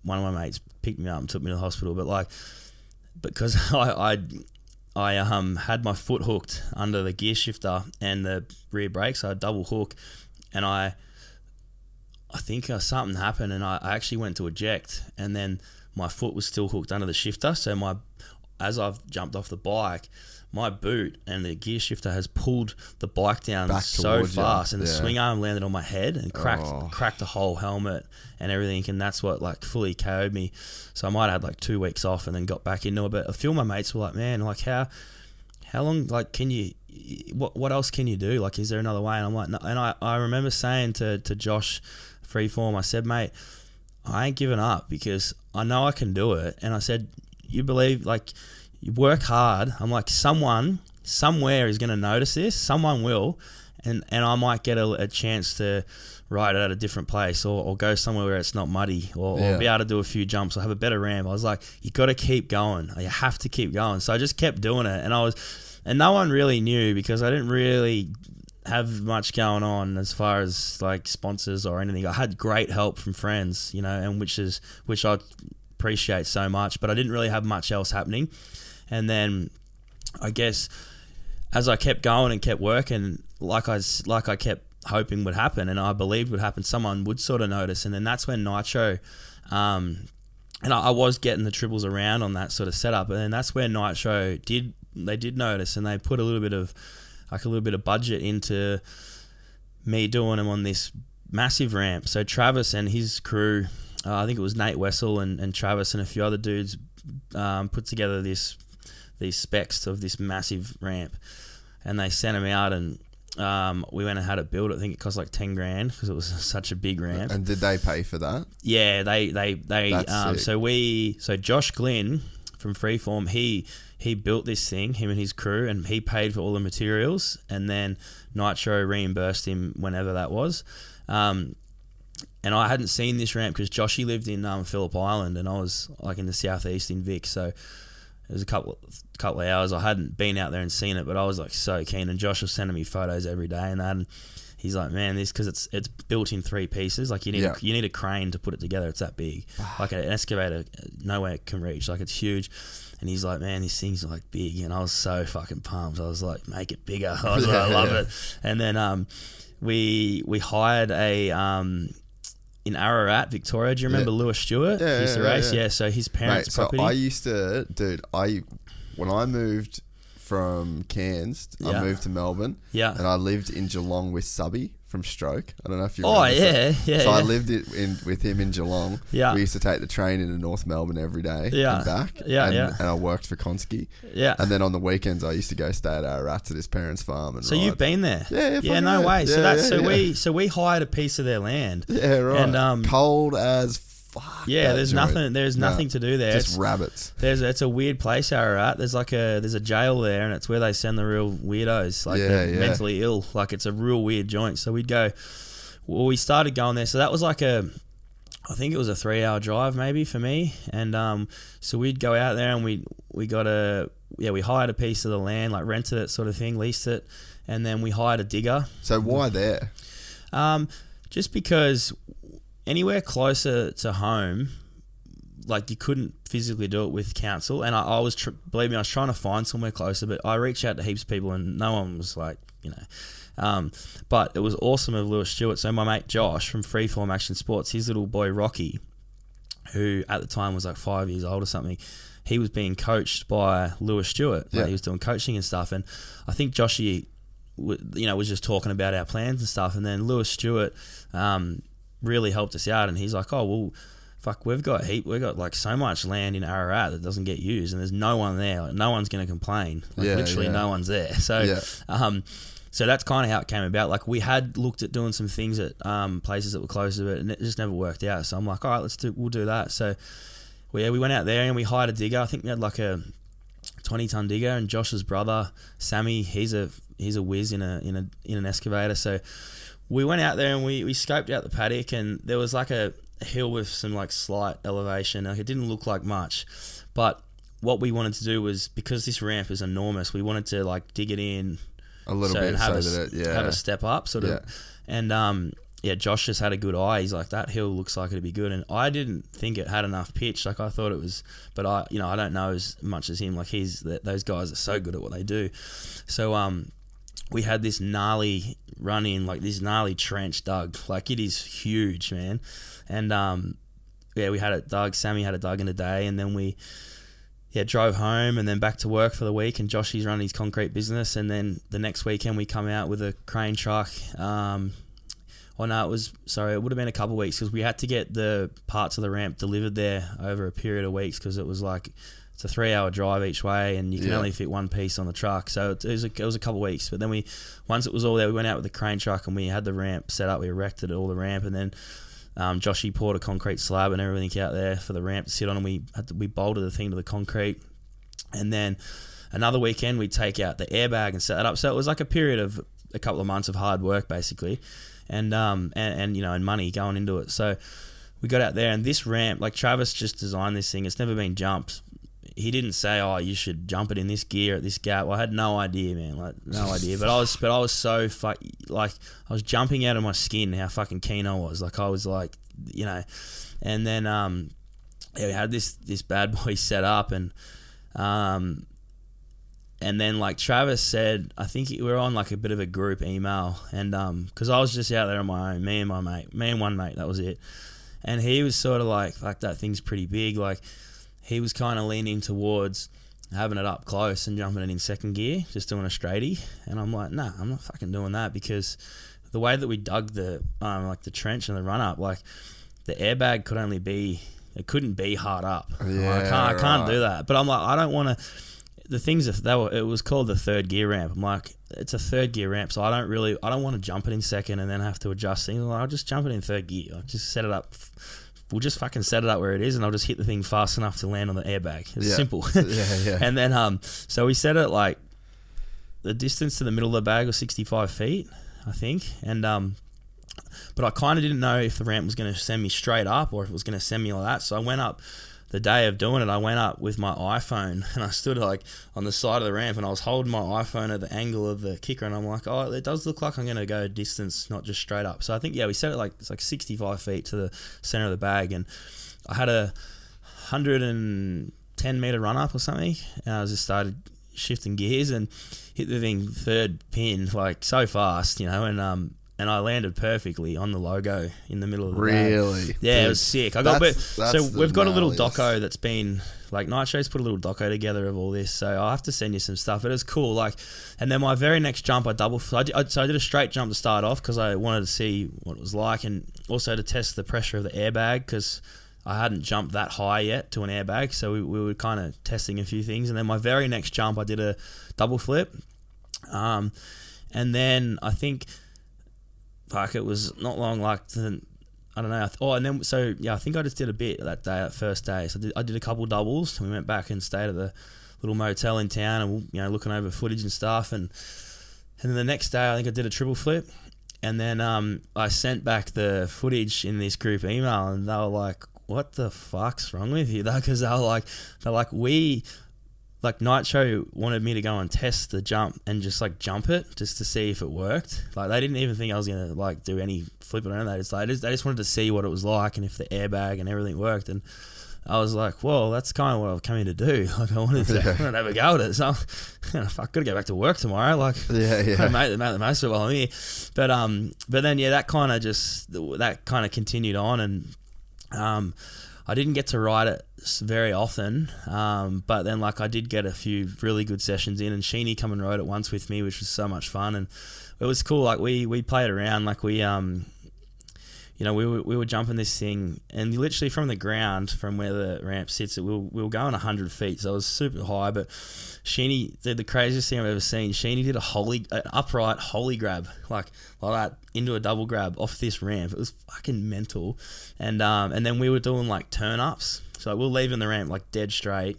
one of my mates picked me up and took me to the hospital, but like, because I, I, I um had my foot hooked under the gear shifter and the rear brakes, I double hook, and I. I think uh, something happened, and I, I actually went to eject, and then my foot was still hooked under the shifter. So my, as I've jumped off the bike, my boot and the gear shifter has pulled the bike down Back so towards you, fast, and the yeah. swing arm landed on my head and cracked Oh. cracked the whole helmet and everything, and that's what like fully KO'd me. So I might have had like two weeks off, and then got back into it. But a few of my mates were like, "Man, like how." how long like can you what what else can you do like is there another way and i'm like no. and i i remember saying to to josh freeform i said mate i ain't giving up because i know i can do it and i said you believe like you work hard i'm like someone somewhere is going to notice this someone will and and i might get a, a chance to ride it at a different place or, or go somewhere where it's not muddy or, Yeah. or be able to do a few jumps or have a better ramp. I was like, you got to keep going. You have to keep going. So I just kept doing it, and I was, and no one really knew because I didn't really have much going on as far as like sponsors or anything. I had great help from friends, you know, and which is which I appreciate so much, but I didn't really have much else happening. And then I guess as I kept going and kept working, like I like I kept hoping would happen, and I believed would happen. Someone would sort of notice, and then that's when Nitro. Um, and I, I was getting the triples around on that sort of setup, and then that's where Nitro did they did notice, and they put a little bit of like a little bit of budget into me doing them on this massive ramp. So Travis and his crew, uh, I think it was Nate Wessel and, and Travis and a few other dudes, um, put together this these specs of this massive ramp, and they sent them out and. Um, we went and had it built. I think it cost like ten grand because it was such a big ramp. And did they pay for that? Yeah, they they they. That's Um, so we so Josh Glynn from Freeform he he built this thing him and his crew and he paid for all the materials and then Nitro reimbursed him whenever that was. Um, and I hadn't seen this ramp because Joshy lived in um, Phillip Island and I was like in the southeast in Vic, so it was a couple couple of hours. I hadn't been out there and seen it, but I was like so keen. And Josh was sending me photos every day and that. And he's like, man, this because it's it's built in three pieces. Like you need Yeah. a, you need a crane to put it together. It's that big, like an excavator nowhere can reach. Like it's huge. And he's like, man, this thing's like big, and I was so fucking pumped. I was like, make it bigger. I was like, I love it. And then um, we we hired a um. In Ararat, Victoria, do you remember Yeah. Lewis Stewart? Yeah, He used to yeah, race, yeah. yeah. So his Mate, parents' so. I used to, dude. I when I moved from Cairns. I moved to Melbourne. Yeah. and I lived in Geelong with Subby from Stroke. I don't know if you. Oh, yeah, yeah, So I lived it in with him in Geelong. Yeah. we used to take the train into North Melbourne every day. Yeah. and back. Yeah, and, yeah. And I worked for Konsky. yeah. And then on the weekends, I used to go stay at Ararat at his parents' farm. And So ride. you've been there? Yeah, yeah, yeah. No right. way. So that's yeah, so yeah. we so we hired a piece of their land. Yeah, right. And, um, cold as fuck. Yeah, there's joint. nothing. There's Nah, nothing to do there. Just It's- rabbits. There's it's a weird place, Ararat. There's like a there's a jail there, and it's where they send the real weirdos, like Yeah, yeah. mentally ill. Like it's a real weird joint. So we'd go. Well, we started going there. So that was like a, I think it was a three hour drive maybe for me, and um, so we'd go out there and we we got a yeah we hired a piece of the land, like rented it sort of thing, leased it, and then we hired a digger. So why there? Um, just because anywhere closer to home, like you couldn't physically do it with council, and I, I was tr- believe me, I was trying to find somewhere closer, but I reached out to heaps of people, and no one was like, you know. Um, but it was awesome of Lewis Stewart. So my mate Josh from Freeform Action Sports, his little boy Rocky, who at the time was like five years old or something, he was being coached by Lewis Stewart. Like, Yeah. he was doing coaching and stuff, and I think Joshy, you know, was just talking about our plans and stuff, and then Lewis Stewart um, really helped us out, and he's like, oh well. Fuck, we've got heap. We've got like so much land in Ararat that doesn't get used, and there's no one there. Like, no one's going to complain. Like, Yeah, literally, yeah. no one's there. So, Yeah. um, so that's kind of how it came about. Like we had looked at doing some things at um, places that were close to it, and it just never worked out. So I'm like, all right, let's do. We'll do that. So we yeah, we went out there and we hired a digger. I think we had like a 20 ton digger, and Josh's brother Sammy, he's a he's a whiz in a in a in an excavator. So we went out there and we we scoped out the paddock, and there was like a hill with some like slight elevation. Like it didn't look like much, but what we wanted to do was because this ramp is enormous, we wanted to like dig it in A little so bit and so a, that it, yeah. have a step up sort of Yeah. and um yeah josh just had a good eye he's like that hill looks like it'd be good and i didn't think it had enough pitch like i thought it was but i you know i don't know as much as him like he's th those guys are so good at what they do so um we had this gnarly run in like this gnarly trench dug like it is huge man and um yeah we had it dug sammy had it dug in a day and then we yeah, drove home and then back to work for the week. And Joshy's running his concrete business. And then the next weekend we come out with a crane truck. Um, oh no, it was sorry, it would have been a couple weeks because we had to get the parts of the ramp delivered there over a period of weeks because it was like it's a three-hour drive each way, and you can Yeah. only fit one piece on the truck. So it was a, it was a couple of weeks. But then we once it was all there, we went out with the crane truck and we had the ramp set up. We erected all the ramp, and then um, Joshy poured a concrete slab and everything out there for the ramp to sit on, and we had to, we bolted the thing to the concrete, and then another weekend we'd take out the airbag and set that up. So it was like a period of a couple of months of hard work basically, and um and, and you know and money going into it. So we got out there and this ramp, like Travis just designed this thing. It's never been jumped. He didn't say, "Oh, you should jump it in this gear at this gap." Well, I had no idea, man. Like no idea. But I was, but I was so fuck, like I was jumping out of my skin. How fucking keen I was. Like I was like, you know, and then um, yeah, we had this this bad boy set up and um, and then like Travis said, I think we were on like a bit of a group email, and um, because I was just out there on my own, me and my mate, me and one mate, that was it, and he was sort of like, fuck, that thing's pretty big, like he was kind of leaning towards having it up close and jumping it in second gear, just doing a straighty, and I'm like, nah, I'm not fucking doing that because the way that we dug the um, like the trench and the run up, like the airbag could only be it couldn't be hard up. Yeah, I can't I can't do that. But I'm like I don't want to. The things that they were, it was called the third gear ramp. I'm like, it's a third gear ramp, so I don't really, I don't want to jump it in second and then have to adjust things. Like, I'll just jump it in third gear. I'll just set it up. We'll just fucking set it up where it is, and I'll just hit the thing fast enough to land on the airbag. It's Yeah. simple. Yeah, yeah. and then, um, so we set it like the distance to the middle of the bag was 65 feet, I think, and um, but I kind of didn't know if the ramp was going to send me straight up or if it was going to send me like that. So I went up the day of doing it. I went up with my iPhone and I stood like on the side of the ramp and I was holding my iPhone at the angle of the kicker and I'm like, oh, it does look like I'm going to go distance, not just straight up. So I think yeah, we set it like it's like 65 feet to the center of the bag and I had a 110 meter run up or something and I just started shifting gears and hit the thing third pin like so fast, you know, and um and I landed perfectly on the logo in the middle of the bag. Really? Yeah, it was sick. I got but, so we've got a little doco that's been like Nitro's put a little doco together of all this. So I'll have to send you some stuff. It is cool. Like, and then my very next jump, I double. I did, I, so I did a straight jump to start off because I wanted to see what it was like, and also to test the pressure of the airbag because I hadn't jumped that high yet to an airbag. So we, we were kind of testing a few things, and then my very next jump, I did a double flip. Um, and then I think fuck, it was not long like the, I don't know. I th- Oh, and then so yeah, I think I just did a bit that day, that first day. So I did, I did a couple doubles. And we went back and stayed at the little motel in town, and you know, looking over footage and stuff. And and then the next day, I think I did a triple flip. And then um, I sent back the footage in this group email, and they were like, "What the fuck's wrong with you?" Because they were like, "They're like we." Like Nitro wanted me to go and test the jump and just like jump it just to see if it worked. Like they didn't even think I was gonna like do any flipping around that. It's like they just, they just wanted to see what it was like and if the airbag and everything worked. And I was like, well, that's kind of what I've come here to do. Like I wanted to, I wanted to have a go at it. So you know, fuck, gotta go back to work tomorrow. Like Yeah, yeah. make, make the most of it while I'm here. But um, but then yeah, that kind of just that kind of continued on and um. I didn't get to ride it very often, um, but then like I did get a few really good sessions in, and Sheeny come and rode it once with me, which was so much fun, and it was cool. Like we we played around, like we um, you know, we were, we were jumping this thing, and literally from the ground, from where the ramp sits, we were, we were going 100 feet, so it was super high. But Sheeny did the craziest thing I've ever seen. Sheeny did a holy, an upright holy grab, like like that, into a double grab off this ramp. It was fucking mental. And um, and then we were doing like turn ups, so we we're leaving the ramp like dead straight.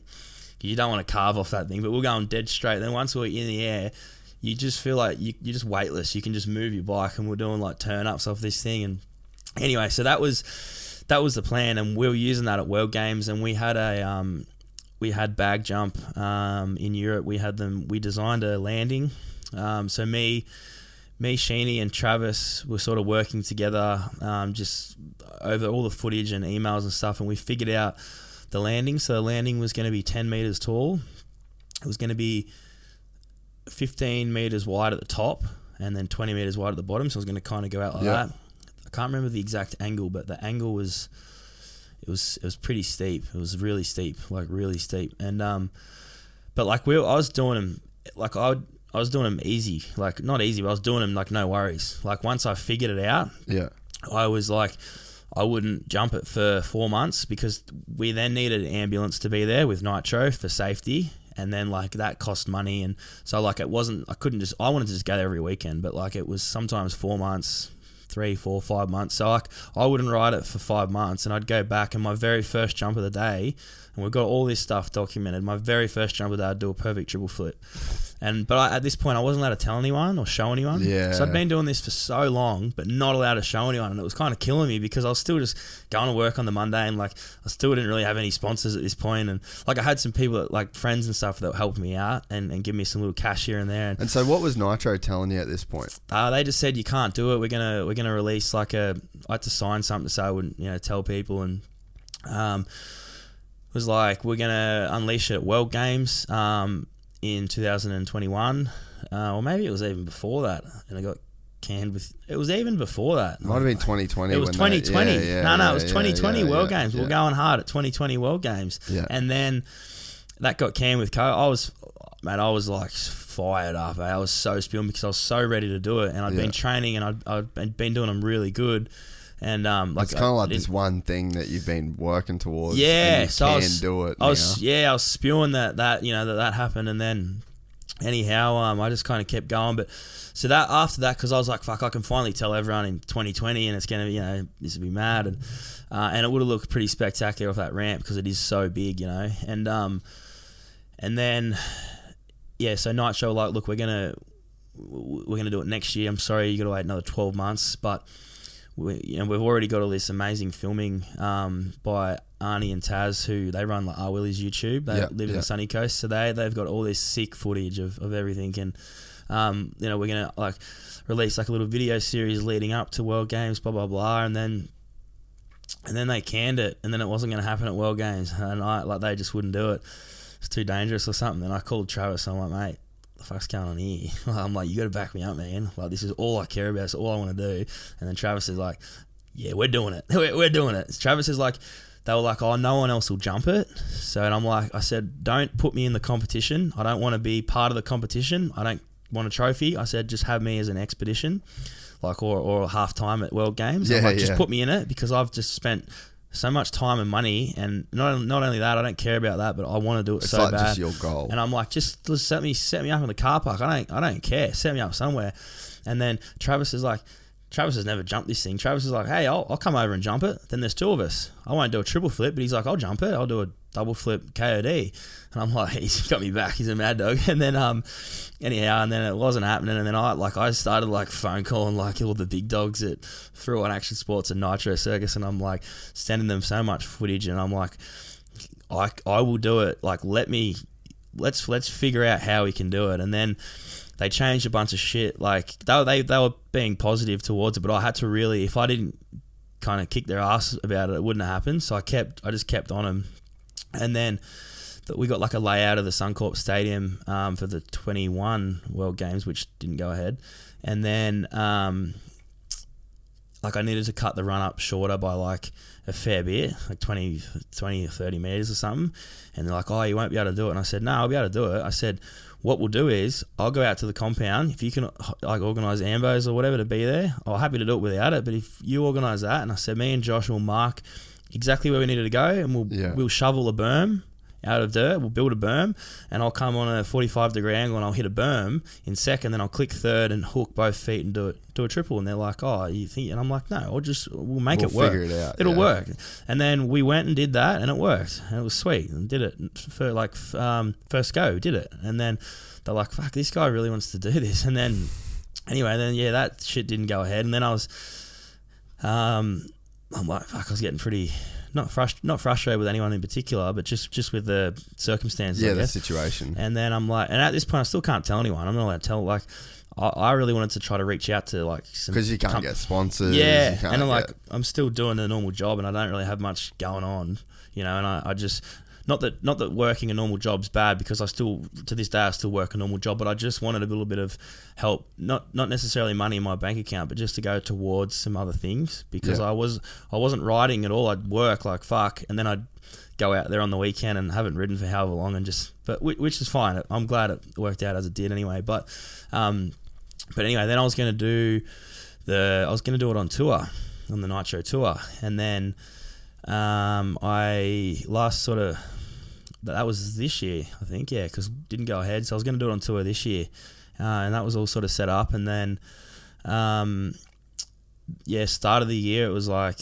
You don't want to carve off that thing, but we're going dead straight. Then once we're in the air, you just feel like you, you're just weightless. You can just move your bike, and we're doing like turn ups off this thing. And anyway, so that was that was the plan, and we were using that at World Games, and we had a um, we had bag jump um, in Europe. We had them. We designed a landing. Um, so me, me, Sheeny, and Travis were sort of working together, um, just over all the footage and emails and stuff, and we figured out the landing. So the landing was going to be ten meters tall. It was going to be 15 meters wide at the top and then 20 meters wide at the bottom. So it was going to kind of go out like Yeah. that. I can't remember the exact angle, but the angle was it was it was pretty steep. It was really steep, like really steep. And um, but like we, were- I was doing them like I would, I was doing them easy, like not easy, but I was doing them like no worries. Like once I figured it out, Yeah. I was like, I wouldn't jump it for four months because we then needed an ambulance to be there with nitro for safety. And then like that cost money. And so like it wasn't, I couldn't just, I wanted to just go there every weekend, but like it was sometimes four months, three, four, five months. So like I wouldn't ride it for five months and I'd go back and my very first jump of the day, and we've got all this stuff documented. My very first jump of the day, I'd do a perfect triple flip. And but I, at this point, I wasn't allowed to tell anyone or show anyone. Yeah. So I'd been doing this for so long, but not allowed to show anyone, and it was kind of killing me because I was still just going to work on the Monday, and like I still didn't really have any sponsors at this point, and like I had some people that like friends and stuff that helped me out and, and give me some little cash here and there, and And so, what was Nitro telling you at this point? uh, they just said you can't do it. We're gonna we're gonna release like a I had to sign something to say I wouldn't you know tell people and um it was like we're gonna unleash it at World Games um in 2021, uh, or maybe it was even before that, and I got canned with. It was even before that. Might have been 2020. It was when they- 2020. yeah, yeah, no, no, yeah, it was 2020 yeah, World Games. We're going hard at 2020 World Games. Yeah. And then that got canned with COVID. I was, man, I was like fired up. eh? I was so spewing because I was so ready to do it, and I'd been training and I'd, I'd been- been doing them really good. And um, like It's kind of like didn't- this one thing that you've been working towards. yeah, so I was, do it. I was, now. yeah, I was spewing that that you know that that happened, and then anyhow, um, I just kind of kept going. But so that after that, because I was like, fuck, I can finally tell everyone in 2020, and it's gonna, be, you know, this will be mad, and uh, and it would have looked pretty spectacular off that ramp because it is so big, you know, and um, and then yeah, so Nitro's like, look, we're gonna we're gonna do it next year. I'm sorry, you got to wait another 12 months, but we, you know, we've already got all this amazing filming um, by Arnie and Taz, who they run like R Willie's YouTube. They Yeah, live in the sunny coast, so they they've got all this sick footage of, of everything, and um, you know we're gonna like release like a little video series leading up to World Games, blah blah blah, and then and then they canned it, and then it wasn't gonna happen at World Games, and I like they just wouldn't do it. It's too dangerous or something. And I called Travis. I'm like, mate, fuck's going on here? I'm like, you got to back me up, man. Like, this is all I care about. It's all I want to do. And then Travis is like, yeah, we're doing it. We're, we're doing it. Travis is like, they were like, oh, no one else will jump it. So, and I'm like, I said, don't put me in the competition. I don't want to be part of the competition. I don't want a trophy. I said, just have me as an expedition, like, or, or half time at World Games. I'm Yeah, just put me in it because I've just spent so much time and money. And not, not only that, I don't care about that, but I want to do it It's so like bad. just your goal. And I'm like, just, just set me set me up in the car park. I don't I don't care. Set me up somewhere. And then Travis is like, Travis has never jumped this thing. Travis is like, hey, I'll, I'll come over and jump it. Then there's two of us. I won't do a triple flip, but he's like, I'll jump it. I'll do a double flip KOD. And I'm like, he's got me back. He's a mad dog. And then um, anyhow, and then it wasn't happening. And then I like I started like phone calling like all the big dogs at Thrill One Action Sports and Nitro Circus, and I'm like sending them so much footage, and I'm like, I I will do it. Like let me let's let's figure out how we can do it. And then they changed a bunch of shit. Like they they they were being positive towards it, but I had to really if I didn't kind of kick their ass about it, it wouldn't have happened. So I kept I just kept on them, and then. th- We got like a layout of the Suncorp Stadium um, for the 21 World Games, which didn't go ahead. And then, um, like, I needed to cut the run up shorter by like a fair bit, like 20, 20 or 30 meters or something. And they're like, oh, you won't be able to do it. And I said, no, I'll be able to do it. I said, what we'll do is I'll go out to the compound. If you can like organise ambos or whatever to be there, I'm happy to do it without it. But if you organise that, and I said, me and Josh will mark exactly where we needed to go, and we'll Yeah. we'll shovel a berm out of dirt. We'll build a berm, and I'll come on a 45 degree angle, and I'll hit a berm in second. Then I'll click third and hook both feet and do it do a triple. And they're like, "Oh, you think?" And I'm like, "No, I'll just we'll make We'll it work. figure it out, It'll yeah. work." And then we went and did that, and it worked. And it was sweet, and did it for like um, first go, did it. And then they're like, "Fuck, this guy really wants to do this." And then anyway, then yeah, that shit didn't go ahead. And then I was, um, I'm like, fuck, I was getting pretty. Not frust- not frustrated with anyone in particular, but just, just with the circumstances. yeah, I the guess. situation. And then I'm like, and at this point, I still can't tell anyone. I'm not allowed to tell. Like, I, I really wanted to try to reach out to like some Because you can't com- get sponsors. yeah, and I'm like, get- I'm still doing a normal job, and I don't really have much going on, you know. And I, I just not that not that working a normal job's bad because I still to this day I still work a normal job, but I just wanted a little bit of help, not not necessarily money in my bank account, but just to go towards some other things because Yeah. I was I wasn't riding at all. I'd work like fuck, and then I'd go out there on the weekend and haven't ridden for however long, and just but which is fine. I'm glad it worked out as it did anyway. But um, but anyway, then I was going to do the I was to do it on tour, on the Nitro tour, and then um, I last sort of that was this year, I think, yeah, because didn't go ahead. So I was going to do it on tour this year, uh, and that was all sort of set up, and then um, yeah, start of the year it was like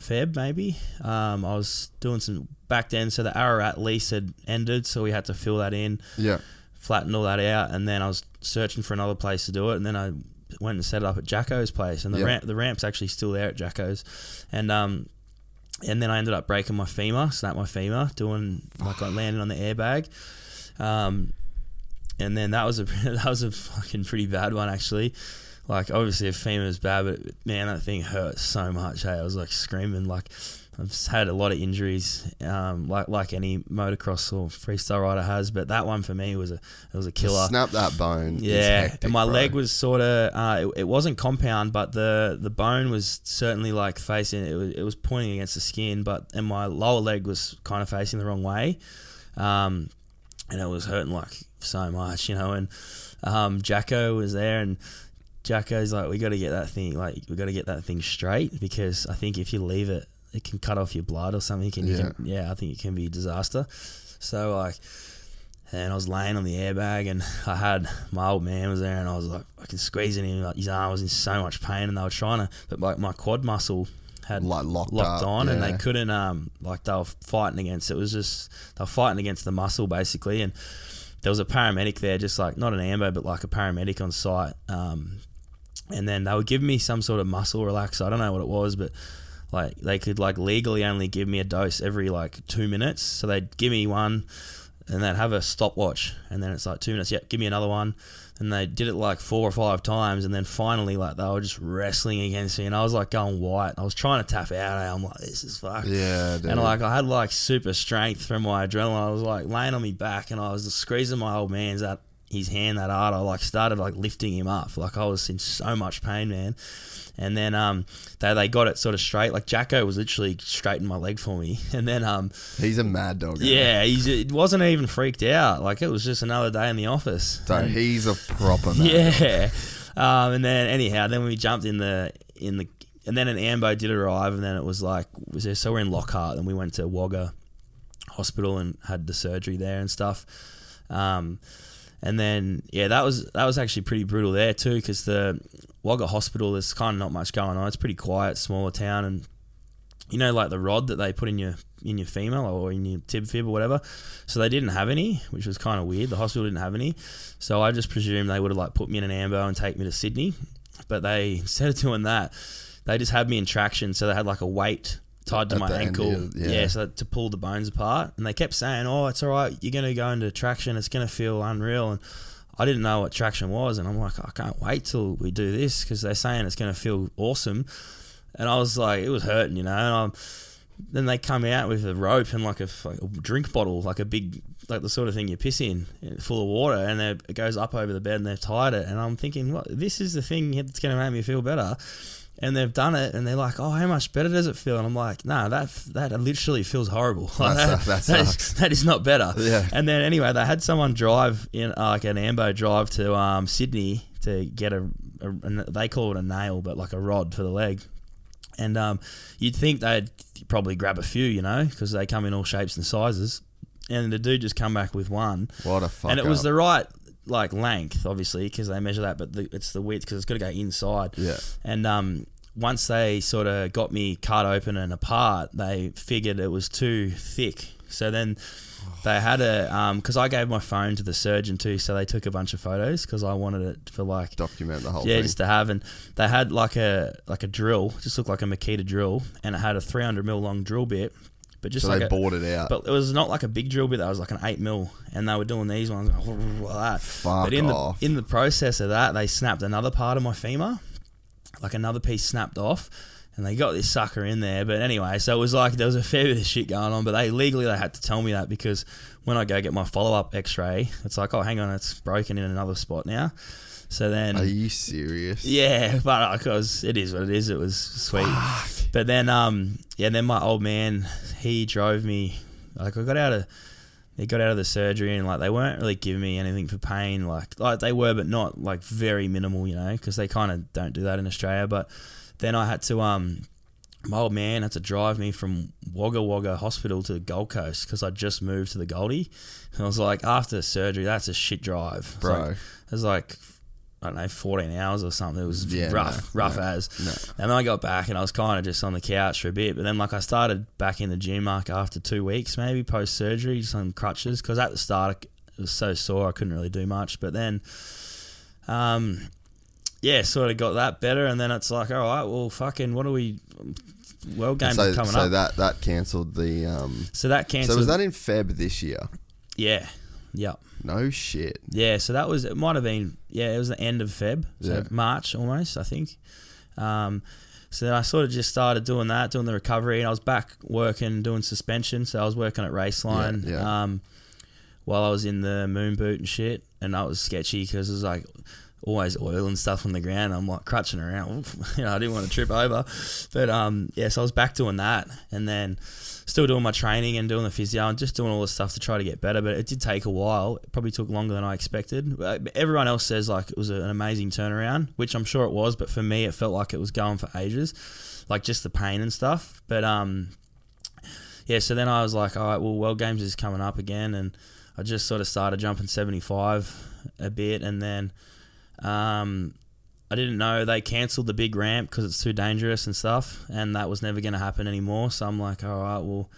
Feb maybe. Um, I was doing some back then, so the Ararat lease had ended, so we had to fill that in yeah, flatten all that out, and then I was searching for another place to do it, and then I went and set it up at Jacko's place, and the Yeah. ramp the ramp's actually still there at Jacko's, and um, and then I ended up breaking my femur, snapped my femur, doing like I landed on the airbag, um, and then that was a that was a fucking pretty bad one actually. like obviously a femur's bad, but man, that thing hurt so much. Hey, I was like screaming. Like I've had a lot of injuries, um, like like any motocross or freestyle rider has, but that one for me was a it was a killer. Snap that bone. Yeah, hectic, and my bro. leg was sort of uh, it, it wasn't compound, but the the bone was certainly like facing it was it was pointing against the skin, but and my lower leg was kind of facing the wrong way, um, and it was hurting like so much, you know. And um, Jacko was there, and Jacko's like, "We got to get that thing like we got to get that thing straight because I think if you leave it, it can cut off your blood or something. You Yeah. can, yeah, I think it can be a disaster." So like and I was laying on the airbag, and I had my old man was there, and I was like, fucking squeezing him, like his arm was in so much pain, and they were trying to, but like my quad muscle had Like, locked locked up, on, and they couldn't, um, like they were fighting against. It was just they were fighting against the muscle basically, and there was a paramedic there, just like not an ambo, but like a paramedic on site, um, and then they would give me some sort of muscle relaxer. I don't know what it was, but like they could like legally only give me a dose every like two minutes. So they'd give me one, and they'd have a stopwatch, and then it's like two minutes. Yep, give me another one. And they did it like four or five times, and then finally, like they were just wrestling against me, and I was like going white. I was trying to tap out. eh? I'm like, this is fucked. Yeah, dude. And like I had like super strength from my adrenaline. I was like laying on my back and I was just squeezing my old man's that his hand that hard. I like started like lifting him up. Like I was in so much pain, man. And then um they they got it sort of straight. Like Jacko was literally straightening my leg for me. And then um He's a mad dog. yeah, he's it wasn't even freaked out. Like it was just another day in the office. So And- he's a proper man. yeah. Um, and then anyhow, then we jumped in the in the and then an ambo did arrive, and then it was like was there, so we're in Lockhart, and we went to Wagga Hospital and had the surgery there and stuff. Um, and then yeah, that was that was actually pretty brutal there too, because the Wagga Hospital there's kind of not much going on. It's pretty quiet, smaller town, and you know like the rod that they put in your in your femur or in your tib fib or whatever. So they didn't have any, which was kind of weird. The hospital didn't have any, so I just presumed they would have like put me in an ambo and take me to Sydney. But they instead of doing that, they just had me in traction. So they had like a weight tied to At my the end, ankle, yeah. yeah. so to pull the bones apart. And they kept saying, "Oh, it's all right. You're gonna go into traction. It's gonna feel unreal." And I didn't know what traction was, and I'm like, I can't wait till we do this because they're saying it's gonna feel awesome. And I was like, it was hurting, you know. And I'm, then they come out with a rope and like a drink bottle, like a big, like the sort of thing you piss in, eh, full of water, and it goes up over the bed and they've tied it. And I'm thinking, what? This is the thing that's going to make me feel better. And they've done it, and they're like, "Oh, how much better does it feel?" And I'm like, nah, that that literally feels horrible. Like, That that, sucks. That that, is, that is not better." Yeah. And then anyway, they had someone drive in uh, like an ambo drive to um, Sydney to get a, a, a they call it a nail, but like a rod for the leg. And um, you'd think they'd probably grab a few, you know, because they come in all shapes and sizes. And the dude just come back with one, What a fuck and it was the right like length, obviously, because they measure that, but the, it's the width because it's got to go inside. Yeah. And um, once they sort of got me cut open and apart, they figured it was too thick. So then they had a um, because I gave my phone to the surgeon too, so they took a bunch of photos because I wanted it for like document the whole yeah, thing. just to have. And they had like a like a drill, just looked like a Makita drill, and it had a 300 mil long drill bit, but just so like they a, bought it out. but it was not like a big drill bit. That was like an eight mil, and they were doing these ones like that. Fuck but in off. the in the process of that, they snapped another part of my femur, like another piece snapped off, and they got this sucker in there. But anyway, so it was like there was a fair bit of shit going on. But they legally they had to tell me that because when I go get my follow up X ray, it's like oh hang on, it's broken in another spot now. So then Are you serious? yeah, but because it is what it is, it was sweet. But then, um, yeah, then my old man, he drove me. Like I got out of, he got out of the surgery, and like they weren't really giving me anything for pain. Like like they were, but not like very minimal, you know, because they kind of don't do that in Australia. But then I had to, um, my old man had to drive me from Wagga Wagga Hospital to the Gold Coast because I just moved to the Goldie. And I was like, after surgery, that's a shit drive, It's Bro. like- it was like I don't know, 14 hours or something. It was Yeah, rough, no, rough no, as. no. And then I got back and I was kind of just on the couch for a bit. But then, like, I started back in the gym, like, after two weeks, maybe post surgery, just on crutches. Because at the start, it was so sore, I couldn't really do much. But then, um, yeah, sort of got that better. And then it's like, all right, well, fucking, what are we. World Games so are coming so up. that that cancelled the. Um, so that so cancelled. was that in Feb this year? Yeah. Yep. No shit. Yeah, so that was it. Might have been yeah, it was the end of Feb, so Yeah. March almost, I think. Um, so then I sort of just started doing that, doing the recovery, and I was back working, doing suspension. So I was working at Raceline Yeah, yeah. um, while I was in the moon boot and shit, and that was sketchy because it was like always oil and stuff on the ground. I'm like crutching around, you know, I didn't want to trip over, but um, yeah, so I was back doing that, and then still doing my training and doing the physio and just doing all the stuff to try to get better. But it did take a while. It probably took longer than I expected. Everyone else says like it was an amazing turnaround, which I'm sure it was. But for me, it felt like it was going for ages, like just the pain and stuff. But um, yeah. So then I was like, all right, well, World Games is coming up again, and I just sort of started jumping 75 a bit, and then um, I didn't know they cancelled the big ramp because it's too dangerous and stuff, and that was never going to happen anymore. So I'm like, all right, well,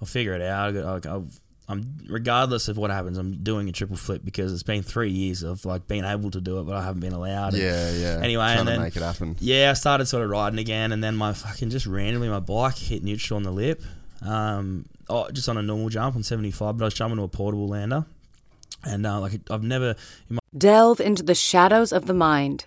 I'll figure it out. I- I- I'm regardless of what happens, I'm doing a triple flip because it's been three years of like being able to do it, but I haven't been allowed. And Yeah, yeah. Anyway, Trying and to then make it happen. yeah, I started sort of riding again, and then my fucking just randomly my bike hit neutral on the lip, um, oh, just on a normal jump on 75, but I was jumping to a portable lander, and uh, like I've never in my Delve into the shadows of the mind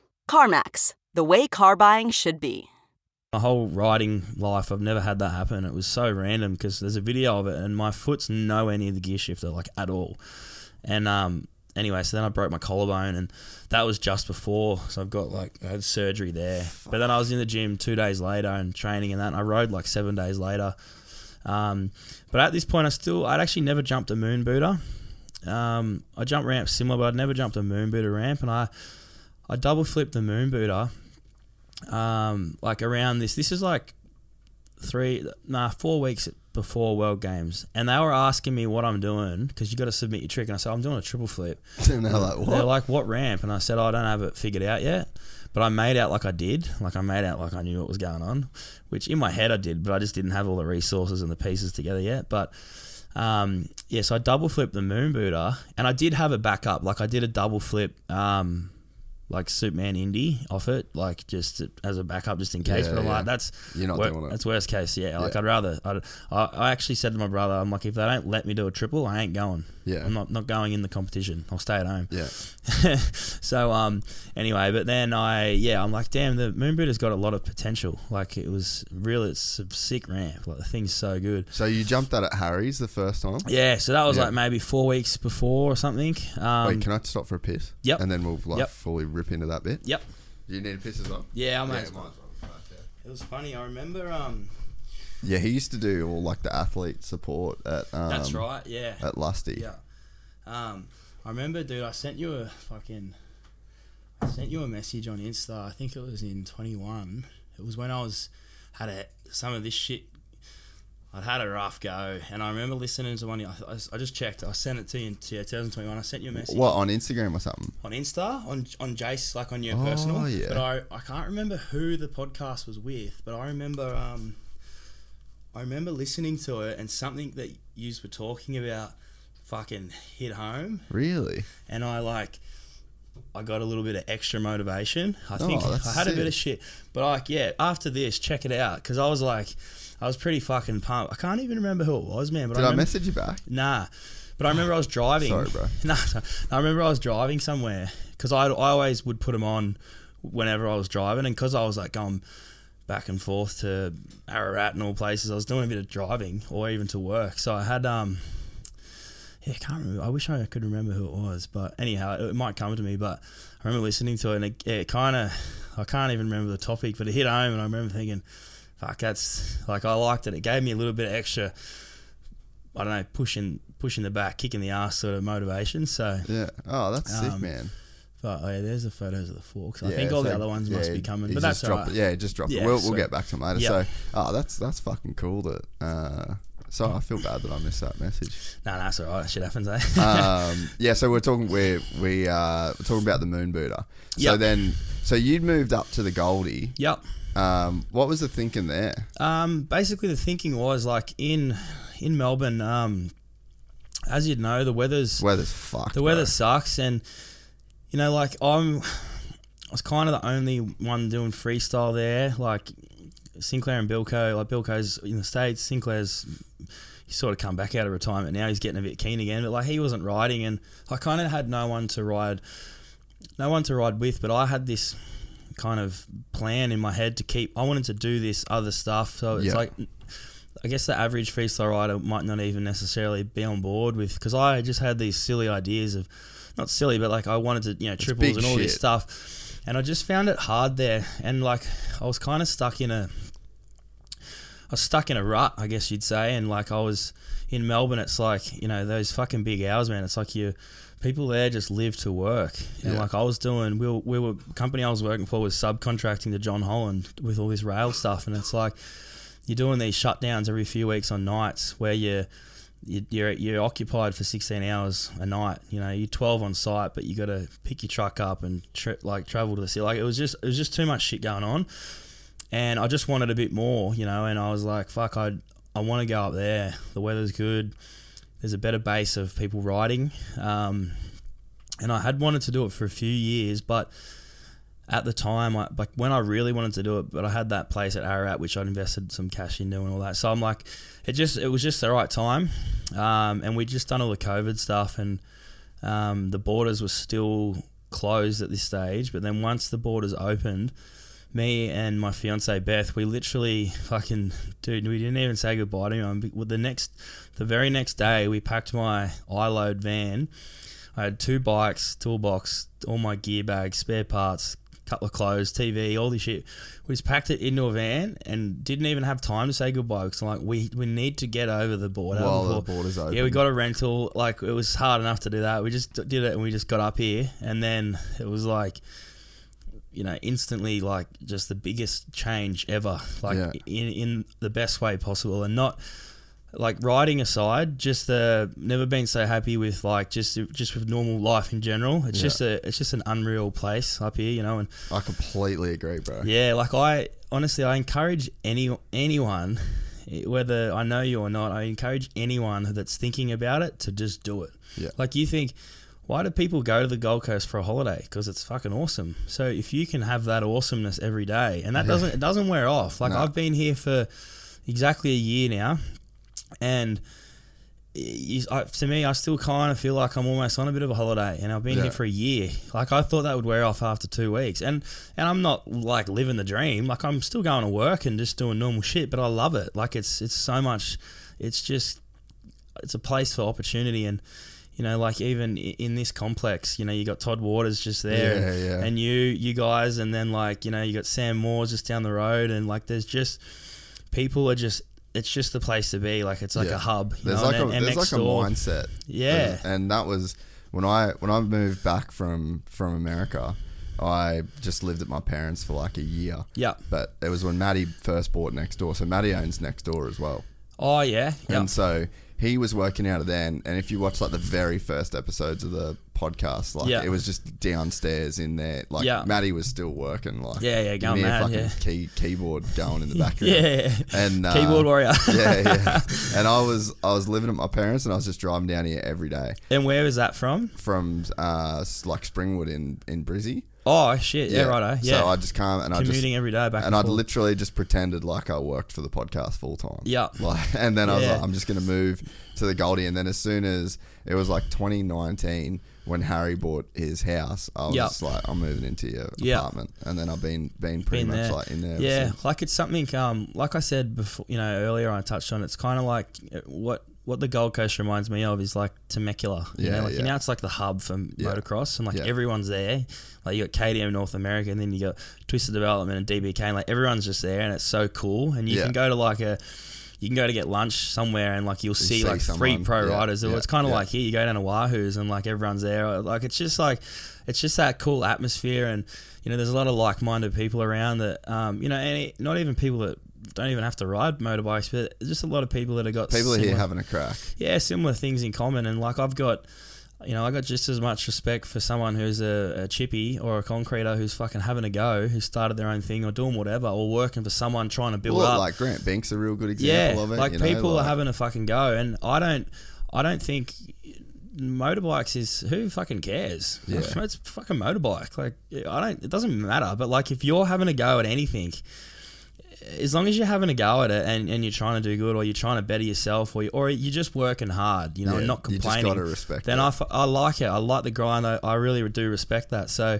CarMax, the way car buying should be. my whole riding life, I've never had that happen. It was so random because there's a video of it, and my foot's nowhere near the gear shifter, like at all. And um, anyway, so then I broke my collarbone, and that was just before. So I've got like I had surgery there. But then I was in the gym two days later and training and that. And I rode like seven days later. Um, but at this point, I still I'd actually never jumped a moon booter. Um, I jumped ramps similar, but I'd never jumped a moon booter ramp, and I I double flipped the moon booter um, like around this. This is like three, nah, four weeks before World Games, and they were asking me what I'm doing because you got to submit your trick, and I said I'm doing a triple flip. And they're like, what? They're like, what ramp? And I said, oh, I don't have it figured out yet. But I made out like I did. Like I made out like I knew what was going on, which in my head I did, but I just didn't have all the resources and the pieces together yet. But um, yeah, so I double flipped the moon booter, and I did have a backup. Like I did a double flip, um, like Superman Indy off it, like just as a backup, just in case. Yeah, but I'm yeah. like, that's You're not wor- doing it. That's worst case. Yeah, like. I'd rather. I'd, I, I actually said to my brother, I'm like, if they don't let me do a triple, I ain't going. Yeah. I'm not not going in the competition. I'll stay at home. Yeah. so um anyway, but then I yeah I'm like damn the Moonboot has got a lot of potential. Like it was really it's a sick ramp. Like the thing's so good. So you jumped that at Harry's the first time? Yeah, so that was Yeah. like maybe four weeks before or something. Um, Wait, can I stop for a piss? Yep. And then we'll like Yep. fully rip into that bit. Yep. Do you need a piss as well? Yeah, I might Yeah, as well. might as well. Right, yeah. It was funny. I remember. Um, Yeah, he used to do all like the athlete support at um, that's right. Yeah. at Lusty. Yeah. Um, I remember, dude. I sent you a fucking. I sent you a message on Insta. I think it was in 21. It was when I was had a some of this shit. I'd had a rough go, and I remember listening to one. I, I, I just checked. I sent it to you in 2021. I sent you a message What on Instagram or something? on Insta on on Jace, like on your Oh, personal. yeah. But I, I can't remember who the podcast was with, but I remember um I remember listening to it and something that you were talking about fucking hit home Really? and I like I got a little bit of extra motivation. I oh, think Oh, that's I had a bit of shit, but like yeah, after this, check it out because I was like, I was pretty fucking pumped. I can't even remember who it was, man. But Did I, I, remember, message you back? Nah, but I remember I was driving. Sorry, bro. No, no, I remember I was driving somewhere because I, I always would put them on whenever I was driving, and because I was like going back and forth to Ararat and all places, I was doing a bit of driving or even to work. So I had um. yeah, I can't remember. I wish I could remember who it was, but anyhow, it, it might come to me. But I remember listening to it, and it, it kind of, I can't even remember the topic, but it hit home, and I remember thinking, fuck, that's like I liked it. It gave me a little bit of extra. I don't know, pushing pushing the back, kicking the ass sort of motivation. So, Yeah. Oh, that's sick, Um, man. But oh yeah, there's the photos of the forks. I Yeah, think all so- the other ones must yeah, be coming, he but just that's dropped alright. it. Yeah, just drop it. Yeah, We'll, we'll get back to them later. Yeah. So, oh, that's that's fucking cool. That. Uh, so I feel bad that I missed that message. No, no, that's alright. That shit happens, eh? um, yeah, so we're talking we we uh, we're talking about the moon booter. So Yep. then, so you'd moved up to the Goldie. yep. Um, what was the thinking there? Um, basically, the thinking was like in in Melbourne. Um, as you'd know, the weather's Weather's fucked. the weather bro. sucks, and you know, like I'm, I was kind of the only one doing freestyle there. Like Sinclair and Bilko, like Bilko's in the states, Sinclair's he's sort of come back out of retirement now. He's getting a bit keen again, but like he wasn't riding, and I kind of had no one to ride, no one to ride with. But I had this kind of plan in my head to keep. I wanted to do this other stuff, so it's Yeah. like. I guess the average freestyle rider might not even necessarily be on board with because I just had these silly ideas of not silly, but like I wanted to you know triples and all this stuff, and I just found it hard there, and like I was kind of stuck in a I was stuck in a rut, I guess you'd say, and like I was in Melbourne. It's like you know those fucking big hours, man. It's like you people there just live to work, and Yeah. like I was doing, we were, we were company I was working for was subcontracting to John Holland with all this rail stuff, and it's like you're doing these shutdowns every few weeks on nights where you. You- You're you're occupied for 16 hours a night. You know, you're 12 on site, but you got to pick your truck up and like travel to the city. Like it was just it was just too much shit going on and I just wanted a bit more, you know. And I was like, "Fuck, I I want to go up there. The weather's good. There's a better base of people riding." Um, and I had wanted to do it for a few years, but at the time, I, like when I really wanted to do it, but I had that place at Ararat, which I'd invested some cash into and all that. So I'm like, it just it was just the right time, um, and we'd just done all the COVID stuff, and um, the borders were still closed at this stage. But then once the borders opened, me and my fiance Beth, we literally fucking dude, we didn't even say goodbye to him. The next, the very next day, we packed my iLoad van. I had two bikes, toolbox, all my gear bags, spare parts, couple of clothes, TV, all this shit. We just packed it into a van and didn't even have time to say goodbye because I'm like we we need to get over the border While the border's open. Yeah, we got a rental. Like it was hard enough to do that. We just did it and we just got up here and then it was like you know, instantly like just the biggest change ever, like Yeah. in in the best way possible, and not like riding aside, just the never been so happy with like just just with normal life in general. It's Yeah. just a it's just an unreal place up here, you know, and I completely agree, bro. yeah, like I honestly, I encourage any anyone, whether I know you or not, I encourage anyone that's thinking about it to just do it. Yeah. Like you think, why do people go to the Gold Coast for a holiday? Because it's fucking awesome. So if you can have that awesomeness every day, and that doesn't it doesn't wear off. Like No. I've been here for exactly a year now, and. You, I, to me, I still kind of feel like I'm almost on a bit of a holiday, and I've been Yeah. here for a year. Like I thought that would wear off after two weeks, and and I'm not like living the dream. Like I'm still going to work and just doing normal shit, but I love it. Like it's it's so much. It's just it's a place for opportunity, and you know, like even in this complex, you know, you got Todd Waters just there, Yeah, and, yeah. and you you guys, and then like you know, you got Sam Moores just down the road, and like there's just people are just. It's just the place to be. Like it's like Yeah. a hub. You There's know, like and, a there's like a mindset. Yeah. and that was when I when I moved back from from America. I just lived at my parents for like a year. Yeah. But it was when Maddie first bought next door. So Maddie owns next door as well. Oh yeah. Yeah. And so he was working out of there. And, and if you watch like the very first episodes of the podcast, like Yeah. it was just downstairs in there. Like Yeah. Maddie was still working. Like Yeah, yeah, going mad, fucking yeah. key, keyboard going in the background. Yeah. And uh, Keyboard warrior. yeah, yeah. And I was I was living at my parents, and I was just driving down here every day and where was that from? from uh, like Springwood in in Brizzy. Oh shit. Yeah. righto. Yeah. So I just come and I just commuting every day back and, and I'd literally just pretended like I worked for the podcast full time. Yeah. Like, and then I was Yeah. like, I'm just gonna move to the Goldie. And then as soon as it was like 2019 when Harry bought his house, I was Yeah. just like, I'm moving into your Yeah. apartment. And then I've been been pretty much there. like in there. ever Yeah, since. like it's something. Um, like I said before, you know, earlier I touched on. It's kind of like uh, what what the Gold Coast reminds me of is like Temecula. You Yeah, know, like yeah. you know, it's like the hub for motocross, and like Yeah. everyone's there. Like you got KTM North America, and then you got Twisted Development and DBK, and like everyone's just there, and it's so cool. And you Yeah. can go to like a you can go to get lunch somewhere and like you'll see, see like three pro yeah, riders. Yeah, it's kind of yeah. like here you go down to Wahoo's and like everyone's there. Like it's just like it's just that cool atmosphere and you know there's a lot of like-minded people around that um, you know and it- not even people that don't even have to ride motorbikes, but just a lot of people that have got People are here having a crack. yeah, similar things in common. And like I've got, you know, I got just as much respect for someone who's a, a chippy or a concreter who's fucking having a go, who started their own thing or doing whatever, or working for someone trying to build Well, up. like Grant Banks, a real good yeah, example of it. like you know, people like- are having a fucking go, and I don't, I don't think motorbikes is who fucking cares. Yeah. it's fucking motorbike. Like I don't, it doesn't matter. But like if you're having a go at anything as long as you're having a go at it and, and you're trying to do good or you're trying to better yourself or, you, or you're just working hard, you know, Yeah, and not you just complaining, gotta respect then. I, f- I like it. I like the grind. I, I really do respect that. So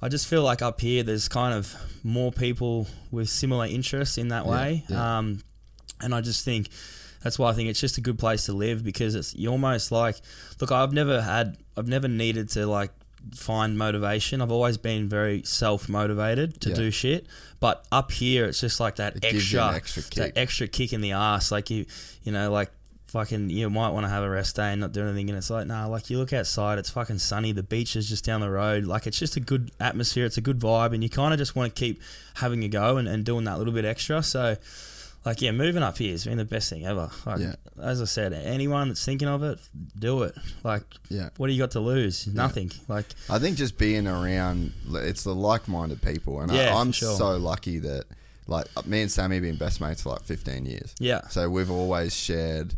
I just feel like up here there's kind of more people with similar interests in that way. yeah. Um, and I just think that's why I think it's just a good place to live because it's you almost like look I've never had I've never needed to like find motivation I've always been very self motivated to Yeah. do shit but up here it's just like that It extra extra that kick. extra kick in the ass like you you know like fucking you might want to have a rest day and not do anything and it's like nah like you look outside it's fucking sunny the beach is just down the road like it's just a good atmosphere it's a good vibe and you kind of just want to keep having a go and, and doing that little bit extra so like yeah, moving up here has been the best thing ever. Like Yeah. as I said, anyone that's thinking of it, do it. Like Yeah. what do you got to lose? Nothing. Like I think just being around, it's the like-minded people, and Yeah, I, I'm sure. so lucky that, like, uh, me and Sammy have been best mates for like 15 years. Yeah. So we've always shared.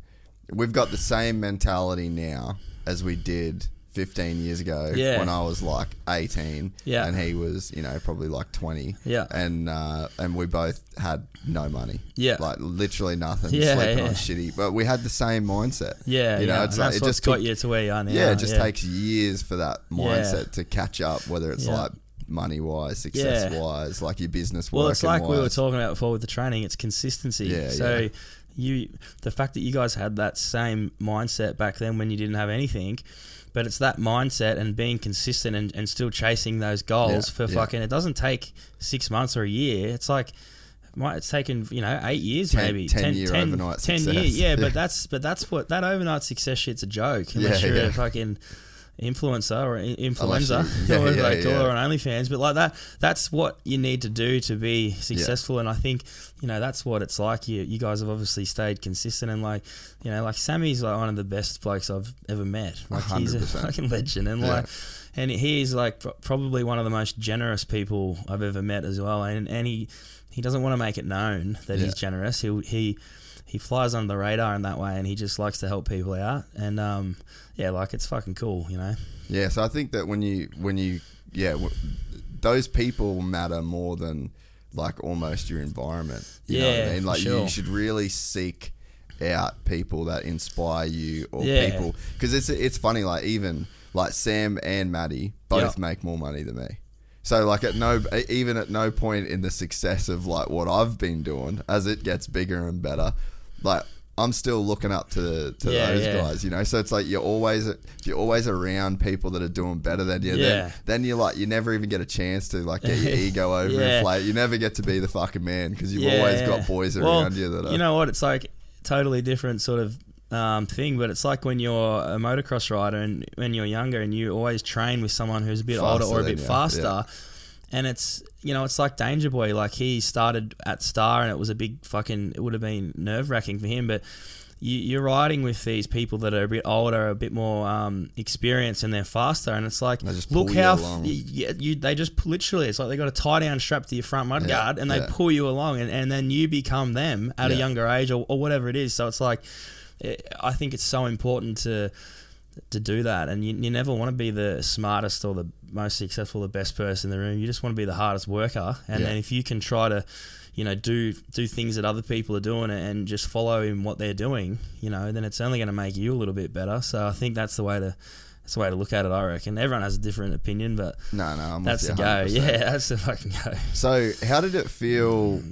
We've got the same mentality now as we did 15 years ago Yeah. when I was like 18, Yeah. and he was, you know, probably like 20, Yeah. and uh, and we both had no money, Yeah. like literally nothing, Yeah, sleeping yeah. on shitty, but we had the same mindset, yeah, you know, yeah. it's like it just got took- you to where you are now. yeah, it just takes years for that mindset to catch up, whether it's like money wise, success wise, like your business Well, it's like we were talking about before with the training. It's consistency. Yeah, so you, the fact that you guys had that same mindset back then when you didn't have anything, but it's that mindset and being consistent and, and still chasing those goals Yeah, for yeah. fucking. It doesn't take six months or a year. It's like. Might it's taken you know eight years Ten- maybe 10 year overnight 10 success. years yeah, Yeah. but that's but that's what that overnight success shit's a joke unless Yeah, you're a fucking influencer or i- influencer yeah, or yeah, they call yeah. on OnlyFans but like that that's what you need to do to be successful. And I think you know that's what it's like. You you guys have obviously stayed consistent and like you know like Sammy's like one of the best blokes I've ever met. Like he's a fucking legend. And Yeah. like and he's like probably one of the most generous people I've ever met as well. And and he he doesn't want to make it known that Yeah. he's generous. He he he flies under the radar in that way and he just likes to help people out and um yeah like it's fucking cool you know Yeah, so I think that when you when you yeah, w- those people matter more than like almost your environment. You know what Yeah, I mean? Like sure. you should really seek out people that inspire you or Yeah. people because it's it's funny like even like Sam and Maddie both Yeah. make more money than me. So like at no even at no point in the success of like what I've been doing as it gets bigger and better, like I'm still looking up to to Yeah, those yeah. guys, you know. So it's like you're always if you're always around people that are doing better than you. Yeah. Then, then you like you never even get a chance to like get your ego over Yeah. inflate. You never get to be the fucking man because you've always got boys Well, around you that are. You know what? It's like totally different sort of um, thing, but it's like when you're a motocross rider and when you're younger and you always train with someone who's a bit older or a bit faster. And it's you know it's like Danger Boy. Like he started at Star, and it was a big fucking. It would have been nerve wracking for him, but you, you're riding with these people that are a bit older, a bit more um, experienced, and they're faster. And it's like, look you how f- along. y- yeah, you they just literally it's like they got a tie down strap to your front mudguard Yeah, and they yeah. pull you along and, and then you become them at a younger age or, or whatever it is so it's like eh, I think it's so important to to do that. And you, you never want to be the smartest or the most successful the best person in the room. You just want to be the hardest worker. And Yeah. then if you can try to you know do do things that other people are doing and just follow in what they're doing you know then it's only going to make you a little bit better. So I think that's the way to that's the way to look at it I reckon. Everyone has a different opinion but no, no, I'm that's the go. Yeah that's the fucking go. So how did it feel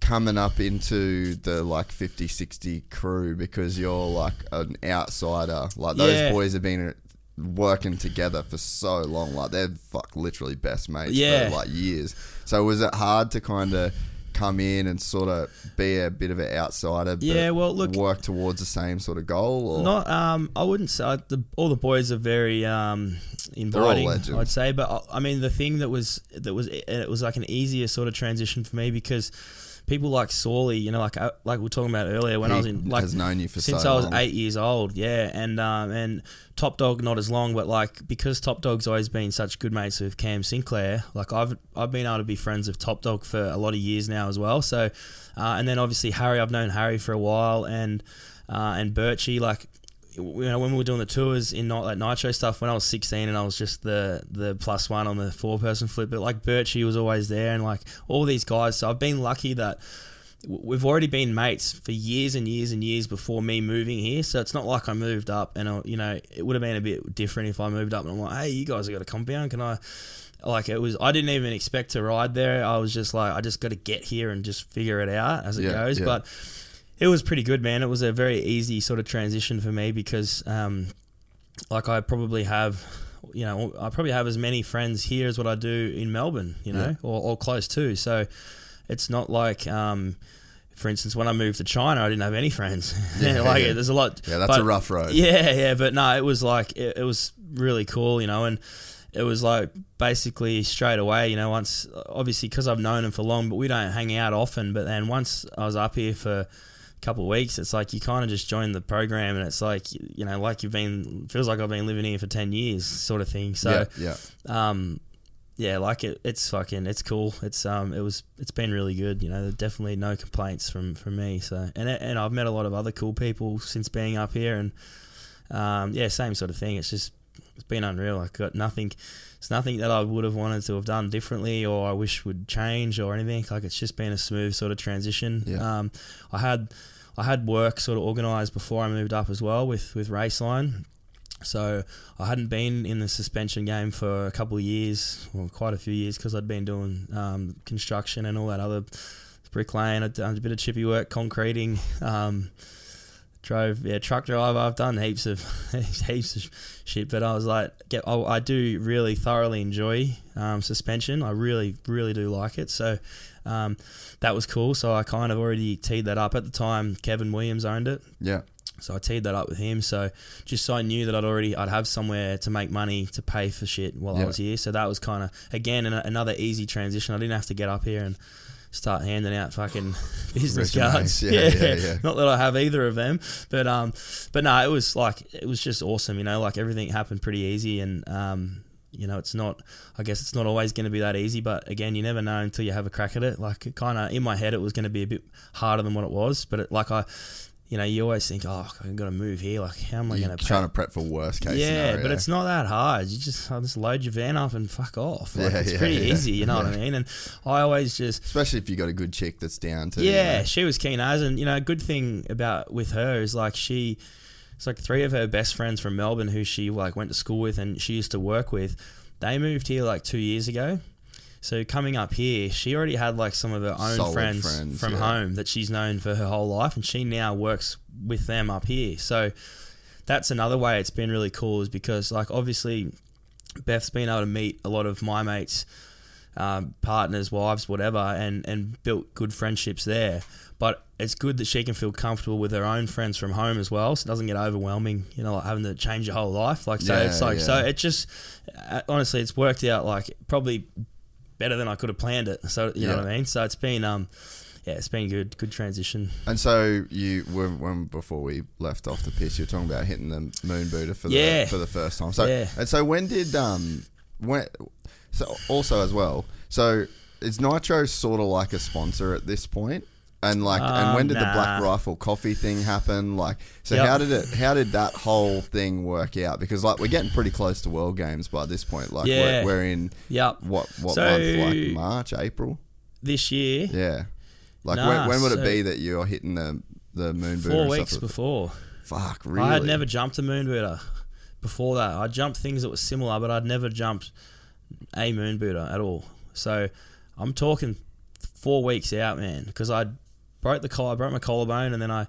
coming up into the like 50 60 crew because you're like an outsider like those Yeah. boys have been working together for so long like they're fuck literally best mates Yeah. for like years so was it hard to kind of come in and sort of be a bit of an outsider but Yeah, well, look- work towards the same sort of goal or Not, um, I wouldn't say the, all the boys are very um, inviting. I'd say, but I, I mean, the thing that was that was it was like an easier sort of transition for me because people like Sawley, you know, like uh, like we were talking about earlier when I was in like has known you for since so I was long. eight years old, yeah, and um, and Top Dog not as long, but like because Top Dog's always been such good mates with Cam Sinclair, like I've I've been able to be friends with Top Dog for a lot of years now as well. So, uh, and then obviously Harry, I've known Harry for a while, and uh, and Birchie, like you know when we were doing the tours in Ni- like Nitro stuff when I was 16 and I was just the the plus one on the four person flip, but like Birchie was always there, and like all these guys. So I've been lucky that we've already been mates for years and years and years before me moving here. So it's not like I moved up and, uh, you know, it would have been a bit different if I moved up and I'm like, hey, you guys have got a compound. Can I, like, it was, I didn't even expect to ride there. I was just like, I just got to get here and just figure it out as it Yeah, goes. yeah. But it was pretty good, man. It was a very easy sort of transition for me because, um, like, I probably have. You know, I probably have as many friends here as what I do in Melbourne. You know, Yeah. or, or close to. So, it's not like um, for instance when I moved to China I didn't have any friends Yeah, like yeah. there's a lot Yeah, that's a rough road. yeah yeah but no it was like it, it was really cool you know and it was like basically straight away you know once obviously because I've known him for long but we don't hang out often but then once I was up here for couple of weeks it's like you kind of just join the program and it's like you know like you've been feels like I've been living here for 10 years sort of thing so yeah yeah um, yeah, like it, it's fucking, it's cool. It's um, it was, it's been really good. You know, there's definitely no complaints from from me. So, and and I've met a lot of other cool people since being up here, and um, yeah, same sort of thing. It's just, it's been unreal. I've got nothing. It's nothing that I would have wanted to have done differently, or I wish would change, or anything. Like it's just been a smooth sort of transition. Yeah. Um, I had, I had work sort of organised before I moved up as well with with Raceline. So I hadn't been in the suspension game for a couple of years, well, quite a few years, because I'd been doing um, construction and all that other bricklaying. I'd done a bit of chippy work, concreting. Um, drove, yeah, truck driver. I've done heaps of heaps of shit, but I was like, get, I, I do really thoroughly enjoy um, suspension. I really, really do like it. So. Um, that was cool. So I kind of already teed that up at the time. Kevin Williams owned it, yeah so I teed that up with him. So just so I knew that I'd already I'd have somewhere to make money to pay for shit while I was here. So that was kind of again an, another easy transition. I didn't have to get up here and start handing out fucking business Resumes. cards. Yeah, yeah, yeah. Not that I have either of them, but um, but no, it was like it was just awesome. You know, like everything happened pretty easy and um. You know, it's not. I guess it's not always going to be that easy, but again, you never know until you have a crack at it. Like, it kind of in my head, it was going to be a bit harder than what it was. But it, like I, you know, you always think, oh, I've got to move here. Like, how am I going to trying to prep for worst case yeah, scenario. but it's not that hard. You just I'll just load your van up and fuck off. Like, Yeah, it's yeah, pretty yeah. easy. You know what I mean? And I always just especially if you got a good chick that's down to yeah, you know, she was keen as, and you know, a good thing about with her is like she, it's like three of her best friends from Melbourne who she like went to school with and she used to work with. They moved here like two years ago. So coming up here, she already had like some of her own friends, friends, from yeah. home that she's known for her whole life, and she now works with them up here. So that's another way it's been really cool is because like obviously Beth's been able to meet a lot of my mates, um, partners, wives, whatever, and and built good friendships there. But it's good that she can feel comfortable with her own friends from home as well, so it doesn't get overwhelming. You know, like having to change your whole life. Like so, Yeah, it's like so it just uh, honestly, it's worked out like probably better than I could have planned it. So you know what I mean. So it's been um. Yeah, it's been good. Good transition. And so you when, when before we left off the pitch, you were talking about hitting the moon booter for Yeah. the for the first time. So Yeah. and so when did um when so also as well. So is Nitro sort of like a sponsor at this point? And like and when Um, did the Black. Rifle coffee thing happen? Like so Yep. how did it how did that whole thing work out? Because like we're getting pretty close to World Games by this point. Like Yeah. we're, we're in Yep. what what So- month? Like March, April? This year, Yeah. Like Nah, when, when would it be that you're hitting the the moon booter? four weeks before. Fuck, really? I had never jumped a moon booter before that. I jumped things that were similar, but I'd never jumped a moon booter at all. So I'm talking four weeks out, man, because I broke the collar, I broke my collarbone, and then I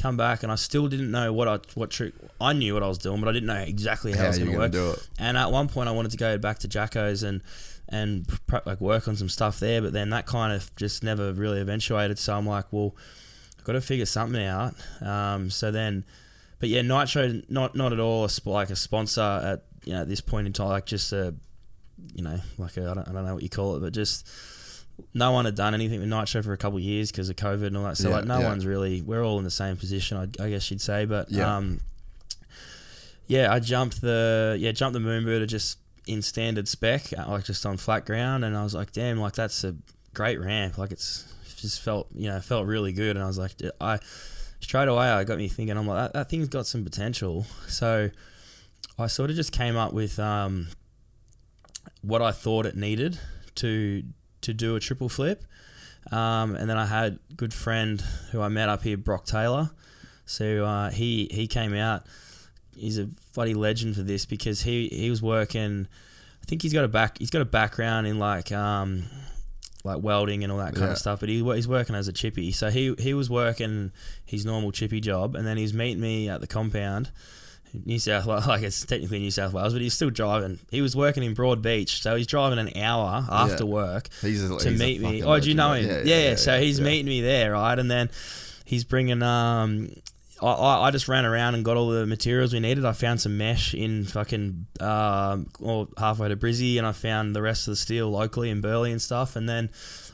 come back and I still didn't know what I what trick I knew what I was doing, but I didn't know exactly how, How it was going to work. do it. And at one point, I wanted to go back to Jacko's and and like work on some stuff there, but then that kind of just never really eventuated. So I'm like, well, I've got to figure something out. Um, so then, but yeah, Nitro not not at all a sp- like a sponsor at you know at this point in time, like just a you know like I don't, I don't know what you call it, but just no one had done anything with Nitro for a couple of years because of COVID and all that. So Yeah, like no yeah. one's really we're all in the same position, I, I guess you'd say. But Yeah. um, yeah, I jumped the yeah jumped the moon booter just in standard spec, uh, like just on flat ground, and I was like, damn, like that's a great ramp. Like it's just felt you know felt really good, and I was like, I straight away I got me thinking, I'm like that, that thing's got some potential. So I sort of just came up with um, what I thought it needed to to do a triple flip. Um, and then I had a good friend who I met up here, Brock Taylor. So uh, he he came out. He's a bloody legend for this because he, he was working. I think he's got a back. He's got a background in like um, like welding and all that kind Yeah. of stuff. But he, he's working as a chippy. So he he was working his normal chippy job, and then he's meeting me at the compound. New South Wales, like it's technically New South Wales, but he's still driving. He was working in Broadbeach, so he's driving an hour after Yeah. work He's a, to he's meet me. Oh, do you know him? Yeah, yeah. so he's yeah. meeting me there, right? And then he's bringing. Um, I, I I just ran around and got all the materials we needed. I found some mesh in fucking um, or halfway to Brizzy, and I found the rest of the steel locally in Burleigh and stuff. And then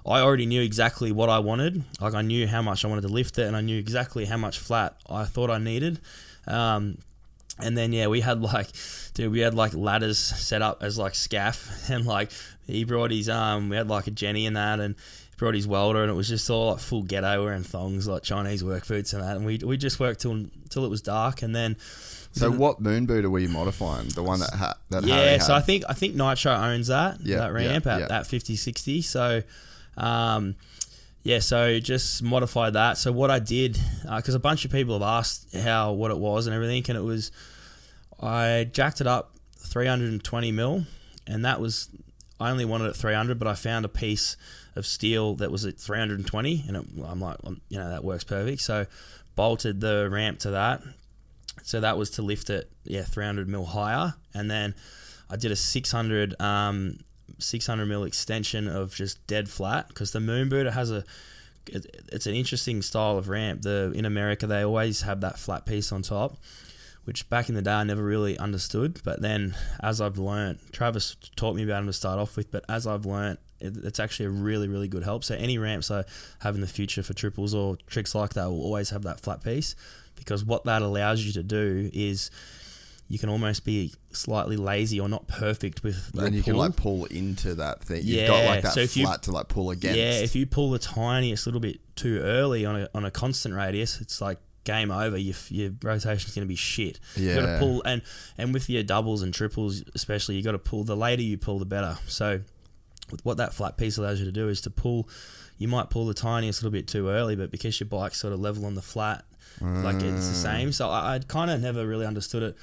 I already knew exactly what I wanted. Like I knew how much I wanted to lift it, and I knew exactly how much flat I thought I needed. Um, and then yeah, we had like, dude, we had like ladders set up as like scaff, and like he brought his um, we had like a Jenny and that, and he brought his welder, and it was just all like full ghetto wearing thongs, like Chinese work boots and that, and we we just worked till till it was dark, and then So what moon booter were you modifying? The one that ha- that Harry yeah, had? so I think I think Nitro owns that Yeah, that ramp yeah, at yeah. that 5060. So, um, yeah, so just modified that. So what I did, because a bunch of people have asked how what it was and everything, and it was I jacked it up 320 mil, and that was I only wanted it 300, but I found a piece of steel that was at 320, and it, I'm like, you know, that works perfect. So bolted the ramp to that. So that was to lift it, yeah, 300 mil higher, and then I did a 600 um, 600 mil extension of just dead flat because the Moonbird has a it's an interesting style of ramp. The in America they always have that flat piece on top, which back in the day I never really understood. But then as I've learnt, Travis taught me about them to start off with. But as I've learnt, it, it's actually a really really good help. So any ramps I have in the future for triples or tricks like that will always have that flat piece because what that allows you to do is you can almost be slightly lazy or not perfect with the you can pull. like pull into that thing. You've got like Yeah, that so if you- flat to like pull against. Yeah, if you pull the tiniest little bit too early on a, on a constant radius, it's like game over. Your, your rotation's going to be shit. You got to Yeah. pull and and with your doubles and triples especially, you got to pull. The later you pull, the better. So what that flat piece allows you to do is to pull. You might pull the tiniest little bit too early, but because your bike's sort of level on the flat, like it's the mm. same. So I, I'd kind of never really understood it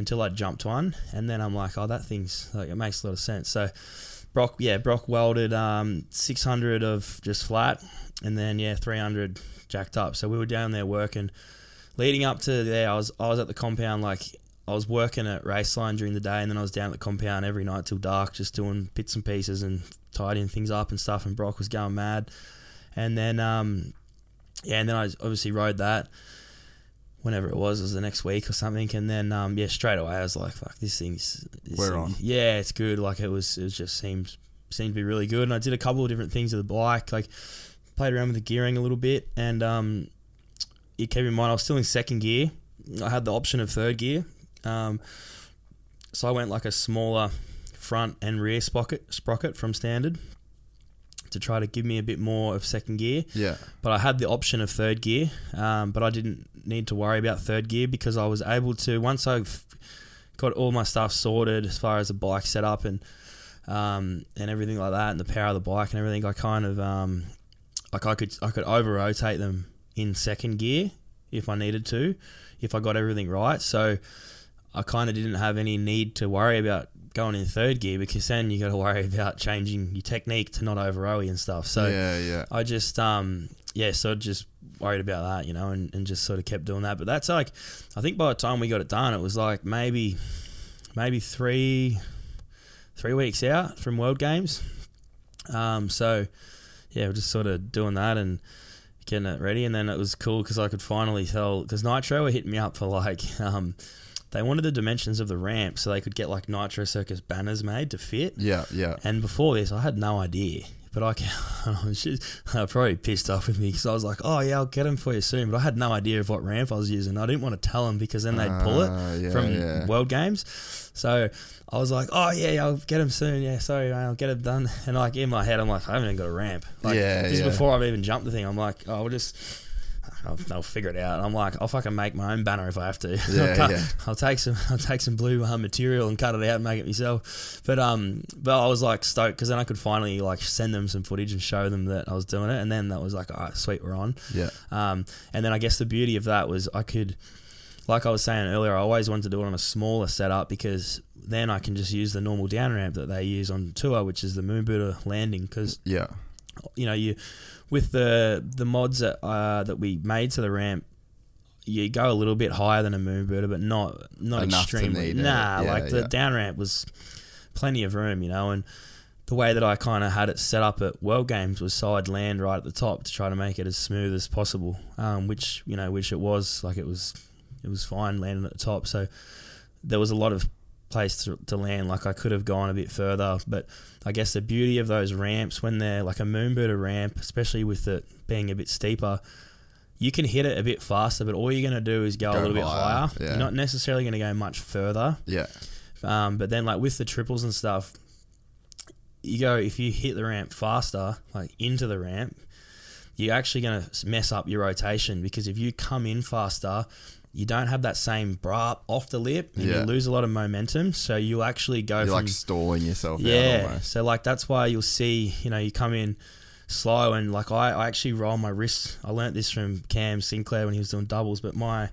until I jumped one, and then I'm like, oh, that thing's like it makes a lot of sense. So Brock, yeah, Brock welded um, 600 of just flat, and then yeah, 300 jacked up. So we were down there working. Leading up to there, I was I was at the compound like I was working at Raceline during the day, and then I was down at the compound every night till dark, just doing bits and pieces and tidying things up and stuff. And Brock was going mad, and then um, yeah, and then I obviously rode that whenever it was, it was the next week or something, and then um, yeah, straight away I was like, "Fuck, this thing's this We're thing- on. Yeah, it's good. Like it was, it was just seems seemed to be really good. And I did a couple of different things with the bike, like played around with the gearing a little bit, and um, you keep in mind I was still in second gear. I had the option of third gear, um, so I went like a smaller front and rear sprocket sprocket from standard to try to give me a bit more of second gear yeah. but I had the option of third gear, um, but I didn't need to worry about third gear because I was able to once I got all my stuff sorted as far as the bike setup and um, and everything like that, and the power of the bike and everything. I kind of um, like I could I could over rotate them in second gear if I needed to, if I got everything right. So I kind of didn't have any need to worry about going in third gear because then you got to worry about changing your technique to not over oe and stuff. So yeah, yeah. I just um yeah, so just worried about that, you know, and, and just sort of kept doing that. But that's like I think by the time we got it done it was like maybe maybe three three weeks out from World Games. Um so yeah, we're just sort of doing that and getting it ready and then it was cool because I could finally tell because Nitro were hitting me up for like um they wanted the dimensions of the ramp so they could get like Nitro Circus banners made to fit. Yeah, yeah. And before this, I had no idea. But I, can. I was just uh, probably pissed off with me because I was like, "Oh yeah, I'll get them for you soon." But I had no idea of what ramp I was using. I didn't want to tell them because then they'd pull it yeah, from yeah. World Games. So I was like, "Oh yeah, I'll get them soon. Yeah, sorry, man, I'll get it done." And like in my head, I'm like, "I haven't even got a ramp." Like, Yeah, Just yeah. before I've even jumped the thing, I'm like, "Oh, we'll just." I'll, they'll figure it out. And I'm like, I'll fucking make my own banner if I have to. Yeah, I'll, cut- yeah. I'll take some, I'll take some blue uh, material and cut it out and make it myself. But um, but I was like stoked because then I could finally like send them some footage and show them that I was doing it. And then that was like, all right, sweet, we're on. Yeah. Um, and then I guess the beauty of that was I could, like I was saying earlier, I always wanted to do it on a smaller setup because then I can just use the normal down ramp that they use on tour, which is the Moon Booter landing. Because Yeah. you know you with the the mods that uh, that we made to the ramp. You go a little bit higher than a moon booter, but not not Enough extremely. Nah, Yeah, like the yeah. down ramp was plenty of room, you know, and the way that I kind of had it set up at World Games was side land right at the top to try to make it as smooth as possible. Um, which you know, which it was. Like it was, it was fine landing at the top. So there was a lot of place to, to land. Like I could have gone a bit further, but I guess the beauty of those ramps when they're like a moon booter ramp, especially with it being a bit steeper. You can hit it a bit faster, but all you're going to do is go, Go a little bit higher, higher. yeah. You're not necessarily going to go much further. Yeah. Um, but then like with the triples and stuff, you go if you hit the ramp faster, like into the ramp, you're actually going to mess up your rotation because if you come in faster, you don't have that same bra off the lip and Yeah. you lose a lot of momentum. So you'll actually go You're from like stalling yourself yeah. almost. So like that's why you'll see, you know, you come in slow and like I, I actually roll my wrist. I learnt this from Cam Sinclair when he was doing doubles, but my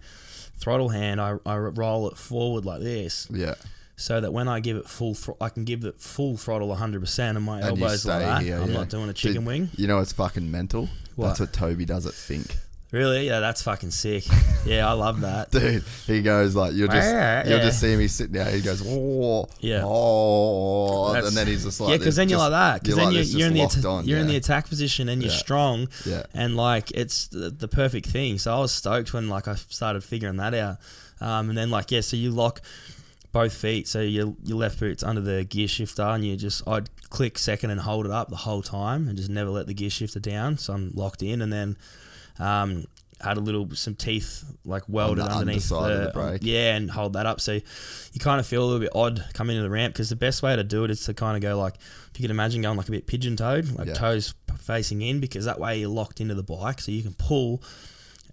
throttle hand I, I roll it forward like this Yeah. so that when I give it full thr- I can give it full throttle 100% and my And elbows like that. here, I'm yeah. not doing a chicken Dude, wing. You know it's fucking mental. What? That's what Toby does at Think. Really? Yeah, that's fucking sick. yeah, I love that. Dude, he goes like you'll just Yeah, you'll just see me sitting there. He goes, oh, Yeah. oh, That's- and then he's just like, yeah, because then you're just- like that. Because then like you're, you're in the atta- on, you're in the attack position and you're Yeah. strong. Yeah. And like it's the, the perfect thing. So I was stoked when like I started figuring that out. Um, and then like yeah, so you lock both feet. So your your left boot's under the gear shifter, and you just I'd click second and hold it up the whole time, and just never let the gear shifter down. So I'm locked in, and then um, had a little some teeth like welded the underneath the brake. yeah, and hold that up. So you kind of feel a little bit odd coming into the ramp because the best way to do it is to kind of go like if you can imagine going like a bit pigeon toed, like Yeah. toes facing in, because that way you're locked into the bike, so you can pull.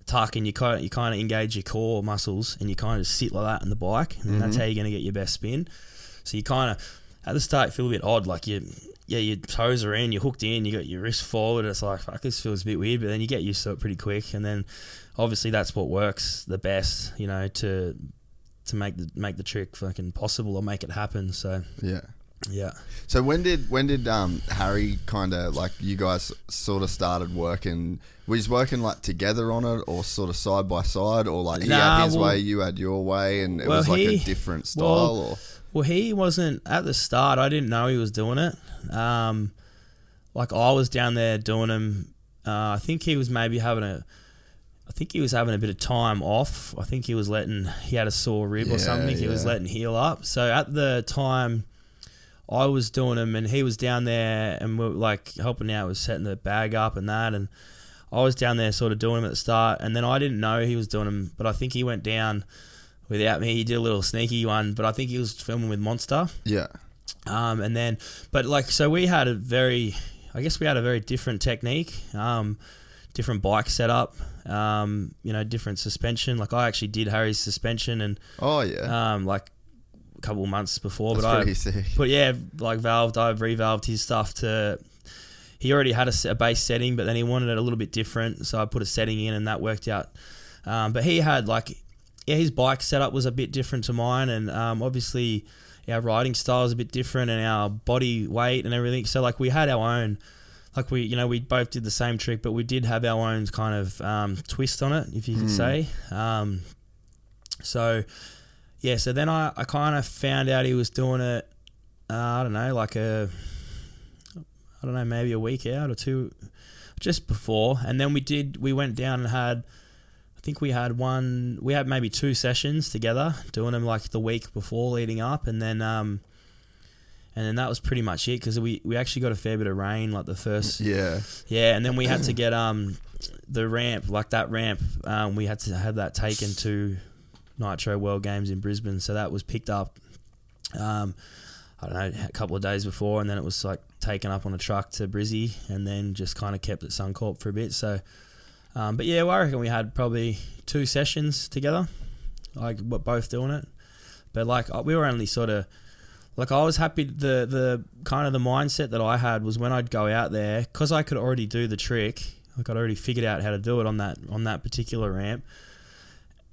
Tuck and you kind of, you kind of engage your core muscles and you kind of sit like that in the bike and that's Mm-hmm. how you're going to get your best spin. So you kind of at the start feel a bit odd, like you yeah your toes are in, you're hooked in, you got your wrist forward. It's like fuck, this feels a bit weird, but then you get used to it pretty quick, and then obviously that's what works the best, you know, to to make the make the trick fucking possible or make it happen. So Yeah. yeah. So when did when did um, Harry kind of like you guys sort of started working? Were you working like together on it, or sort of side by side, or like he Nah, had his well- way, you had your way, and it Well, was like a different style? well, or Well, he wasn't at the start. I didn't know he was doing it. Um, like I was down there doing them. Uh, I think he was maybe having a. I think he was having a bit of time off. I think he was letting. He had a sore rib Yeah, or something. He was letting heal up. So at the time, I was doing them, and he was down there, and we were like helping out with setting the bag up and that, and I was down there sort of doing them at the start, and then I didn't know he was doing them, but I think he went down without me. He did a little sneaky one, but I think he was filming with Monster. yeah, Um, and then, but like, so we had a very, I guess we had a very different technique, um, different bike setup, um, you know, different suspension. Like I actually did Harry's suspension and, oh yeah, um, like a couple of months before, that's but I, but yeah, like valved, I've revalved his stuff to. He already had a, a base setting, but then he wanted it a little bit different, so I put a setting in, and that worked out. Um, but he had like, yeah, his bike setup was a bit different to mine, and um, obviously our riding style is a bit different and our body weight and everything. So like we had our own, like we you know we both did the same trick, but we did have our own kind of um, twist on it, if you could say. Um, so yeah, so then I, I kind of found out he was doing it. Uh, I don't know, like a I don't know, maybe a week out or two, just before, and then we did. We went down and had. I think we had one. We had maybe two sessions together, doing them like the week before, leading up, and then um, and then that was pretty much it because we we actually got a fair bit of rain like the first Yeah. yeah, and then we had to get um the ramp, like that ramp, um, we had to have that taken to Nitro World Games in Brisbane. So that was picked up, um, I don't know, a couple of days before, and then it was like taken up on a truck to Brizzy, and then just kind of kept at Suncorp for a bit. So, um, but yeah, well, I reckon we had probably two sessions together, like what both doing it. But like we were only sort of like I was happy the the kind of the mindset that I had was when I'd go out there because I could already do the trick like I'd already figured out how to do it on that on that particular ramp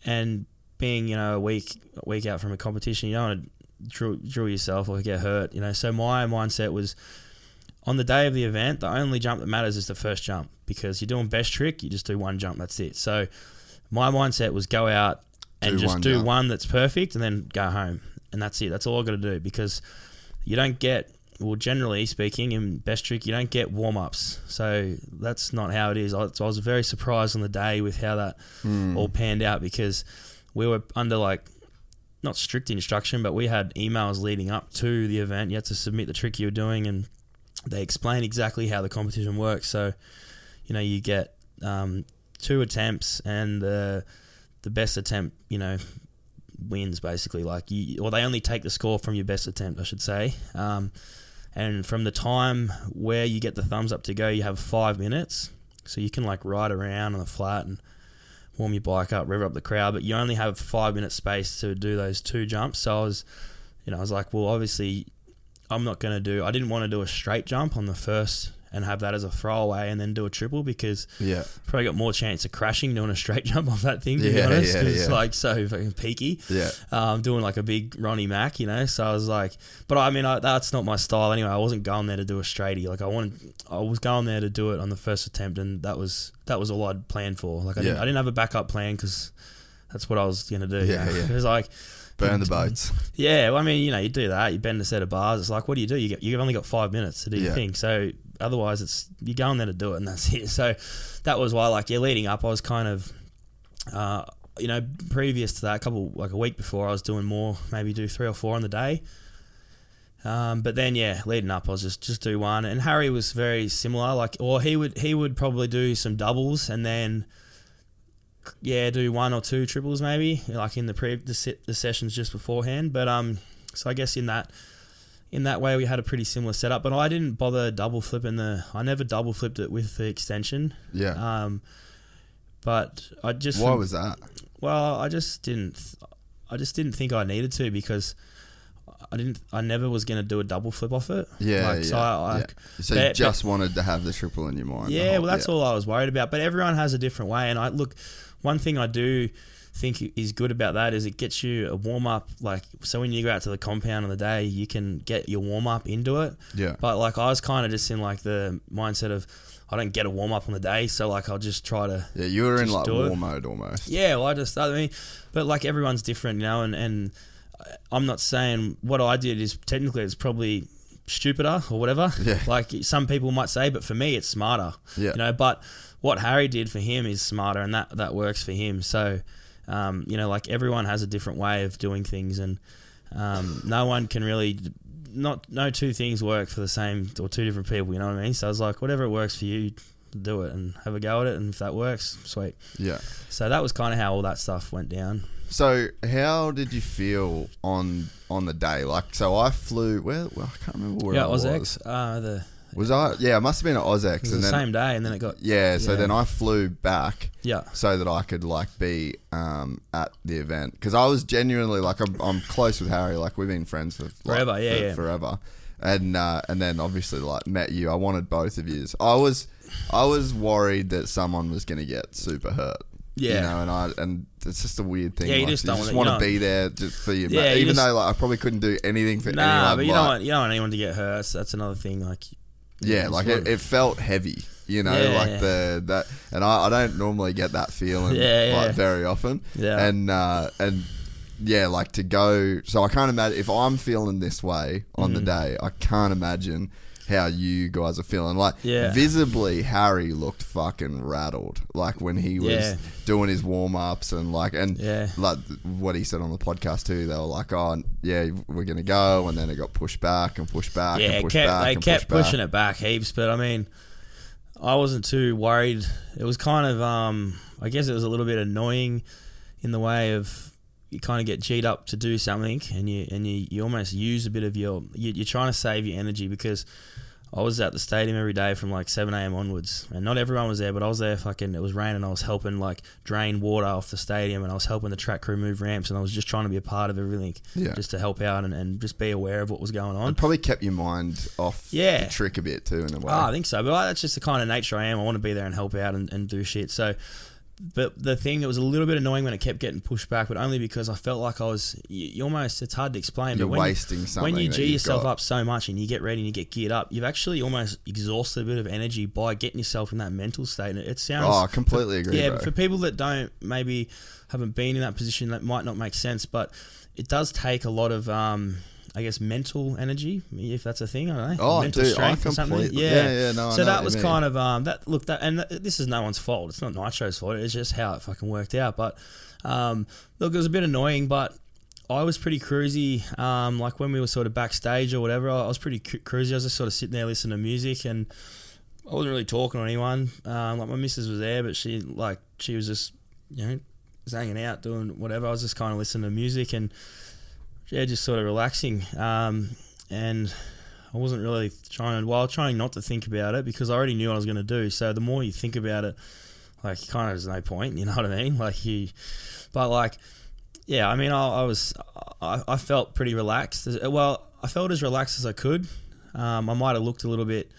and being you know a week a week out from a competition you don't want to drill, drill yourself or get hurt you know so my mindset was on the day of the event the only jump that matters is the first jump because you're doing best trick you just do one jump that's it. So my mindset was go out and Do just one do jump. one that's perfect and then go home and that's it. That's all i got to do because you don't get well generally speaking in best trick you don't get warm-ups. So that's not how it is. I, so I was very surprised on the day with how that Hmm. all panned out because we were under like not strict instruction but we had emails leading up to the event. You had to submit the trick you were doing and they explain exactly how the competition works. So you know you get um, two attempts and the the best attempt you know wins basically. Like you or they only take the score from your best attempt I should say. Um, and from the time where you get the thumbs up to go you have five minutes. So you can like ride around on the flat and warm your bike up rev up the crowd but you only have five minutes space to do those two jumps. So I was you know I was like well obviously I'm not going to do I didn't want to do a straight jump on the first and have that as a throwaway and then do a triple because Yeah. probably got more chance of crashing doing a straight jump off that thing to be Yeah, honest yeah, 'cause it's yeah. like so fucking peaky Yeah. um, doing like a big Ronnie Mack, you know. So I was like, but I mean, I, that's not my style anyway. I wasn't going there to do a straighty. Like I wanted, I was going there to do it on the first attempt, and that was that was all I'd planned for. Like I, didn't, I didn't have a backup plan because that's what I was gonna do. Yeah, you know? yeah. It was like, Burn the boats. yeah, well, I mean, you know, you do that, you bend a set of bars. It's like, what do you do? You get, you've only got five minutes to do your thing. So otherwise, it's you're going there to do it, and that's it. So that was why, like, yeah, leading up, I was kind of, uh, you know, previous to that, a couple like a week before, I was doing more, maybe do three or four on the day. Um, but then, yeah, leading up, I was just just do one, and Harry was very similar. Like, or he would he would probably do some doubles, and then yeah, do one or two triples maybe, like in the pre the, the sessions just beforehand. But um, so I guess in that in that way we had a pretty similar setup. But I didn't bother double flipping the. I never double flipped it with the extension. Yeah. Um, but I just Why was that? well, I just didn't. I just didn't think I needed to because I didn't. I never was going to do a double flip off it. Yeah, Like, yeah, So I, yeah. I, So but- you just wanted to have the triple in your mind. yeah, whole- well, that's all I was worried about. But everyone has a different way, and I look. One thing I do think is good about that is it gets you a warm up. Like, so when you go out to the compound on the day, you can get your warm up into it. Yeah. But like, I was kind of just in like the mindset of I don't get a warm up on the day, so like I'll just try to Yeah, you were in like do it. mode almost. yeah, well, I just, I mean, but like everyone's different, you know, and, and I'm not saying what I did is technically it's probably stupider or whatever. Yeah. Like some people might say, but for me, it's smarter. Yeah. You know, but what Harry did for him is smarter and that, that works for him. So, um, you know, like everyone has a different way of doing things and um, no one can really. Not no two things work for the same or two different people. You know what I mean? So I was like, whatever it works for you, do it and have a go at it. And if that works, sweet. Yeah. So that was kind of how all that stuff went down. So how did you feel on on the day? Like, so I flew. Where? Well, I can't remember where yeah, I AUS-X. was. Uh, the Was I? Yeah, it must have been at AUS-X. and the then, same day, and then it got Yeah, so Yeah. then I flew back yeah, so that I could like be um, at the event because I was genuinely like I'm, I'm close with Harry. Like we've been friends for like, Forever, yeah, for- yeah. forever. And uh, and then obviously like met you. I wanted both of yous. I was I was worried that someone was going to get super hurt. Yeah. you know, and I and it's just a weird thing. Yeah, you like, just don't just want- want to be there just for your Yeah, mate. you Even just- though like I probably couldn't do anything for Nah, anyone. but you like, don't want you don't want anyone to get hurt. So that's another thing. Like, Yeah, like it, it felt heavy, you know, Yeah, like the that, and I, I don't normally get that feeling, Yeah, yeah. like very often, Yeah. and uh, and yeah, like to go. So I can't imagine if I'm feeling this way on Mm. the day. I can't imagine how you guys are feeling. Like Yeah. visibly, Harry looked fucking rattled. Like when he was Yeah. doing his warm ups and like and Yeah. like what he said on the podcast too. They were like, "Oh, yeah, we're gonna go," and then it got pushed back and pushed back yeah, and pushed kept, back they kept pushed back. pushing it back heaps. But I mean, I wasn't too worried. It was kind of, um, I guess it was a little bit annoying in the way of you kind of get G'd up to do something, and you and you, you almost use a bit of your you, you're trying to save your energy because. I was at the stadium every day from like 7 a.m. onwards, and not everyone was there, but I was there. Fucking, it was raining. I was helping like drain water off the stadium, and I was helping the track crew move ramps, and I was just trying to be a part of everything, Yeah. just to help out and, and just be aware of what was going on. It probably kept your mind off Yeah. the trick a bit too, in a way. Oh, I think so. But that's just the kind of nature I am. I want to be there and help out and, and do shit. So, but the thing that was a little bit annoying when it kept getting pushed back, but only because I felt like I was, you, you almost, it's hard to explain. You're but when wasting you, something When you G yourself got. up so much and you get ready and you get geared up, you've actually almost exhausted a bit of energy by getting yourself in that mental state. And it sounds. oh, I completely agree. Yeah, bro. but for people that don't maybe haven't been in that position, that might not make sense. But it does take a lot of, um, I guess, mental energy, if that's a thing. I don't know. Oh, mental dude, I strength or something. Yeah, yeah, yeah, no, so that was kind of um, that. Look, that and th- this is no one's fault. It's not Nitro's fault. It's just how it fucking worked out. But um, look, it was a bit annoying, but. I was pretty cruisy, um, like when we were sort of backstage or whatever. I was pretty cru- cruisy. I was just sort of sitting there listening to music, and I wasn't really talking to anyone. Um, like my missus was there, but she like she was just you know just hanging out doing whatever. I was just kind of listening to music and yeah, just sort of relaxing. Um, and I wasn't really trying well trying not to think about it because I already knew what I was going to do. So the more you think about it, like kind of there's no point. You know what I mean? Like you, but like yeah, I mean I, I was I, I felt pretty relaxed. Well, I felt as relaxed as I could. Um, I might have looked a little bit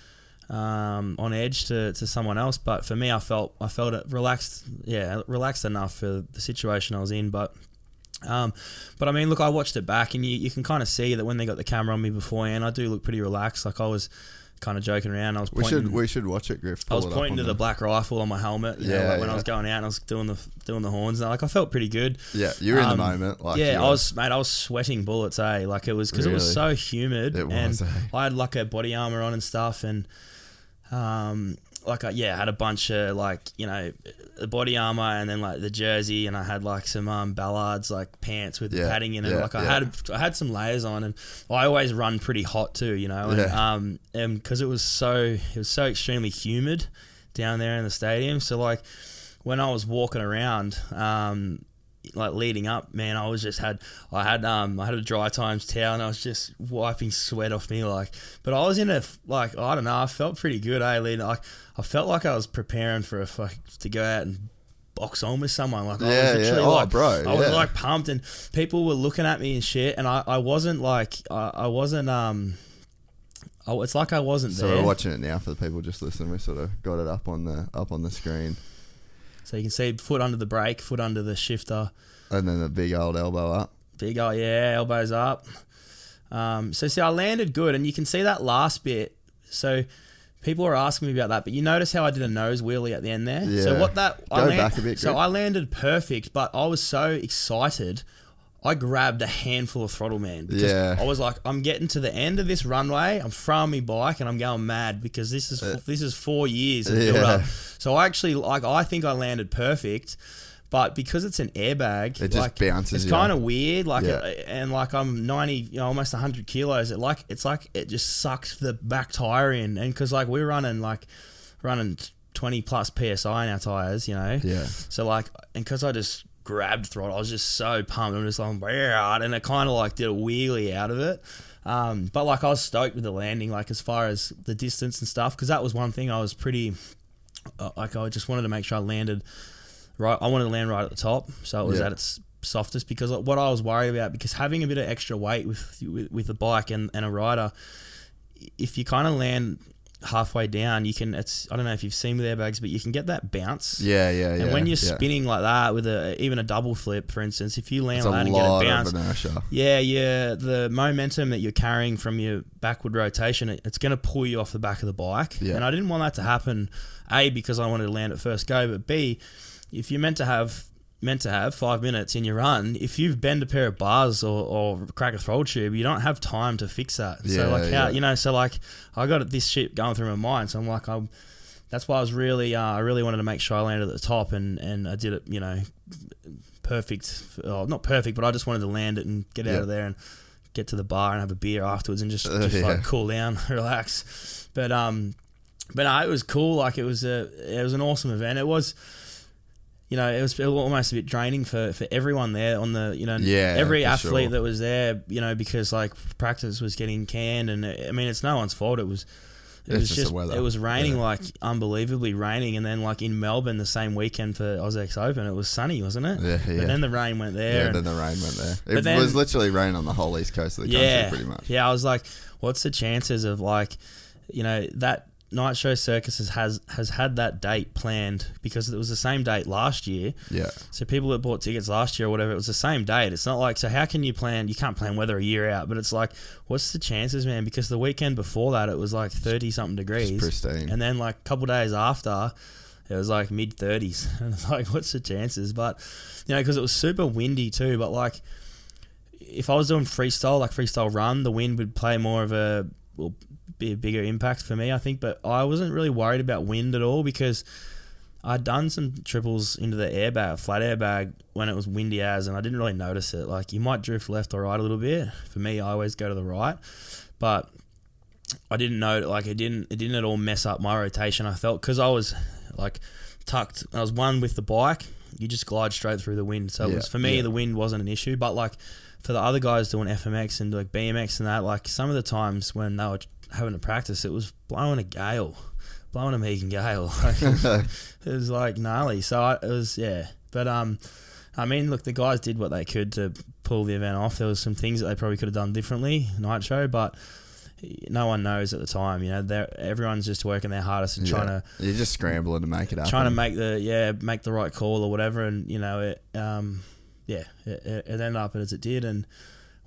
um, on edge to, to someone else, but for me, I felt I felt relaxed. Yeah, relaxed enough for the situation I was in. But um, but I mean, look, I watched it back, and you, you can kind of see that when they got the camera on me beforehand, I do look pretty relaxed. Like I was kind of joking around. I was we pointing. should we should watch it, Griff. I was pointing to the black rifle on my helmet. You know, Yeah, like when I was going out, and I was doing the doing the horns. And like I felt pretty good. Yeah, you're in the Um, moment. Like yeah, you I was, mate. I was sweating bullets, eh? Like it was because it was so humid, It and eh? I had like a body armor on and stuff, and um, like I, yeah, I had a bunch of like you know, the body armor, and then like the jersey, and I had like some um ballards like pants with the padding in it. yeah, like I yeah. had I had some layers on, and I always run pretty hot too, you know, and Yeah. um, and because it was so it was so extremely humid down there in the stadium, so like when I was walking around, um, like leading up, man, I was just had I had um I had a DriTimes towel and I was just wiping sweat off me like, but I was in a like I don't know, I felt pretty good, eh? Leading, like I felt like I was preparing for a fuck to go out and box on with someone. Like I Yeah, was yeah. literally Oh, like, bro, I was like pumped and people were looking at me and shit, and I I wasn't like I, I wasn't um. Oh, it's like I wasn't So there. we're watching it now for the people just listening. We sort of got it up on the up on the screen, So you can see foot under the brake, foot under the shifter. and then the big old elbow up. Big oh yeah, elbows up. Um, so see, I landed good, and you can see that last bit. So people are asking me about that, but you notice how I did a nose wheelie at the end there. Yeah. So what that I Go land- back a bit, So Greg. I landed perfect, but I was so excited. I grabbed a handful of throttle man because Yeah. I was like, I'm getting to the end of this runway. I'm throwing my bike and I'm going mad because this is this is four years of build Uh, Yeah. up. So I actually like I think I landed perfect, but because it's an airbag, It just bounces It's kind of weird, like, Yeah. uh, and like I'm ninety, you know, almost hundred kilos. It like it's like it just sucks the back tire in, and because like we're running like running twenty plus psi in our tires, you know. Yeah. So like, and because I just grabbed throttle, I was just so pumped. I'm just like, and it kind of like did a wheelie out of it. Um, but like I was stoked with the landing, like as far as the distance and stuff, because that was one thing I was pretty. Uh, like I just wanted to make sure I landed right. I wanted to land right at the top, so it was Yeah. at its softest. Because what I was worried about, because having a bit of extra weight with with, with the bike and, and a rider, if you kind of land halfway down, you can. It's I don't know if you've seen with airbags, but you can get that bounce. Yeah, yeah, yeah. And when you're yeah. spinning like that with a even a double flip, for instance, if you land on that and get a bounce, inertia. yeah, yeah, the momentum that you're carrying from your backward rotation, it- it's going to pull you off the back of the bike. Yeah. And I didn't want that to happen, a because I wanted to land at first go, but b if you're meant to have meant to have five minutes in your run, if you've bent a pair of bars or, or crack a throttle tube, you don't have time to fix that. Yeah, so like how yeah. you know, so like I got this shit going through my mind, so I'm like I'm. That's why I was really, uh, I really wanted to make sure I landed at the top, and, and I did it, you know, perfect. Oh, not perfect, but I just wanted to land it and get out of there and get to the bar and have a beer afterwards and just, Uh, just yeah. like cool down, relax. But um, but no, it was cool. Like it was a it was an awesome event. It was. You know, it was almost a bit draining for, for everyone there on the, you know, Yeah, every athlete sure. that was there, you know, because like practice was getting canned, and uh, I mean, it's no one's fault. It was, it It's was just just, weather. it was raining Yeah. like unbelievably raining, and then like in Melbourne the same weekend for AUS-X Open, it was sunny, wasn't it? Yeah, yeah. But then the rain went there. Yeah, and- then the rain went there. It then- was literally rain on the whole east coast of the country, pretty much. Yeah, I was like, what's the chances of like, you know, that Nitro Circus has has, had that date planned because it was the same date last year. Yeah. So people that bought tickets last year or whatever, it was the same date. It's not like so. How can you plan? You can't plan weather a year out, but it's like, what's the chances, man? Because the weekend before that, it was like thirty something degrees, pristine. and then like a couple days after, it was like mid thirties, and it's like, what's the chances? But you know, because it was super windy too. But like, if I was doing freestyle, like freestyle run, the wind would play more of a will be a bigger impact for me, I think. But I wasn't really worried about wind at all because I'd done some triples into the airbag, flat airbag, when it was windy as, and I didn't really notice it. Like you might drift left or right a little bit. For me, I always go to the right, but I didn't know. Like it didn't. It didn't at all mess up my rotation. I felt because I was like tucked. I was one with the bike. You just glide straight through the wind. So it Yeah, was for me, yeah. the wind wasn't an issue. But like for the other guys doing FMX and like BMX and that, like some of the times when they were having to practice, it was blowing a gale, blowing a Megan gale. Like, it, was, like gnarly. So I, it was yeah. But um, I mean, look, the guys did what they could to pull the event off. There was some things that they probably could have done differently, Nitro, but no one knows at the time. You know, they're, everyone's just working their hardest and trying to You're just scrambling to make it happen. trying to make the yeah make the right call or whatever, and you know it um yeah it it ended up as it did, and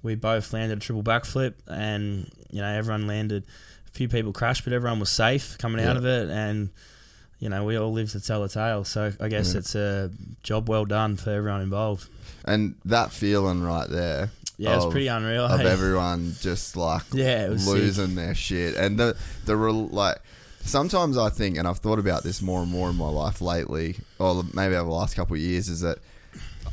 we both landed a triple backflip, and you know everyone landed. A few people crashed, but everyone was safe coming out of it, and you know we all live to tell the tale. So I guess Yeah. it's a job well done for everyone involved. And that feeling right there. Yeah, it's pretty unreal. Of hey? everyone just like Yeah, losing their shit. And the the rel- like sometimes I think, and I've thought about this more and more in my life lately, or maybe over the last couple of years, is that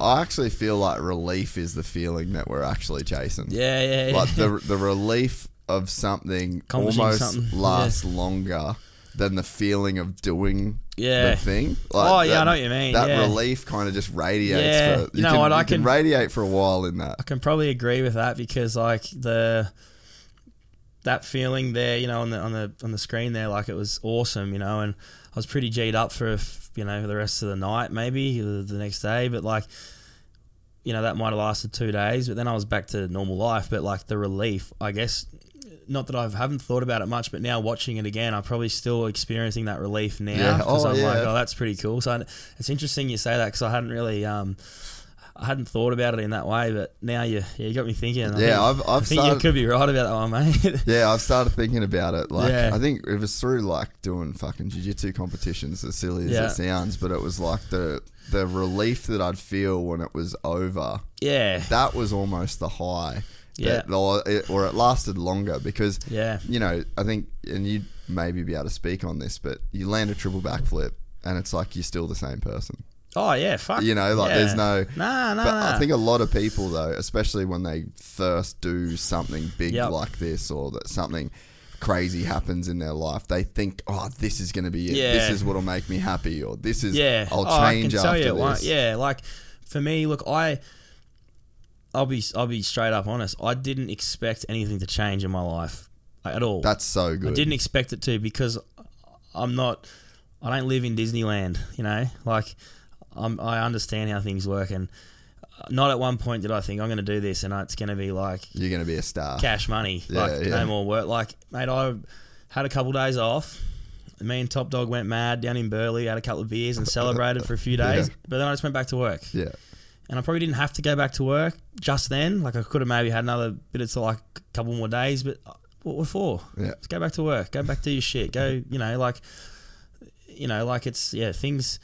I actually feel like relief is the feeling that we're actually chasing. Yeah, yeah, yeah. Like the the relief of something almost something, lasts longer than the feeling of doing Yeah. the thing. Like Oh, yeah, I know what you mean, That yeah. relief kind of just radiates. Yeah, for, you know can, what, I you can can- radiate for a while in that. I can probably agree with that because like the that feeling there, you know, on the on the on the screen there, like it was awesome, you know, and I was pretty G'd up for you know for the rest of the night, maybe the the next day, but like. You know that might have lasted two days, but then I was back to normal life. But like the relief, I guess, not that I haven't thought about it much, but now watching it again, I'm probably still experiencing that relief now. Yeah. 'cause Oh, I'm like, oh, that's pretty cool. So it's interesting you say that because I hadn't really, um, I hadn't thought about it in that way, but now you, yeah, you got me thinking. I Yeah, think, I've- I've I think you could be right about that one, mate. Yeah, I've started thinking about it. Like, Yeah. I think it was through like doing fucking jiu-jitsu competitions, as silly as Yeah. it sounds, but it was like the the relief that I'd feel when it was over. yeah, That was almost the high. Yeah. That- or, it, or it lasted longer because, Yeah. you know, I think, and you'd maybe be able to speak on this, but you land a triple backflip and it's like you're still the same person. Oh yeah, fuck. You know, like yeah. there's no. nah, nah, But nah. I think a lot of people, though, especially when they first do something big Yep. like this, or that something crazy happens in their life, they think, "Oh, this is going to be it. Yeah. This is what'll make me happy," or "This is yeah, I'll Oh, I can change tell after you this." Yeah, like for me, look, I, I'll be, I'll be straight up honest. I didn't expect anything to change in my life at all. That's so good. I didn't expect it to because I'm not. I don't live in Disneyland. You know, like I'm, I understand how things work, and not at one point did I think I'm going to do this and it's going to be like You're going to be a star. cash money, Yeah, like yeah. no more work. Like, mate, I had a couple days off. Me and Top Dog went mad down in Burleigh, had a couple of beers and celebrated for a few days. Yeah. But then I just went back to work. Yeah. And I probably didn't have to go back to work just then. Like I could have maybe had another bit of like a couple more days, but uh, what what for? Yeah. Just go back to work. Go back to your shit. Go, you know, like, you know, like it's yeah things.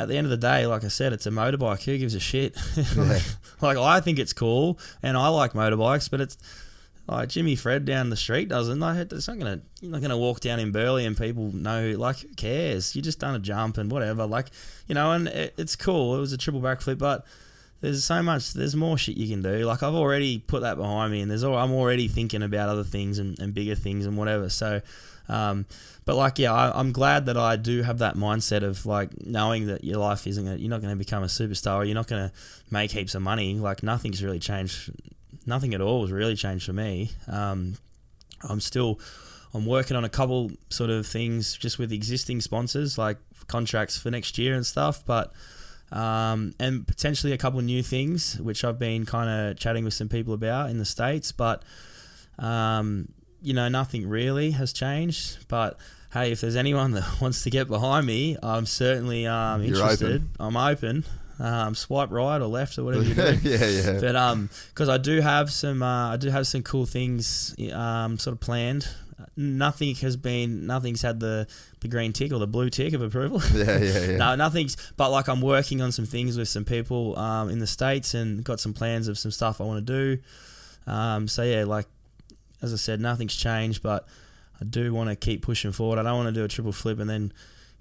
At the end of the day, like I said, it's a motorbike. Who gives a shit? like, like, I think it's cool, and I like motorbikes, but it's like Jimmy Fred down the street doesn't. Like, it's not gonna. You're not gonna walk down in Burleigh and people know. Like, who cares? You just done a jump and whatever. Like, you know, and it, it's cool. It was a triple backflip, but there's so much. There's more shit you can do. Like, I've already put that behind me, and there's. al- I'm already thinking about other things and, and bigger things and whatever. So. Um, but like, yeah, I, I'm glad that I do have that mindset of like knowing that your life isn't gonna, you're not going to become a superstar, or you're not going to make heaps of money. Like nothing's really changed. Nothing at all has really changed for me. Um, I'm still, I'm working on a couple sort of things just with existing sponsors, like contracts for next year and stuff. But um, and potentially a couple new things, which I've been kind of chatting with some people about in the states. But um, you know, nothing really has changed. But hey, if there's anyone that wants to get behind me, I'm certainly um, interested. open. I'm open. Um, swipe right or left or whatever you do. yeah, yeah. But um, because I do have some, uh, I do have some cool things um, sort of planned. Nothing has been, nothing's had the the green tick or the blue tick of approval. Yeah, yeah, yeah. no, nothing's. But like I'm working on some things with some people um, in the states and got some plans of some stuff I want to do. Um, so yeah, like as I said, nothing's changed, but I do want to keep pushing forward. I don't want to do a triple flip and then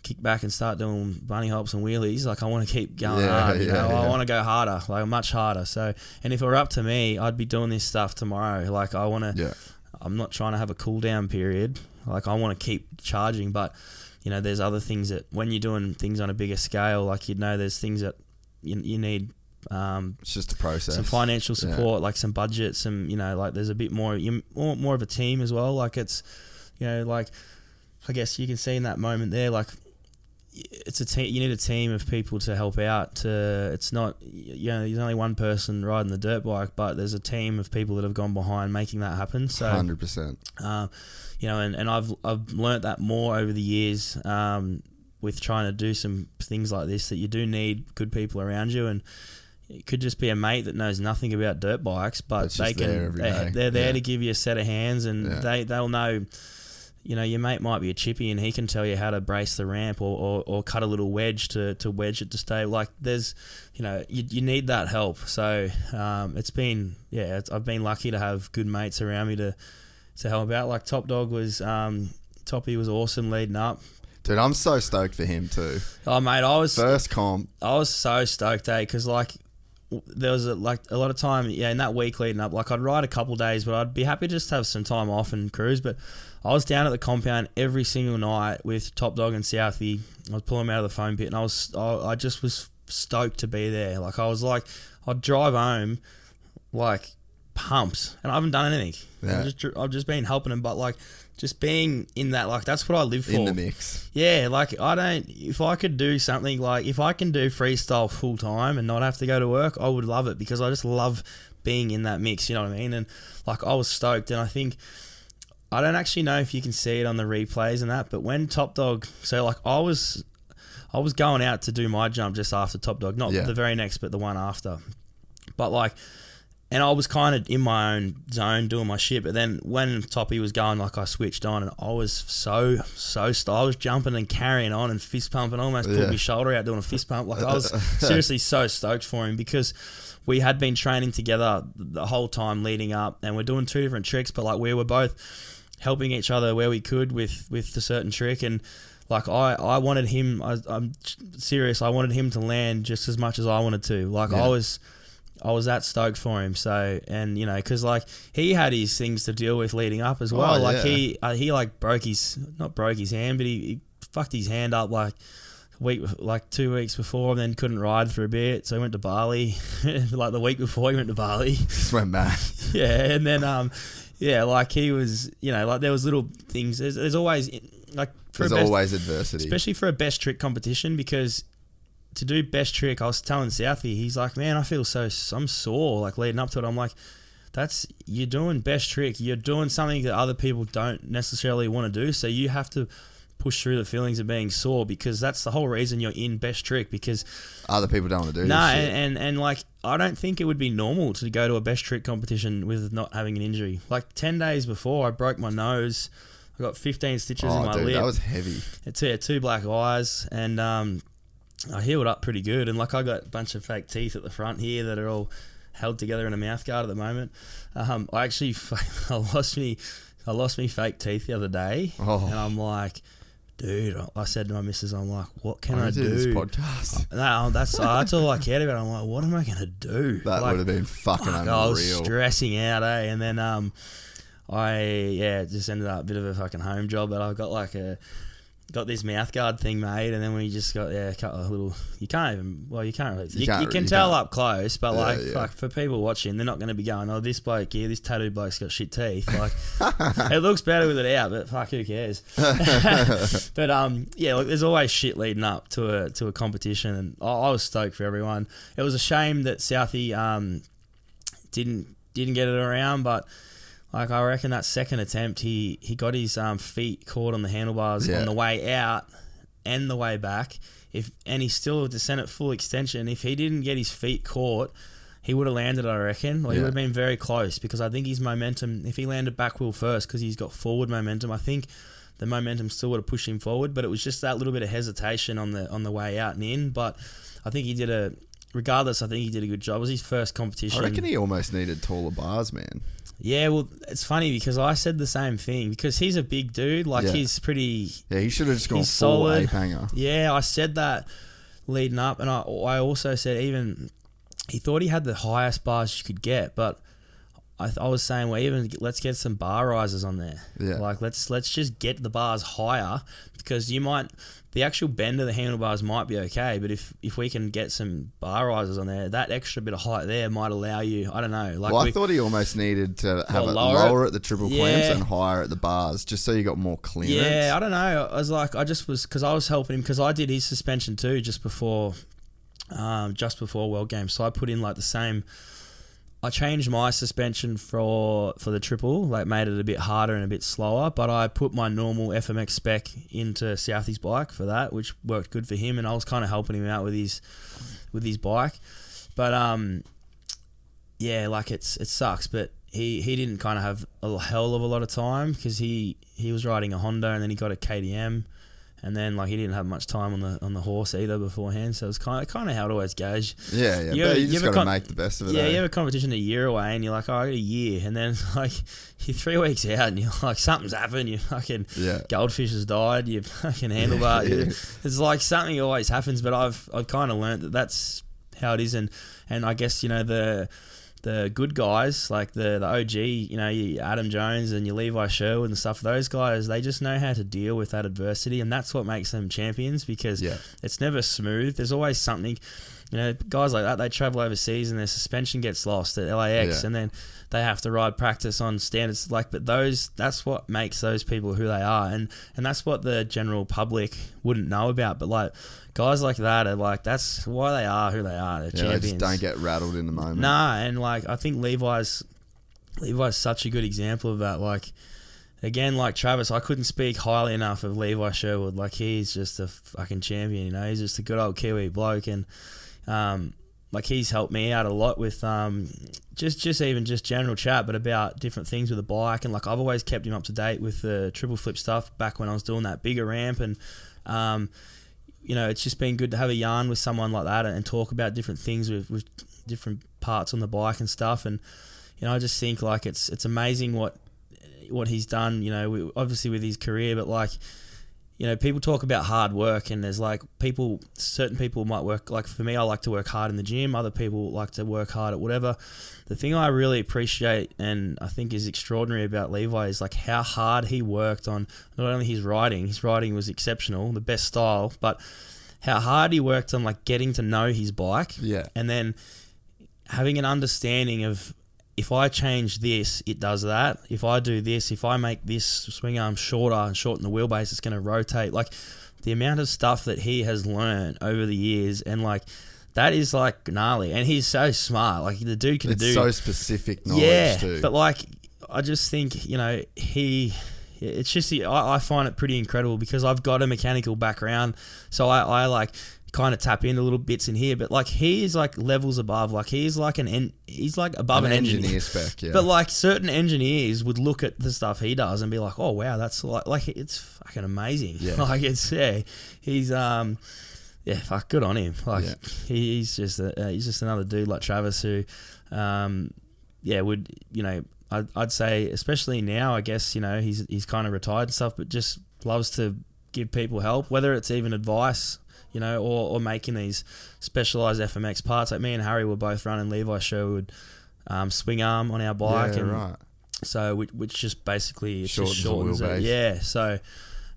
kick back and start doing bunny hops and wheelies. Like I want to keep going Yeah, hard. You yeah, know, I want to go harder, like much harder. So, and if it were up to me, I'd be doing this stuff tomorrow. Like I want to. Yeah. I'm not trying to have a cool down period. Like I want to keep charging, but you know, there's other things that when you're doing things on a bigger scale, like you know, there's things that you, you need um, It's just a process. some financial Yeah. support, like some budget, some you know, like there's a bit more you more, more of a team as well. Like it's you know, like I guess you can see in that moment there, like it's a team. You need a team of people to help out. To it's not you know, there's only one person riding the dirt bike, but there's a team of people that have gone behind making that happen. So Hundred percent. uh, you know, and, and I've I've learnt that more over the years um, with trying to do some things like this that you do need good people around you, and it could just be a mate that knows nothing about dirt bikes, but That's they can there every they, day. they're there Yeah. to give you a set of hands, and Yeah. they they'll know. You know, your mate might be a chippy, and he can tell you how to brace the ramp or, or, or cut a little wedge to, to wedge it to stay. Like there's, you know, you, you need that help. So um, it's been, yeah, it's, I've been lucky to have good mates around me to to help out. Like Top Dog was, um, Toppy was awesome leading up. Dude, I'm so stoked for him too. Oh mate, I was First comp. I was so stoked, eh? Because like there was a, like a lot of time, yeah, in that week leading up. Like I'd ride a couple days, but I'd be happy to just have some time off and cruise. But I was down at the compound every single night with Top Dog and Southie. I was pulling them out of the foam pit, and I was I, I just was stoked to be there. Like I was like I'd drive home like pumped, and I haven't done anything. Yeah. I've just I've just been helping them, but like just being in that like that's what I live for. In the mix. Yeah, like I don't. If I could do something like if I can do freestyle full time and not have to go to work, I would love it because I just love being in that mix. You know what I mean? And like I was stoked, and I think I don't actually know if you can see it on the replays and that, but when Top Dog, so like I was, I was going out to do my jump just after Top Dog, not Yeah. the very next, but the one after. But like, and I was kind of in my own zone doing my shit. But then when Toppy was going, like I switched on, and I was so so st- I was jumping and carrying on and fist pumping, almost pulled Yeah. my shoulder out doing a fist pump. Like I was seriously so stoked for him because we had been training together the whole time leading up, and we're doing two different tricks, but like we were both helping each other where we could with with the certain trick and. Like I, I wanted him. I, I'm serious. I wanted him to land just as much as I wanted to. Like Yeah. I was, I was that stoked for him. So, and you know, because like he had his things to deal with leading up as well. Oh, like yeah. he, uh, he like broke his, not broke his hand, but he, he fucked his hand up like week, like two weeks before, and then couldn't ride for a bit. So he went to Bali. like the week before, he went to Bali. Just went mad. yeah, and then um, yeah, like he was, you know, like there was little things. There's, there's always like for There's best, always adversity. especially for a best trick competition because to do best trick, I was telling Southie, he's like, man, I feel so I'm sore like leading up to it. I'm like, that's you're doing best trick. You're doing something that other people don't necessarily want to do. So you have to push through the feelings of being sore because that's the whole reason you're in best trick because Other people don't want to do no this shit. and, and and like I don't think it would be normal to go to a best trick competition with not having an injury. Like 10 days before I broke my nose. I got 15 stitches in oh, my dude, lip. that was heavy. It's yeah, two black eyes, and um, I healed up pretty good. And like I got a bunch of fake teeth at the front here that are all held together in a mouth guard at the moment. Um, I actually I lost me I lost me fake teeth the other day, Oh. and I'm like, dude, I said to my missus, I'm like, what can I I, do this podcast. No, that's that's all I cared about. I'm like, what am I gonna do? That Like, would have been fucking Fuck, unreal. I was stressing out, eh? And then um, I yeah, just ended up a bit of a fucking home job. But I've got like a got this mouth guard thing made, and then we just got yeah, a couple of little. You can't even well, you can't really. You, you, can't- can you tell can't. up close, but Yeah, like yeah. fuck for people watching, they're not going to be going, oh, this bloke here, this tattooed bloke's got shit teeth. Like it looks better with it out, but fuck, who cares? but um, yeah, look, there's always shit leading up to a to a competition, and I, I was stoked for everyone. It was a shame that Southie um didn't didn't get it around, but like I reckon that second attempt, he he got his um, feet caught on the handlebars Yeah. on the way out and the way back. If and he still had to send it full extension. If he didn't get his feet caught, he would have landed. I reckon, or he would have been very close because I think his momentum. If he landed back wheel first, because he's got forward momentum, I think the momentum still would have pushed him forward. But it was just that little bit of hesitation on the on the way out and in. But I think he did a. Regardless, I think he did a good job. It was his first competition. I reckon he almost needed taller bars, man. Yeah, well, it's funny because I said the same thing because he's a big dude. Like Yeah. he's pretty. Yeah, he should have just gone full solid. ape hanger. Yeah, I said that leading up, and I I also said even he thought he had the highest bars you could get, but I, I was saying well even let's get some bar risers on there. Yeah. like let's let's just get the bars higher because you might the actual bend of the handlebars might be okay, but if if we can get some bar risers on there, that extra bit of height there might allow you. I don't know. Like well, I we- thought he almost needed to have Well, it lower lower, at the triple clamps and higher at the bars, just so you got more clearance. Yeah, I don't know. I was like, I just was because I was helping him because I did his suspension too just before, um, just before World Games. So I put in like the same. I changed my suspension for for the triple, like made it a bit harder and a bit slower. But I put my normal FMX spec into Southie's bike for that, which worked good for him, and I was kind of helping him out with his with his bike. But um, yeah, like it's it sucks, but he he didn't kind of have a hell of a lot of time because he he was riding a Honda and then he got a KTM, and then like he didn't have much time on the on the horse either beforehand. So it was kind of kind of how it always goes. Yeah, yeah. You but ever- you you just got to make the best of it. Yeah, eh? you have a competition a year away, and you're like, oh, I got a year, and then like you're three weeks out, and you're like, something's happened. You fucking Yeah. goldfish has died. You fucking handlebar. Yeah. It's like something always happens, but I've I've kind of learned that that's how it is, and and I guess you know the. The good guys, like the, the OG, you know, you Adam Jones and your Levi Sherwood and stuff, those guys, they just know how to deal with that adversity. And that's what makes them champions because Yeah. it's never smooth. There's always something. You know, guys like that, they travel overseas and their suspension gets lost at LAX, Yeah. and then they have to ride practice on standards. Like, but those, that's what makes those people who they are, and and that's what the general public wouldn't know about. But like, guys like that are like, that's why they are who they are. They're Yeah, they champions. just don't get rattled in the moment. Nah, and like I think Levi's Levi's such a good example of that. Like again, like Travis, I couldn't speak highly enough of Levi Sherwood. Like he's just a fucking champion, you know. He's just a good old Kiwi bloke, and um, like he's helped me out a lot with um, just just even just general chat, but about different things with the bike, and like I've always kept him up to date with the triple flip stuff back when I was doing that bigger ramp, and um, you know, it's just been good to have a yarn with someone like that and talk about different things with, with different parts on the bike and stuff. And you know, I just think like it's it's amazing what what he's done. You know, obviously with his career, but like you know, people talk about hard work, and there's like people, certain people might work. Like for me, I like to work hard in the gym. Other people like to work hard at whatever. The thing I really appreciate and I think is extraordinary about Levi is like how hard he worked on not only his riding. His riding was exceptional, the best style, but how hard he worked on like getting to know his bike. Yeah. and then having an understanding of if I change this, it does that. If I do this, if I make this swing arm shorter and shorten the wheelbase, it's going to rotate. Like the amount of stuff that he has learned over the years, and like that is like gnarly, and he's so smart. Like the dude can It's do so specific knowledge yeah, too. but like I just think you know he. It's just the- I, I find it pretty incredible because I've got a mechanical background, so I, I like kind of tap into little bits in here. But like he is like levels above. Like he's like an en- he's like above An an, engineer spec, yeah. But like certain engineers would look at the stuff he does and be like, oh wow, that's like like it's fucking amazing. Yeah. like it's yeah, he's um. Yeah, fuck, good on him. Like Yeah. he's just a, uh, he's just another dude like Travis who, um, yeah, would you know I'd, I'd say especially now I guess you know he's he's kind of retired and stuff, but just loves to give people help, whether it's even advice, you know, or, or making these specialized FMX parts. Like me and Harry were both running Levi Sherwood um, swing arm on our bike, yeah, and right. so which, which just basically it Shortens just shortens it. Yeah, so.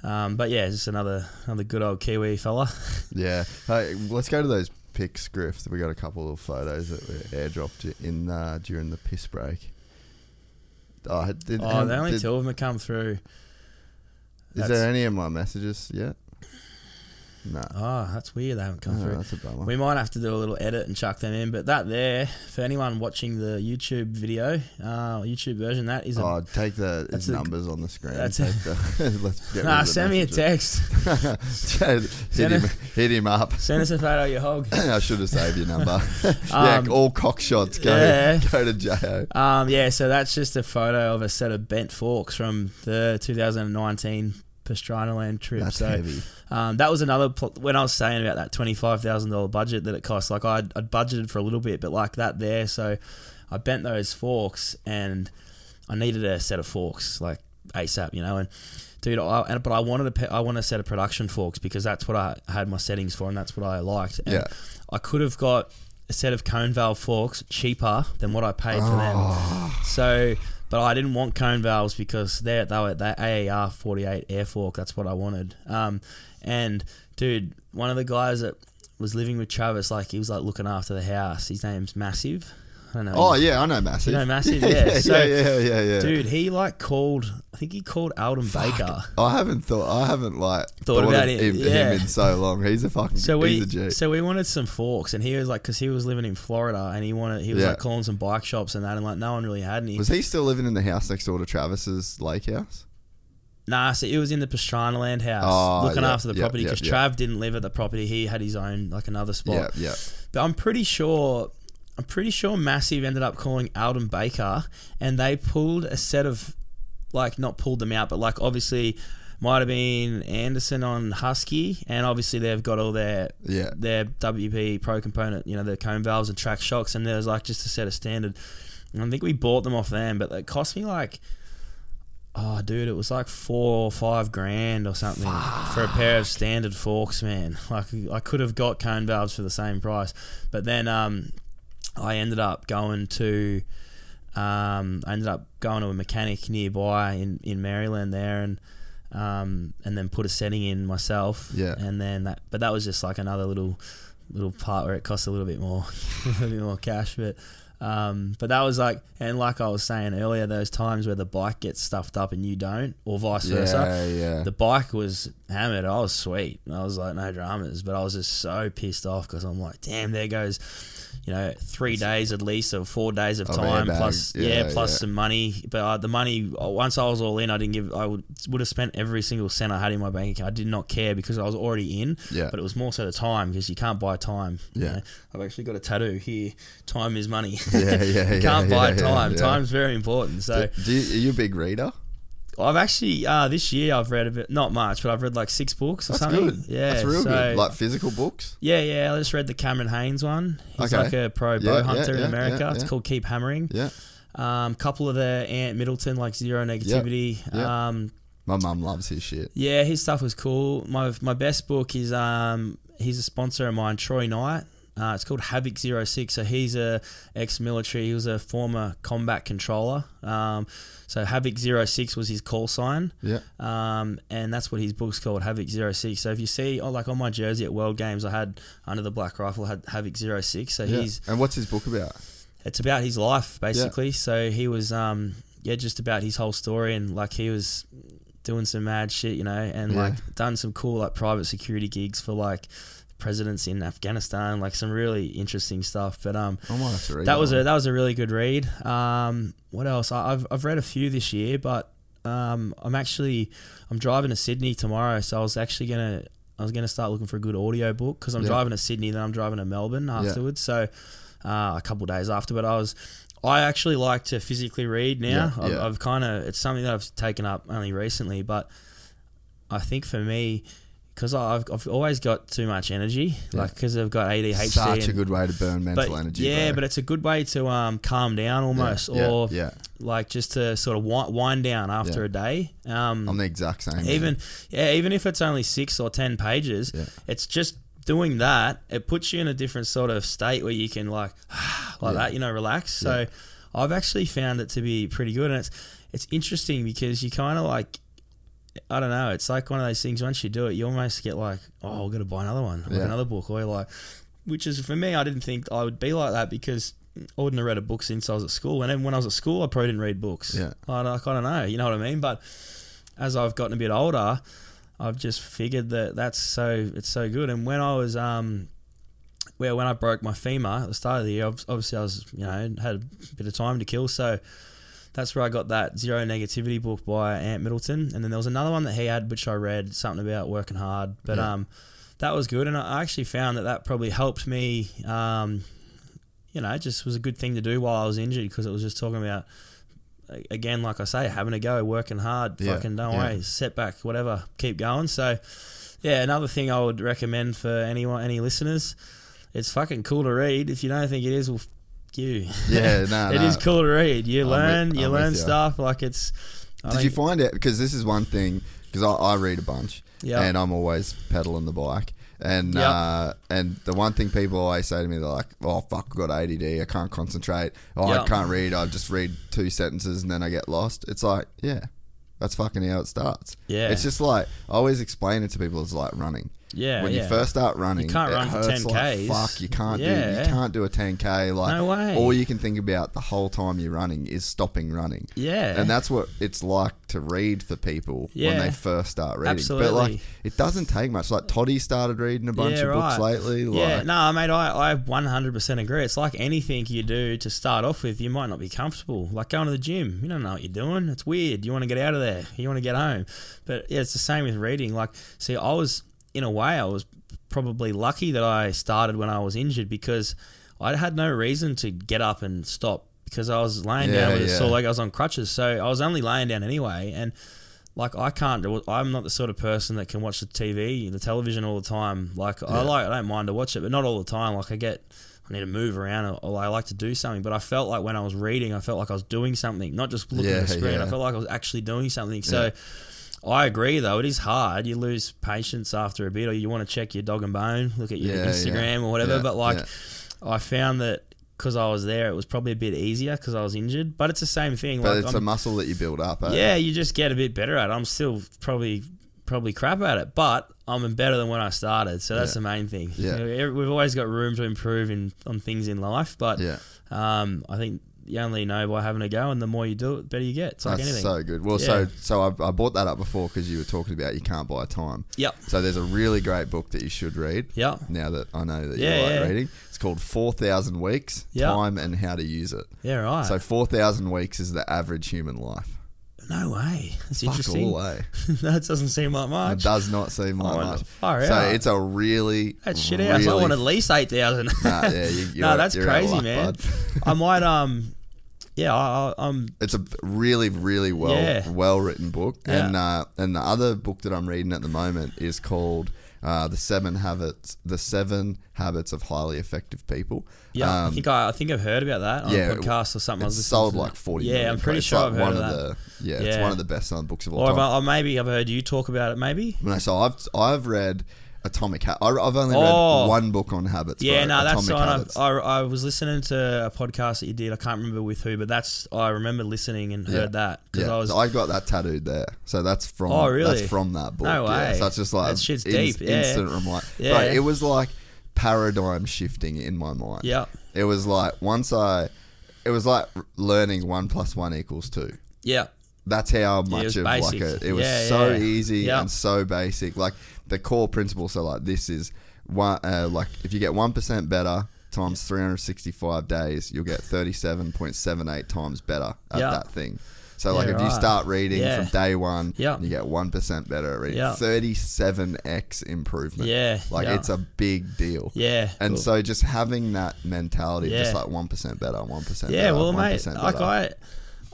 Um, but yeah, just another another good old Kiwi fella. Yeah. Hey, let's go to those pics, Griff. We got a couple of photos that were airdropped in uh, during the piss break. Oh, did, Oh, the only did- two of them have come through. Is That's- there any of my messages yet? No. Oh, that's weird. They haven't come Oh, through. that's a bummer. We might have to do a little edit and chuck them in. But that there, for anyone watching the YouTube video, uh, YouTube version, that is a. Oh, take the That's it's a- numbers on the screen. that's take a- the, let's get nah, rid of the send me a text. hit, Send him, it- hit him up. Send us a photo of your hog. I should have saved your number. yeah, Um, all cock shots. Go, yeah. go to Jo. Um, yeah, so that's just a photo of a set of bent forks from the 2019 Pastranaland trip. That's so heavy. Um, that was another pl- when I was saying about that twenty five thousand dollar budget that it cost. Like I'd, I'd budgeted for a little bit, but like that there, so I bent those forks and I needed a set of forks like ASAP, you know. And dude, I, and, but I wanted a pe- I want a set of production forks because that's what I had my settings for and that's what I liked. And Yeah. I could have got a set of cone valve forks cheaper than what I paid for Oh. them. So, but I didn't want cone valves because they're they were that AER forty eight air fork. That's what I wanted. Um, and dude, one of the guys that was living with Travis, like he was like looking after the house. His name's Massive. I know. Oh yeah, I know massive. You know Massive? Yeah, Yeah. So, yeah, yeah, yeah, yeah. Dude, he like called. I think he called Aldon Baker. I haven't thought. I haven't like Thought about of him, yeah. in so long. He's a fucking. So he's we a G. so we wanted some forks, and he was like, because he was living in Florida, and he wanted he was Yeah. like calling some bike shops and that, and like no one really had any. was he still living in the house next door to Travis's lake house? Nah, so it was in the Pastranaland house, Oh, looking yeah, after the yeah, property because yeah. Trav didn't live at the property; he had his own like another spot. Yeah, yeah. But I'm pretty sure, I'm pretty sure Massive ended up calling Aldon Baker, and they pulled a set of, like, not pulled them out, but like obviously might have been Anderson on Husky, and obviously they've got all their Yeah. their WP Pro component, you know, their cone valves and track shocks, and there's like just a set of standard. And I think we bought them off them, but it cost me like. Oh, dude, it was like four or five grand or something for a pair of standard forks, man. Like I could have got cone valves for the same price, but then um, I ended up going to, um, I ended up going to a mechanic nearby in, in Maryland there, and um, and then put a setting in myself. Yeah. and then that, but that was just like another little little part where it cost a little bit more, a little bit more cash, but. Um, but that was like, and like I was saying earlier, those times where the bike gets stuffed up and you don't, or vice versa. Yeah, yeah. The bike was hammered. I was sweet. I was like, no dramas. But I was just so pissed off because I'm like, damn, there goes, you know, three days at least or four days of time airbag. plus, Yeah, yeah, plus yeah. some money. But uh, the money, uh, once I was all in, I didn't give, I would, would have spent every single cent I had in my bank account. I did not care because I was already in. Yeah. But it was more so the time because you can't buy time. you Yeah. know. I've actually got a tattoo here. Time is money. Yeah, yeah, you can't yeah, buy yeah, time. Time's very important. So. Do, do you, are you a big reader? I've actually uh, this year I've read a bit, not much, but I've read like six books or That's something. good. Yeah, that's real so- good. Like physical books. yeah, yeah. I just read the Cameron Hanes one. He's Okay. like a pro Yeah, bow hunter yeah, in America. yeah, It's called Keep Hammering. Yeah, Um, couple of the Ant Middleton like zero negativity. yeah. Um, my mum loves his shit. yeah, his stuff was cool. My my best book is um he's a sponsor of mine, Troy Knight. Uh, it's called Havoc 06. So he's a ex-military. He was a former combat controller. Um, so Havoc 06 was his call sign. Yeah. Um, and that's what his book's called, Havoc 06. So if you see, oh, like on my jersey at World Games, I had under the black rifle I had Havoc 06. So yeah. he's and what's his book about? it's about his life basically. So he was um yeah, just about his whole story and like he was doing some mad shit, you know, and Yeah. like done some cool like private security gigs for like presidents in Afghanistan, like some really interesting stuff. But um, I might have to read that was a that was a really good read. Um, what else? I, I've I've read a few this year, but um, I'm actually I'm driving to Sydney tomorrow, so I was actually gonna I was gonna start looking for a good audio book because I'm Yeah. driving to Sydney, then I'm driving to Melbourne afterwards. So uh, a couple days after, but I was. I actually like to physically read now. Yeah, I've, yeah. I've kind of it's something that I've taken up only recently, but I think for me, because I've, I've always got too much energy, like because I've got ADHD. Such a good way to burn mental but, energy. Yeah, bro. but it's a good way to um, calm down almost, yeah, or yeah. like just to sort of wind, wind down after Yeah. a day. Um, I'm the exact same. even yeah, even if it's only six or ten pages, Yeah. it's just doing that. It puts you in a different sort of state where you can like like Yeah. that, you know, relax. So Yeah. I've actually found it to be pretty good, and it's it's interesting because you kind of like. I don't know. It's like one of those things. Once you do it, you almost get like, "Oh, I've got to buy another one, Yeah. another book," or you're like, which is for me. I didn't think I would be like that because I wouldn't have read a book since I was at school. And then when I was at school, I probably didn't read books. Yeah. I, like, I don't know. You know what I mean? But as I've gotten a bit older, I've just figured that that's so it's so good. And when I was um, well, when I broke my femur at the start of the year, obviously I was you know had a bit of time to kill, so that's where I got that zero negativity book by Ant Middleton. And then there was another one that he had, which I read something about working hard, but Yeah. um, that was good. And I actually found that that probably helped me. Um, you know, it just was a good thing to do while I was injured because it was just talking about again, like I say, having a go, working hard, Yeah, fucking don't yeah. worry, setback, whatever, keep going. So, yeah, another thing I would recommend for anyone, any listeners, it's fucking cool to read. If you don't think it is, well, you. Yeah, no, it no. is cool to read. You I'm learn, with- you I'm learn you. stuff. Like it's. I Did you find out? Because this is one thing. Because I, I read a bunch, Yeah. and I'm always pedaling the bike. And Yeah. uh, and the one thing people always say to me, they're like, "Oh fuck, I've got ADD. I can't concentrate. Oh, Yeah. I can't read. I just read two sentences and then I get lost." It's like, yeah, that's fucking how it starts. Yeah. it's just like I always explain it to people. It's like running. Yeah, when yeah. you first start running, You can't it run for hurts 10 like Ks. fuck, you can't do. You can't do a 10k. Like No way. all you can think about the whole time you're running is stopping running. Yeah. and that's what it's like to read for people when they first start reading. Absolutely. But like, it doesn't take much. Like Toddy started reading a bunch Yeah, of books right. lately. Yeah, Like, no, mate, I, I 100% agree. It's like anything you do to start off with, you might not be comfortable. Like going to the gym, you don't know what you're doing. It's weird. You want to get out of there. You want to get home. But yeah, it's the same with reading. Like, see, I was, in a way, I was probably lucky that I started when I was injured because I had no reason to get up and stop because I was laying Yeah, down with a sore leg. I was on crutches. So I was only laying down anyway. And like I can't. I'm not the sort of person that can watch the TV, the television all the time. Like I like, I don't mind to watch it, but not all the time. Like I get, I need to move around, or, or I like to do something. But I felt like when I was reading, I felt like I was doing something, not just looking Yeah, at the screen. yeah. I felt like I was actually doing something. So. I agree, though it is hard. You lose patience after a bit, or you want to check your dog and bone, look at your Yeah, Instagram yeah. or whatever. Yeah, but like. I found that because I was there, it was probably a bit easier because I was injured. But it's the same thing. but like, it's I'm- a muscle that you build up. Eh? yeah, you just get a bit better at it. I'm still probably probably crap at it, but I'm better than when I started. So that's Yeah. the main thing. Yeah. We've always got room to improve in on things in life, but Yeah. um, I think you only know by having a go, and the more you do it, the better you get. It's like That's anything. so good. Well, Yeah. so so I, I brought that up before because you were talking about you can't buy time. Yep. So there's a really great book that you should read. Yep. Now that I know that Yeah, you like yeah. reading, it's called Four Thousand Weeks: Yep. Time and How to Use It. Yeah, right. So four thousand weeks is the average human life. No way. That's Fuck interesting. all, that doesn't seem like much. It does not seem like Oh, much. far so out. it's a really That's shit house. I want at least eight thousand. Nah, yeah, you- no, that's you're out of crazy, luck, man. I might um, yeah, I, I, I'm It's a really, really well Yeah. well written book, Yeah. and uh, and the other book that I'm reading at the moment is called uh, the Seven Habits the Seven Habits of Highly Effective People. Yeah, I Um, think I, I think I've heard about that on yeah, a podcast or something. I was It's sold to. like forty. Yeah, I'm pretty sure It's I've heard one of that. the yeah, it's one of the best selling books of all Or, time. I, or maybe I've heard you talk about it. Maybe. No, so I've I've read Atomic Habits. I've only Oh. read one book on habits. Yeah, bro, no, that's. I, I was listening to a podcast that you did. I can't remember with who, but that's I remember listening and Yeah. heard that because yeah, I was. I got that tattooed there. So that's from Oh, really? that's from that book. No Yeah, way. so it's just like That shit's ins- deep, yeah. Instant reminder. Yeah. Right, it was like paradigm shifting in my mind. yeah, It was like once I, it was like learning one plus one equals two. yeah, That's how much was of like a, it was Yeah, so yeah. easy Yeah. and so basic. Like the core principle. So like this is one uh, like if you get one percent better times 365 days, you'll get 37.78 times better at Yeah. that thing. So like Yeah, if you start reading Yeah. from day one, Yeah. you get one percent better at reading. Yeah. 37x improvement. Yeah, like yeah. it's a big deal. Yeah, and cool. so just having that mentality, just like one percent better, one percent. Yeah, better, well, 1% mate, like better. I,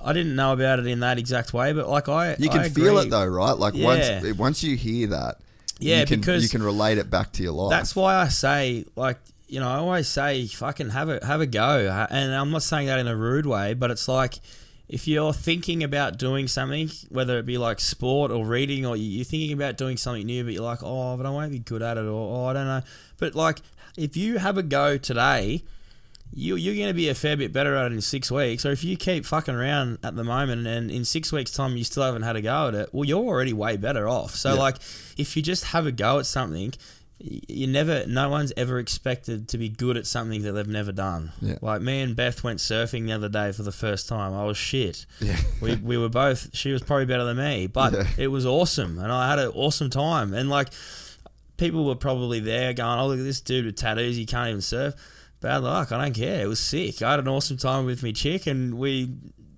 I didn't know about it in that exact way, but like I, You can I feel it though, right? Like Yeah. once once you hear that, Yeah, you can, because you can relate it back to your life. That's why I say, like, you know, I always say, fucking have a have a go, and I'm not saying that in a rude way, but it's like if you're thinking about doing something, whether it be like sport or reading, or you- you're thinking about doing something new, but you're like, oh, but I won't be good at it, or oh, I don't know. But like, if you have a go today, you, you're going to be a fair bit better at it in six weeks. Or if you keep fucking around at the moment and in six weeks' time you still haven't had a go at it, well, you're already way better off. So, Yeah. like, if you just have a go at something, you never, no one's ever expected to be good at something that they've never done. Yeah. Like, me and Beth went surfing the other day for the first time. I was shit. Yeah. We, we were both, she was probably better than me, but Yeah. it was awesome. And I had an awesome time. And, like, people were probably there going, "Oh, look at this dude with tattoos. He can't even surf." Bad luck. I don't care. It was sick. I had an awesome time with me chick, and we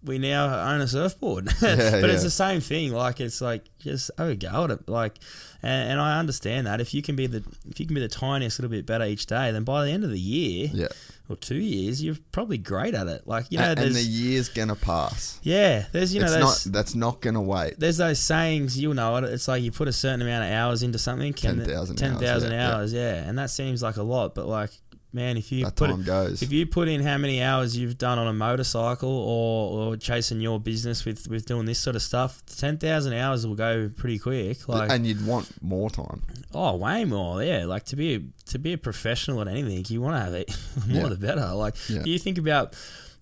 we now own a surfboard. but yeah. it's the same thing. Like it's like just have a go at it. Like, and, and I understand that if you can be the if you can be the tiniest little bit better each day, then by the end of the year yeah. or two years, you're probably great at it. Like you know, and, and the year's gonna pass. yeah, there's you know not. That's not gonna wait. there's those sayings, you'll know it. It's like you put a certain amount of hours into something. 10,000 hours, 10,000 yeah, yeah. hours, yeah. And that seems like a lot, but like, man, if you That put time goes. if you put in how many hours you've done on a motorcycle or, or chasing your business with, with doing this sort of stuff, 10,000 hours will go pretty quick. Like, and you'd want more time. oh, way more, yeah. Like to be a, to be a professional at anything, you want to have it more Yeah. the better. Like Yeah. you think about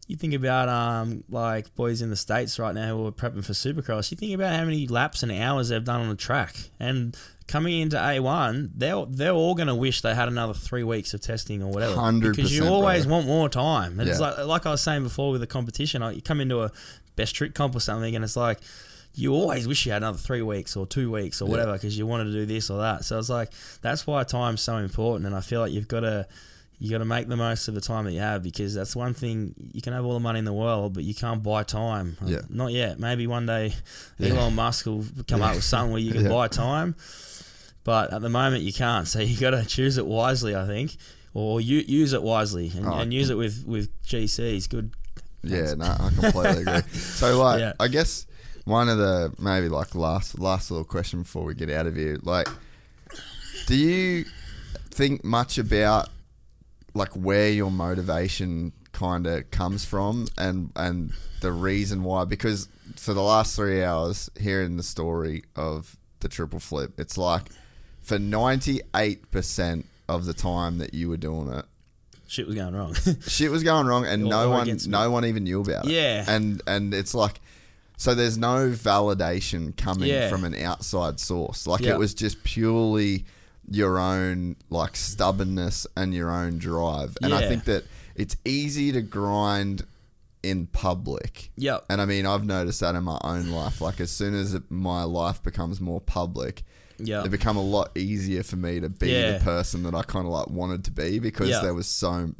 you think about um like boys in the states right now who are prepping for Supercross. You think about how many laps and hours they've done on the track, and coming into A one, they're they're all going to wish they had another three weeks of testing or whatever. 100%, because you always want more time. And it's like like I was saying before with the competition, like you come into a best trick comp or something, and it's like. You always wish you had another three weeks or two weeks or whatever because you wanted to do this or that. So it's like that's why time's so important, and I feel like you've got to you got to make the most of the time that you have because that's one thing you can have all the money in the world, but you can't buy time. Yeah. Not yet. Maybe one day Yeah. Elon Musk will come up with something where you can Yeah. buy time, but at the moment you can't. So you got to choose it wisely, I think, or you, use it wisely and, Oh, and use it with with GCs. Good. Yeah, no, I completely agree. So, like, Yeah. I guess one of the maybe like last last little question before we get out of here, like, do you think much about like where your motivation kind of comes from and and the reason why? Because for the last three hours, hearing the story of the triple flip, it's like for ninety eight percent of the time that you were doing it, Shit was going wrong. shit was going wrong and no one against me. no one even knew about it. Yeah. And and it's like so there's no validation coming Yeah. from an outside source. Like Yeah. it was just purely your own like stubbornness and your own drive. And I think that it's easy to grind in public. Yep. And I mean, I've noticed that in my own life. Like as soon as it, my life becomes more public, Yep. it become a lot easier for me to be Yeah. the person that I kind of like wanted to be because Yeah. there was so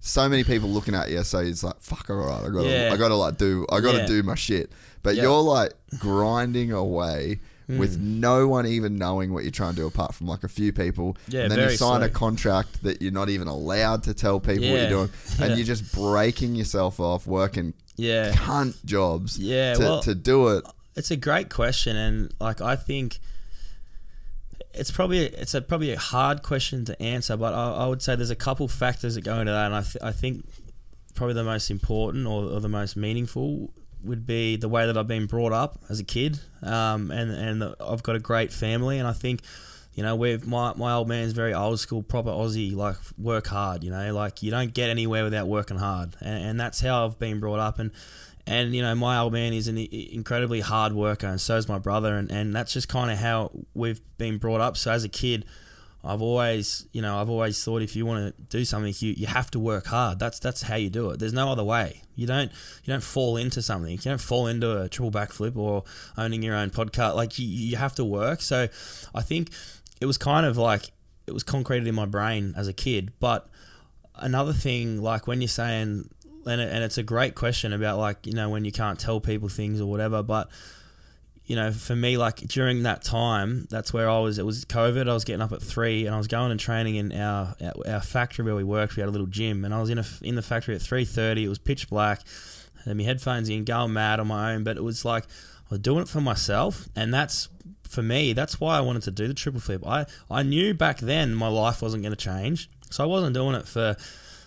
so many people looking at you. So it's like, fuck, all right, I gotta, Yeah. I gotta like do, I gotta Yeah. do my shit. But Yeah. you're like grinding away. Hmm. With no one even knowing what you're trying to do, apart from like a few people, Yeah, and then very you sign a slow. contract that you're not even allowed to tell people what Yeah. you're doing, and Yeah. you're just breaking yourself off, working Yeah. cunt jobs, Yeah, to, well- to do it. It's a great question, and like I think it's probably it's a probably a hard question to answer, but I, I would say there's a couple factors that go into that, and I, th- I think probably the most important or, or the most meaningful would be the way that I've been brought up as a kid, um, and and the, I've got a great family, and I think. You know, we've my, my old man's very old school, proper Aussie, like work hard. You know, like you don't get anywhere without working hard, and, and that's how I've been brought up. And and you know, my old man is an incredibly hard worker, and so is my brother, and, and that's just kind of how we've been brought up. So as a kid, I've always, you know, I've always thought if you want to do something, you, you have to work hard. That's that's how you do it. There's no other way. You don't you don't fall into something. You don't fall into a triple backflip or owning your own podcast. Like you, you have to work. So I think it was kind of like it was concreted in my brain as a kid. But another thing, like when you're saying, and, it, and it's a great question about like you know when you can't tell people things or whatever, but you know, for me, like during that time, that's where I was. It was COVID. I was getting up at three, and I was going and training in our our, factory where we worked. We had a little gym, and I was in a, in the factory at three thirty. It was pitch black. and my headphones in, going mad on my own. But it was like I was doing it for myself, and that's for me. That's why I wanted to do the triple flip. I I knew back then my life wasn't going to change, so I wasn't doing it for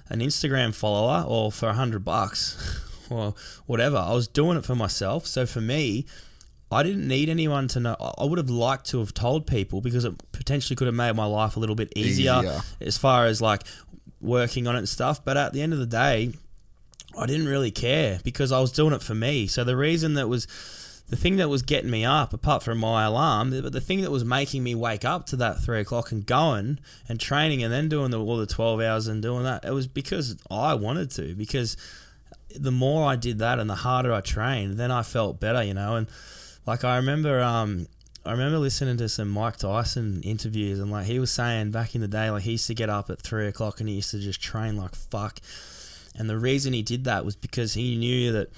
an Instagram follower or for a hundred bucks or whatever. I was doing it for myself. So for me I didn't need anyone to know. I would have liked to have told people because it potentially could have made my life a little bit easier, easier. as far as like working on it and stuff. But at the end of the day, I didn't really care because I was doing it for me. So the reason that was the thing that was getting me up, apart from my alarm, but the thing that was making me wake up to that three o'clock and going and training and then doing the, all the 12 hours and doing that, it was because I wanted to. Because the more I did that and the harder I trained, then I felt better, you know. And like I remember, um, I remember listening to some Mike Tyson interviews, and like he was saying back in the day, like he used to get up at three o'clock and he used to just train like fuck. And the reason he did that was because he knew that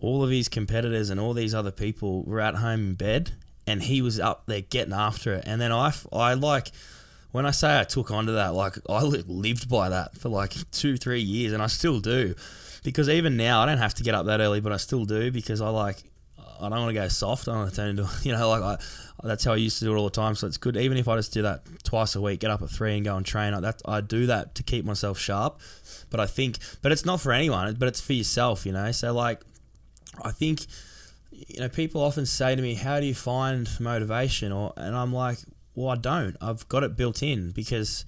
all of his competitors and all these other people were at home in bed, and he was up there getting after it. And then I, I like when I say I took onto that, like I lived by that for like two, three years, and I still do. Because even now, I don't have to get up that early, but I still do because I like I don't want to go soft. I don't want to turn into you know like I, that's how I used to do it all the time. So it's good even if I just do that twice a week, get up at three and go and train. I, that I do that to keep myself sharp. But I think, but it's not for anyone. But it's for yourself, you know. So like, I think you know people often say to me, "How do you find motivation?" Or and I'm like, "Well, I don't. I've got it built in because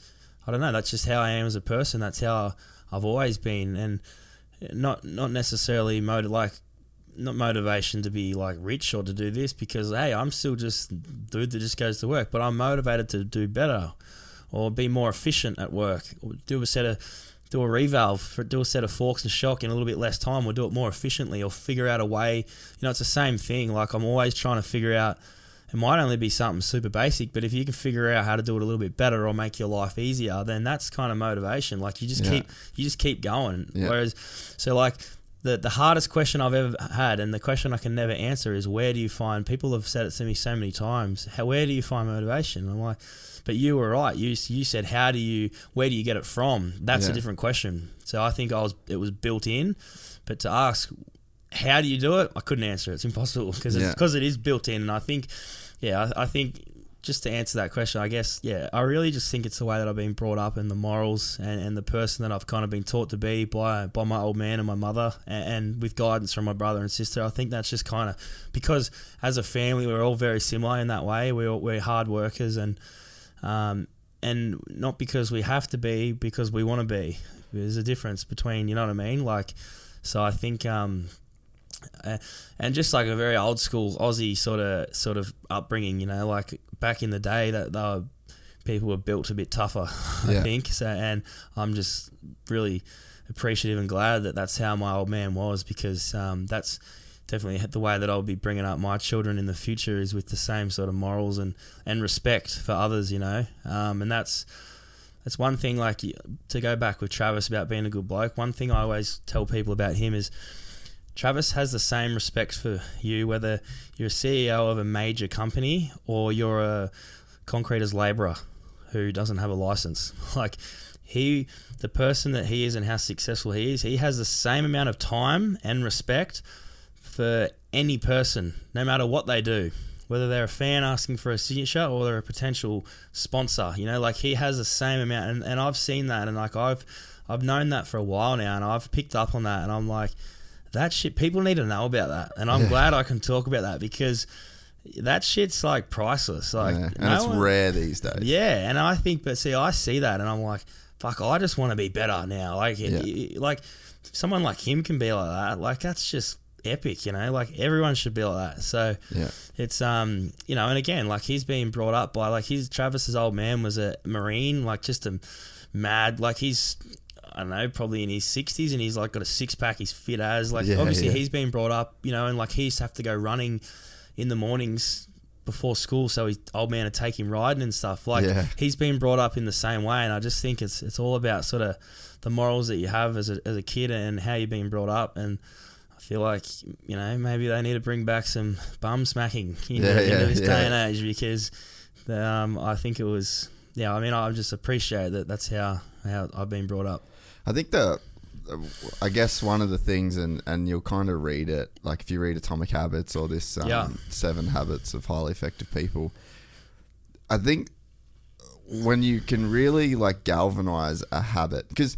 I don't know. That's just how I am as a person. That's how I've always been." And not not necessarily motive like not motivation to be like rich or to do this because hey, I'm still just dude that just goes to work, but I'm motivated to do better or be more efficient at work. Or do a set of do a revalve, do a set of forks and shock in a little bit less time, or do it more efficiently, or figure out a way. You know, it's the same thing. Like I'm always trying to figure out. It might only be something super basic, but if you can figure out how to do it a little bit better or make your life easier, then that's kind of motivation. Like you just yeah. keep you just keep going. Yeah. Whereas, so like the the hardest question I've ever had, and the question I can never answer is where do you find? People have said it to me so many times. How, where do you find motivation? I'm like, but you were right. You you said how do you where do you get it from? That's yeah. a different question. So I think I was it was built in, but to ask how do you do it, I couldn't answer. It's impossible because yeah. because it is built in, and I think yeah, I, I think just to answer that question, I guess, yeah, I really just think it's the way that I've been brought up and the morals and, and the person that I've kind of been taught to be by by my old man and my mother and, and with guidance from my brother and sister. I think that's just kind of because as a family, we're all very similar in that way. We're, we're hard workers and, um, and not because we have to be, because we want to be. There's a difference between, you know what I mean? Like, so I think, um, uh, and just like a very old school Aussie sort of sort of upbringing, you know, like back in the day that they were, people were built a bit tougher, yeah. I think. So, and I'm just really appreciative and glad that that's how my old man was because um, that's definitely the way that I'll be bringing up my children in the future is with the same sort of morals and, and respect for others, you know. Um, and that's that's one thing. Like to go back with Travis about being a good bloke. One thing I always tell people about him is Travis has the same respect for you, whether you're a CEO of a major company or you're a concreters labourer who doesn't have a license. Like he, the person that he is and how successful he is, he has the same amount of time and respect for any person, no matter what they do. Whether they're a fan asking for a signature or they're a potential sponsor, you know, like he has the same amount, and, and I've seen that, and like I've I've known that for a while now, and I've picked up on that, and I'm like, that shit people need to know about that and i'm yeah. glad i can talk about that because that shit's like priceless like yeah. and no it's one, rare these days yeah and i think but see i see that and i'm like fuck i just want to be better now like yeah. like someone like him can be like that like that's just epic you know like everyone should be like that so yeah it's um you know and again like he's being brought up by like his travis's old man was a marine like just a mad like he's I don't know, probably in his sixties, and he's like got a six pack. He's fit as like yeah, obviously yeah. he's been brought up, you know, and like he used to have to go running in the mornings before school, so his old man would take him riding and stuff. Like Yeah. he's been brought up in the same way, and I just think it's it's all about sort of the morals that you have as a as a kid and how you're being brought up and. I feel like you know maybe they need to bring back some bum smacking into, Yeah, into yeah, this yeah. day and age because um, I think it was yeah I mean I just appreciate that that's how how I've been brought up I think the, I guess one of the things, and, and you'll kind of read it, like if you read Atomic Habits or this um, Yeah. Seven Habits of Highly Effective People, I think when you can really like galvanize a habit, because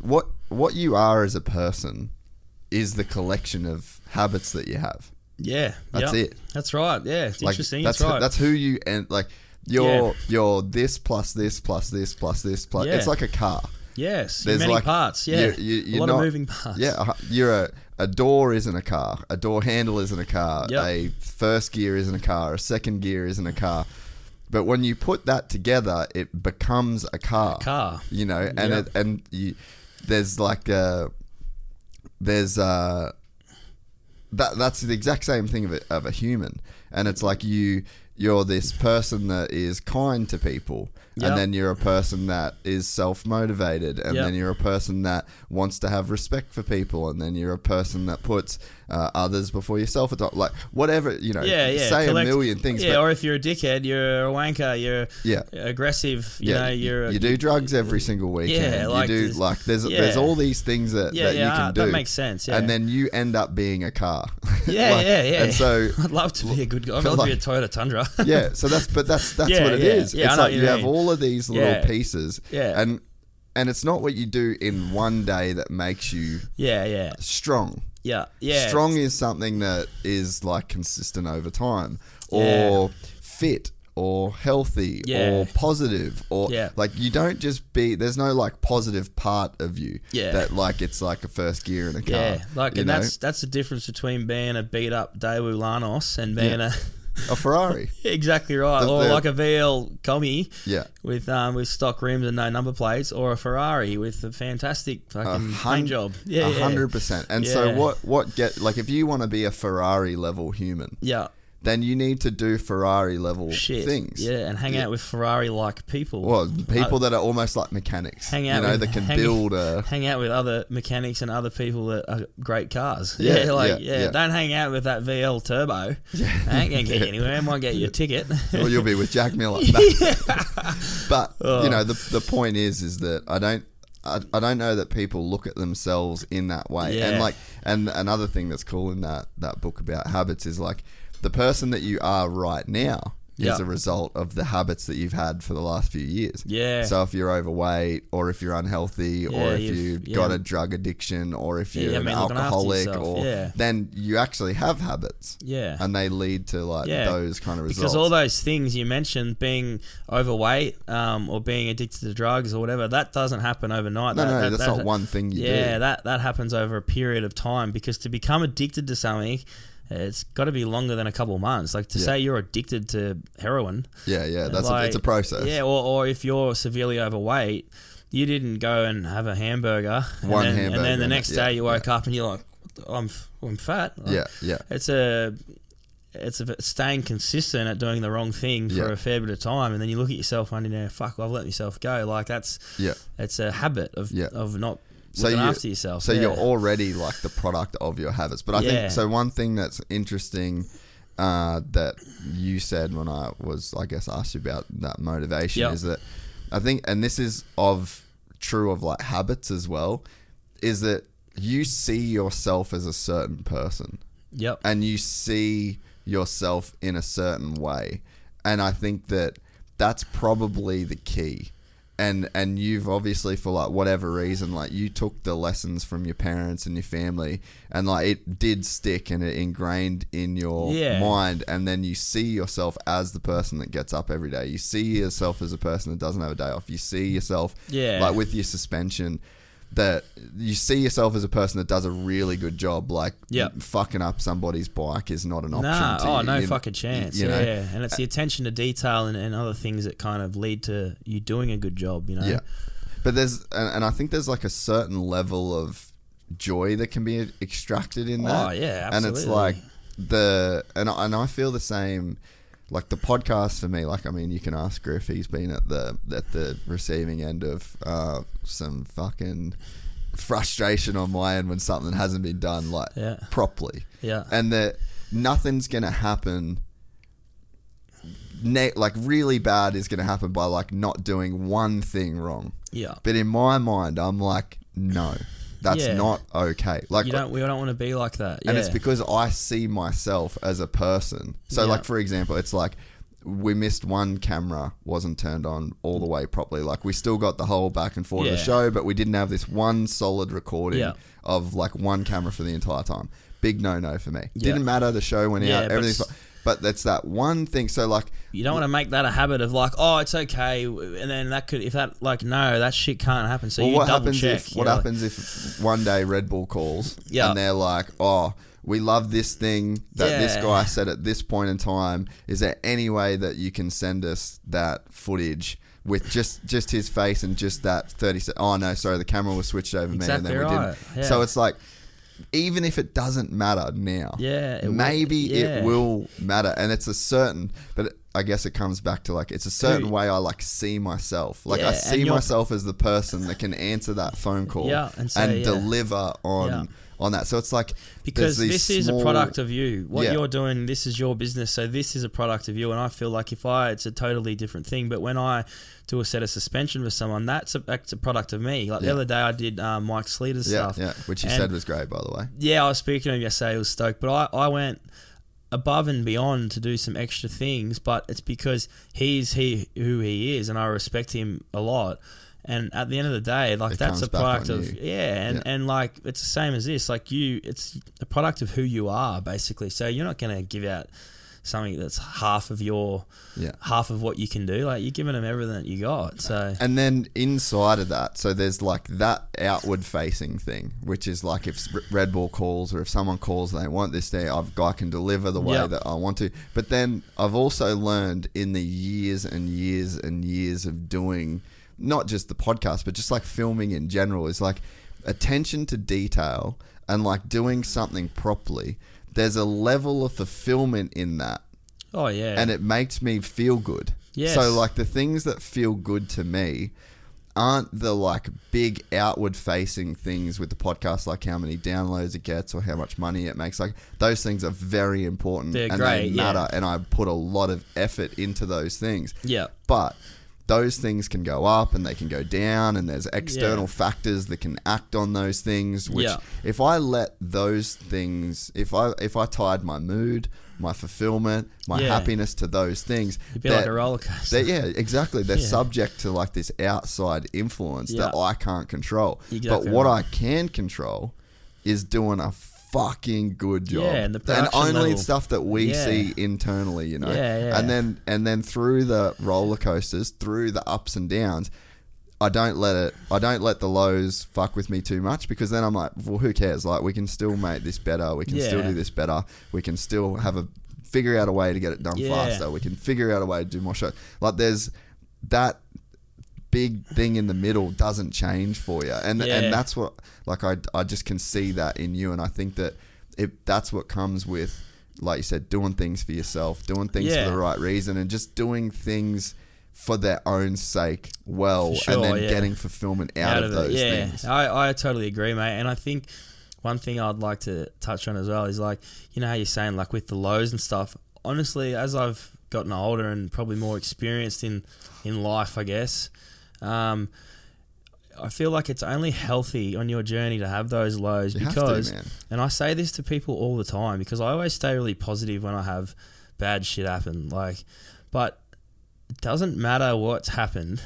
what what you are as a person is the collection of habits that you have. yeah That's yep. it. that's right yeah it's Like interesting that's that's right that's who you and like you're you're this plus this plus this plus this plus. Yeah. It's like a car. yes There's many like parts yeah you- you- a you're lot not- of moving parts Yeah, you're a a door isn't a car. A door handle isn't a car. Yep. A first gear isn't a car. A second gear isn't a car. But when you put that together, it becomes a car. car. You know, and Yep. it, and you, there's like a there's uh that that's the exact same thing of a, of a human, and it's like you you're this person that is kind to people. Yep. And then you're a person that is self motivated, and Yep. then you're a person that wants to have respect for people, and then you're a person that puts uh, others before yourself. Like whatever you know, yeah, yeah. say collect- a million things. Yeah, but or if you're a dickhead, you're a wanker, you're Yeah. aggressive. You know, you, you're you do drugs every single weekend. Yeah, like you do like there's yeah. there's all these things that, Yeah, that yeah, you can ah, do. that makes sense, yeah. And then you end up being a car. Yeah, Like, yeah, yeah. And so I'd love to be a good guy. I'd love to be a Toyota Tundra. yeah, so that's but that's that's Yeah, what it yeah, is. yeah, it's know like you you have mean. All of these little Yeah. pieces. Yeah. And and it's not what you do in one day that makes you yeah, yeah, strong. yeah, yeah. Strong is something that is like consistent over time, or Yeah. fit, or healthy, Yeah. or positive, or Yeah. like you don't just be. There's no like positive part of you Yeah. that like it's like a first gear in a car. Yeah, like, and know? that's that's the difference between being a beat up Daewoo Lanos and being Yeah. a a Ferrari. exactly right, The- or the- like a VL Combi Yeah. with um with stock rims and no number plates, or a Ferrari with a fantastic A fucking hun- paint job. Yeah, a yeah. hundred percent. And so what? What get like if you want to be a Ferrari level human, Yeah, then you need to do Ferrari level shit. things. Yeah, and hang out with Ferrari like people. Well, people Uh, that are almost like mechanics. hang out you know, with, that can hang, build a. hang out with other mechanics and other people that are great cars. Yeah, Yeah, like yeah, yeah, yeah. don't hang out with that VL Turbo. I ain't gonna get you anywhere. I might get you a ticket. Well, you'll be with Jack Miller. but Oh. you know, the the point is, is that I don't. I, I don't know that people look at themselves in that way, and like, and another thing that's cool in that that book about habits is like the person that you are right now Yeah. is a result of the habits that you've had for the last few years. Yeah. So if you're overweight, or if you're unhealthy, or if you've- yeah. got a drug addiction, or if you're you an haven't been looking after alcoholic, or yeah. then you actually have habits. Yeah. And they lead to like Yeah, those kind of results. Because all those things you mentioned, being overweight um, or being addicted to drugs or whatever, that doesn't happen overnight. No, That- no, that- that's that- not one thing you do. yeah, do. that that happens over a period of time. Because to become addicted to something, it's got to be longer than a couple of months. Like to Yeah. say you're addicted to heroin. Yeah, yeah, that's a, it's a process. Yeah, or, or if you're severely overweight, you didn't go and have a hamburger. and One then, hamburger and then the and next yeah, day you woke up and you're like, I'm I'm fat. Like, yeah, yeah. it's a it's a, staying consistent at doing the wrong thing for Yeah. a fair bit of time, and then you look at yourself and you know, fuck, I've let myself go. Like that's Yeah. it's a habit of Yeah. of not So you, after yourself. So yeah. you're already like the product of your habits. But I Yeah. think so. One thing that's interesting uh, that you said when I was, I guess, asked you about that motivation Yep. is that I think, and this is of true of like habits as well, is that you see yourself as a certain person Yep. and you see yourself in a certain way and i think that that's probably the key and and you've obviously for like whatever reason like you took the lessons from your parents and your family and like it did stick and it ingrained in your Yeah. mind and then you see yourself as the person that gets up every day you see yourself as a person that doesn't have a day off you see yourself Yeah. like with your suspension that you see yourself as a person that does a really good job like Yep. fucking up somebody's bike is not an option Nah, to oh you, no you- fucking chance. you yeah, know? yeah, and it's the attention to detail and, and other things that kind of lead to you doing a good job. You know. Yeah. But there's, and, and I think there's like a certain level of joy that can be extracted in oh, that. Oh, yeah, absolutely. And it's like, the and and I feel the same. Like the podcast for me, like I mean, you can ask Griff. He's been at the at the receiving end of uh, some fucking frustration on my end when something hasn't been done like Yeah. properly. Yeah. and that nothing's gonna happen. Ne- like really bad is gonna happen by like not doing one thing wrong. Yeah. But in my mind, I'm like, no, that's Yeah. not okay. Like, you don't. We don't want to be like that. and yeah. it's because I see myself as a person. So, Yeah. like for example, it's like we missed one camera wasn't turned on all the way properly. Like we still got the whole back and forth of the Yeah. show, but we didn't have this one solid recording Yeah. of like one camera for the entire time. Big no no for me. Yeah. Didn't matter. The show went Yeah, out. but Everything's s- fine. But that's that one thing. So like, You don't want to make that a habit of like, oh, it's okay, and then that could, if that, like, no, that shit can't happen. So well, you what double happens check. if what know, happens if one day Red Bull calls Yeah. and they're like, oh. We love this thing that this guy said at this point in time. Is there any way that you can send us that footage with just just his face and just that thirty? Se- oh no, sorry, the camera was switched over me, and then we right, didn't. yeah. So it's like, even if it doesn't matter now, Yeah, it will- maybe yeah. it will matter, and it's a certain. But I guess it comes back to like it's a certain way I like see myself. Like Yeah, I see myself as the person that can answer that phone call Yeah, and yeah. deliver on. On that. So it's like because this is a product of you. What Yeah. you're doing, this is your business. So this is a product of you. And I feel like if I, it's a totally different thing. But when I do a set of suspension for someone, that's a, that's a product of me. Like Yeah. the other day, I did um, Mike Sleeter's yeah, stuff. yeah, which you And- said was great, by the way. yeah, I was speaking to him yesterday. He was stoked, but I, I went above and beyond to do some extra things. But it's because he's he who he is, and I respect him a lot. And at the end of the day, like It that's a product of you. yeah, and Yeah. and like it's the same as this. Like you, it's a product of who you are, basically. So you're not going to give out something that's half of your Yeah. half of what you can do. Like you're giving them everything that you got. So And then inside of that, so there's like that outward facing thing, which is like if Red Bull calls or if someone calls and they want this there, I've I can deliver the way Yep. that I want to. But then I've also learned in the years and years and years of doing not just the podcast, but just like filming in general is like attention to detail and like doing something properly. There's a level of fulfillment in that oh yeah, and it makes me feel good. Yes. So like the things that feel good to me aren't the like big outward facing things with the podcast like how many downloads it gets or how much money it makes like those things are very important They're and great, they matter yeah. and I put a lot of effort into those things. yeah. But those things can go up and they can go down and there's external Yeah. factors that can act on those things which Yeah. if I let those things if I if I tied my mood, my fulfillment, my Yeah. happiness to those things, You'd be like a roller coaster. yeah, exactly. They're subject to like this outside influence that I can't control. Exactly but what right. I can control is doing a fucking good job. Yeah, and the production only level. stuff that we Yeah. see internally, you know. Yeah, yeah. And then and then through the roller coasters, through the ups and downs, I don't let it. I don't let the lows fuck with me too much because then I'm like, well, who cares? Like, we can still make this better. We can still do this better. We can still have a figure out a way to get it done Yeah. faster. We can figure out a way to do more shows. Like, there's that big thing in the middle doesn't change for you, and Yeah. and that's what like I I just can see that in you, and I think that it that's what comes with. Like you said, doing things for yourself, doing things Yeah. for the right reason, and just doing things for their own sake well, sure, and then yeah. getting fulfillment out, of, it. those yeah, things. I, I totally agree, mate. And I think one thing I'd like to touch on as well is like, you know how you're saying like with the lows and stuff. Honestly, as I've gotten older and probably more experienced in in life, I guess, um, I feel like it's only healthy on your journey to have those lows You have to, because, and I say this to people all the time because I always stay really positive when I have bad shit happen. Like, but it doesn't matter what's happened.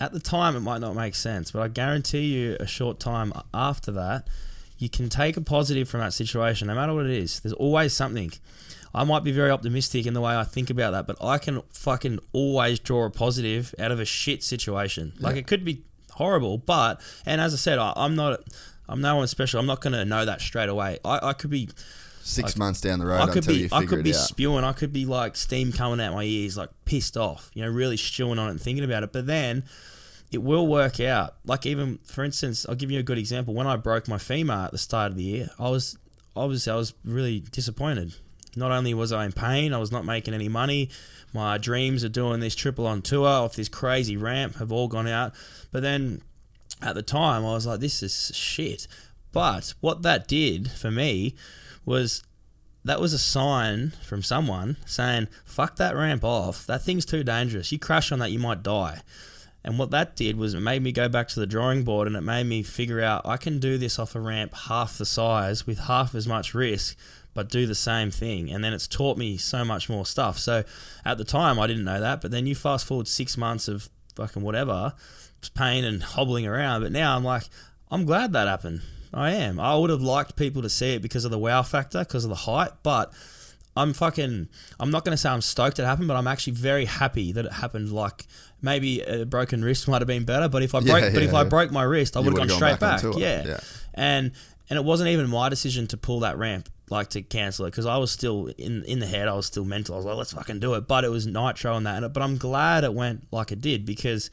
At the time, it might not make sense, but I guarantee you, a short time after that, you can take a positive from that situation, no matter what it is. There's always something. I might be very optimistic in the way I think about that, but I can fucking always draw a positive out of a shit situation. Like it could be horrible, but and as I said, I, I'm not. I'm no one special. I'm not going to know that straight away. I, I could be Six months down the road I could be you I could be spewing. I could be like steam coming out my ears, like pissed off. You know, really stewing on it and thinking about it. But then it will work out. Like even for instance, I'll give you a good example. When I broke my femur at the start of the year, I was obviously I was really disappointed. Not only was I in pain, I was not making any money. My dreams of doing this triple on tour off this crazy ramp have all gone out. But then at the time, I was like, this is shit. But what that did for me was that was a sign from someone saying, fuck that ramp off. That thing's too dangerous. You crash on that, you might die. And what that did was it made me go back to the drawing board and it made me figure out I can do this off a ramp half the size with half as much risk, but do the same thing. And then it's taught me so much more stuff. So at the time, I didn't know that. But then you fast forward six months of fucking whatever, pain and hobbling around. But now I'm like, I'm glad that happened. I am. I would have liked people to see it because of the wow factor, because of the height, but I'm fucking. I'm not going to say I'm stoked it happened, but I'm actually very happy that it happened. Like maybe a broken wrist might have been better, but if I broke, Yeah, but yeah, if I broke my wrist, I would have gone straight back back. Yeah. yeah. and and it wasn't even my decision to pull that ramp, like to cancel it, because I was still in in the head. I was still mental. I was like, let's fucking do it. But it was Nitro and that. But I'm glad it went like it did because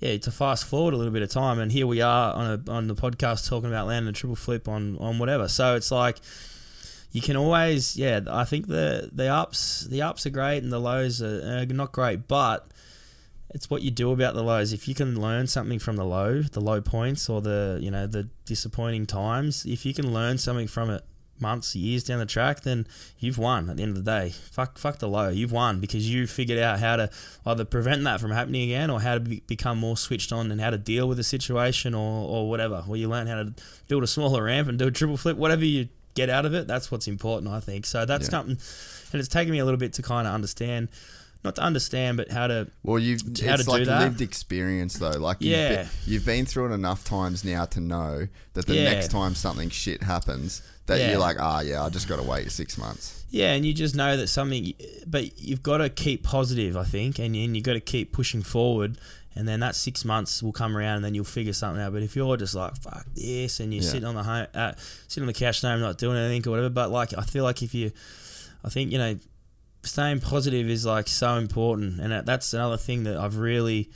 yeah, to fast forward a little bit of time, and here we are on a, on the podcast talking about landing a triple flip on on whatever. So it's like you can always, yeah. I think the the ups the ups are great and the lows are, are not great, but it's what you do about the lows. If you can learn something from the low, the low points, or the you know the disappointing times, if you can learn something from it months, years down the track, then you've won at the end of the day. Fuck, fuck the low. You've won because you figured out how to either prevent that from happening again or how to be, become more switched on and how to deal with the situation or, or whatever. Or you learn how to build a smaller ramp and do a triple flip, whatever you get out of it, that's what's important, I think. So that's Yeah. something, and it's taken me a little bit to kind of understand, not to understand, but how to Well, you've How it's to like do that. lived experience though. Like you've, Yeah. been, you've been through it enough times now to know that the Yeah. next time something shit happens, that Yeah. you're like, ah, yeah, I just got to wait six months. Yeah, and you just know that something, but you've got to keep positive, I think, and, and you've got to keep pushing forward. And then that six months will come around, and then you'll figure something out. But if you're just like fuck this, and you're Yeah. sitting on the home, uh, sitting on the couch, at home, not doing anything or whatever. But like, I feel like if you, I think you know, staying positive is like so important, and that's another thing that I've really,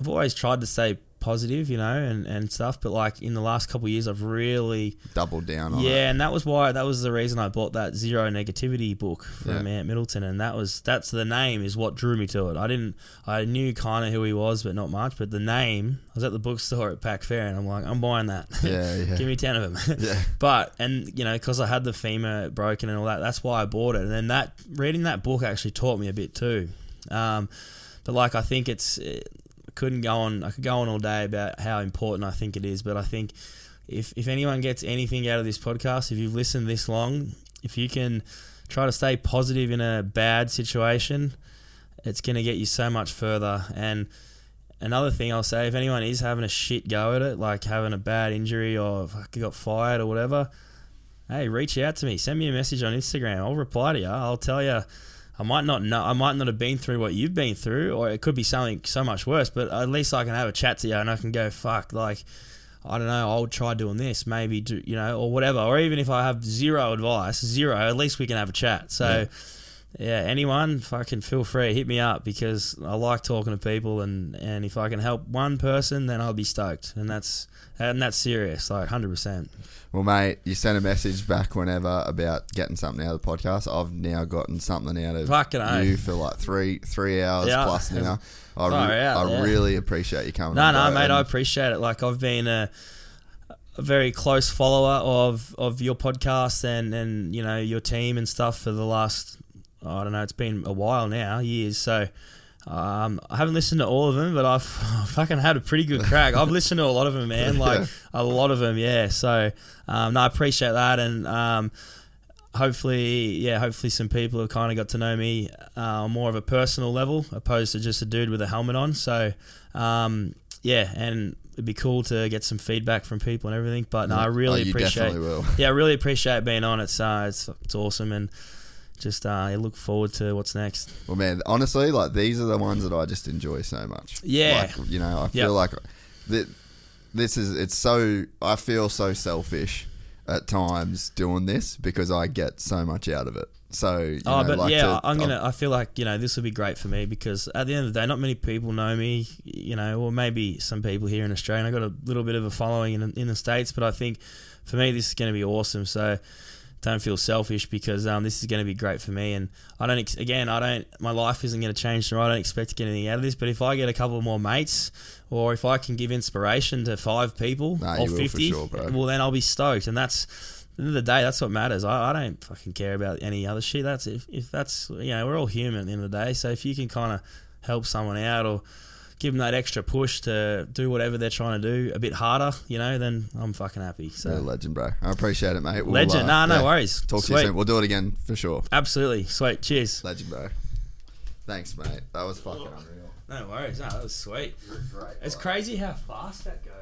I've always tried to stay positive, you know, and, and stuff. But like in the last couple of years, I've really doubled down on yeah, it. and that was why that was the reason I bought that zero negativity book from Yeah. Ant Middleton, and that was that's the name is what drew me to it. I didn't I knew kind of who he was, but not much. But the name, I was at the bookstore at Pac Fair, and I'm like, I'm buying that. Yeah, yeah. Give me ten of them. Yeah. But and you know because I had the femur broken and all that, that's why I bought it. And then that reading that book actually taught me a bit too. Um, but like I think it's it, couldn't go on. I could go on all day about how important I think it is, but I think if if anyone gets anything out of this podcast, if you've listened this long, if you can try to stay positive in a bad situation, it's going to get you so much further. And another thing I'll say, if anyone is having a shit go at it, like having a bad injury or got fired or whatever, hey, reach out to me. Send me a message on Instagram. I'll reply to you. I'll tell you. I might not know. I might not have been through what you've been through, or it could be something so much worse. But at least I can have a chat to you, and I can go, "Fuck, like, I don't know. I'll try doing this, maybe, do you know, or whatever. Or even if I have zero advice, zero, at least we can have a chat. So, yeah, anyone, fucking feel free, hit me up because I like talking to people, and and if I can help one person, then I'll be stoked, and that's and that's serious, like hundred percent. Well, mate, you sent a message back whenever about getting something out of the podcast. I've now gotten something out of Fucking you for like three three hours Yeah. plus now. I, re- out, I yeah. really appreciate you coming. No, on, no, mate, I appreciate it. Like I've been a, a very close follower of of your podcast and and you know your team and stuff for the last I don't know, it's been a while now, years. So. Um, I haven't listened to all of them, but I've fucking had a pretty good crack. I've listened to a lot of them, man. Like Yeah. a lot of them, yeah. So, um, no, I appreciate that, and um, hopefully, yeah, hopefully some people have kind of got to know me uh, on more of a personal level, opposed to just a dude with a helmet on. So, um, yeah, and it'd be cool to get some feedback from people and everything. But no, I really Oh, appreciate. Yeah, I really appreciate being on. It's uh, it's it's awesome, and just uh, I look forward to what's next. Well, man, honestly, like these are the ones that I just enjoy so much. Yeah. like, you know, I feel Yep. like that. This is it's so I feel so selfish at times doing this because I get so much out of it. So, you Oh, know, but like yeah, to- I'm gonna. I feel like you know this would be great for me because at the end of the day, not many people know me. You know, or maybe some people here in Australia. I got a little bit of a following in in the states, but I think for me this is going to be awesome. So don't feel selfish because um, this is going to be great for me. And I don't, ex- again, I don't, my life isn't going to change tomorrow. I don't expect to get anything out of this. But if I get a couple more mates, or if I can give inspiration to five people Nah, or you will for 50, sure, well, then I'll be stoked. And that's, at the end of the day, that's what matters. I, I don't fucking care about any other shit. That's if, if that's, you know, we're all human at the end of the day. So if you can kind of help someone out or, Give them that extra push to do whatever they're trying to do a bit harder, you know. Then I'm fucking happy. So You're a legend, bro. I appreciate it, mate. We'll, Legend. Uh, nah, no worries. Talk to you soon. We'll do it again for sure. Absolutely. Sweet. Cheers. Legend, bro. Thanks, mate. That was fucking unreal. No worries. No, that was sweet. Great. It's crazy how fast that goes.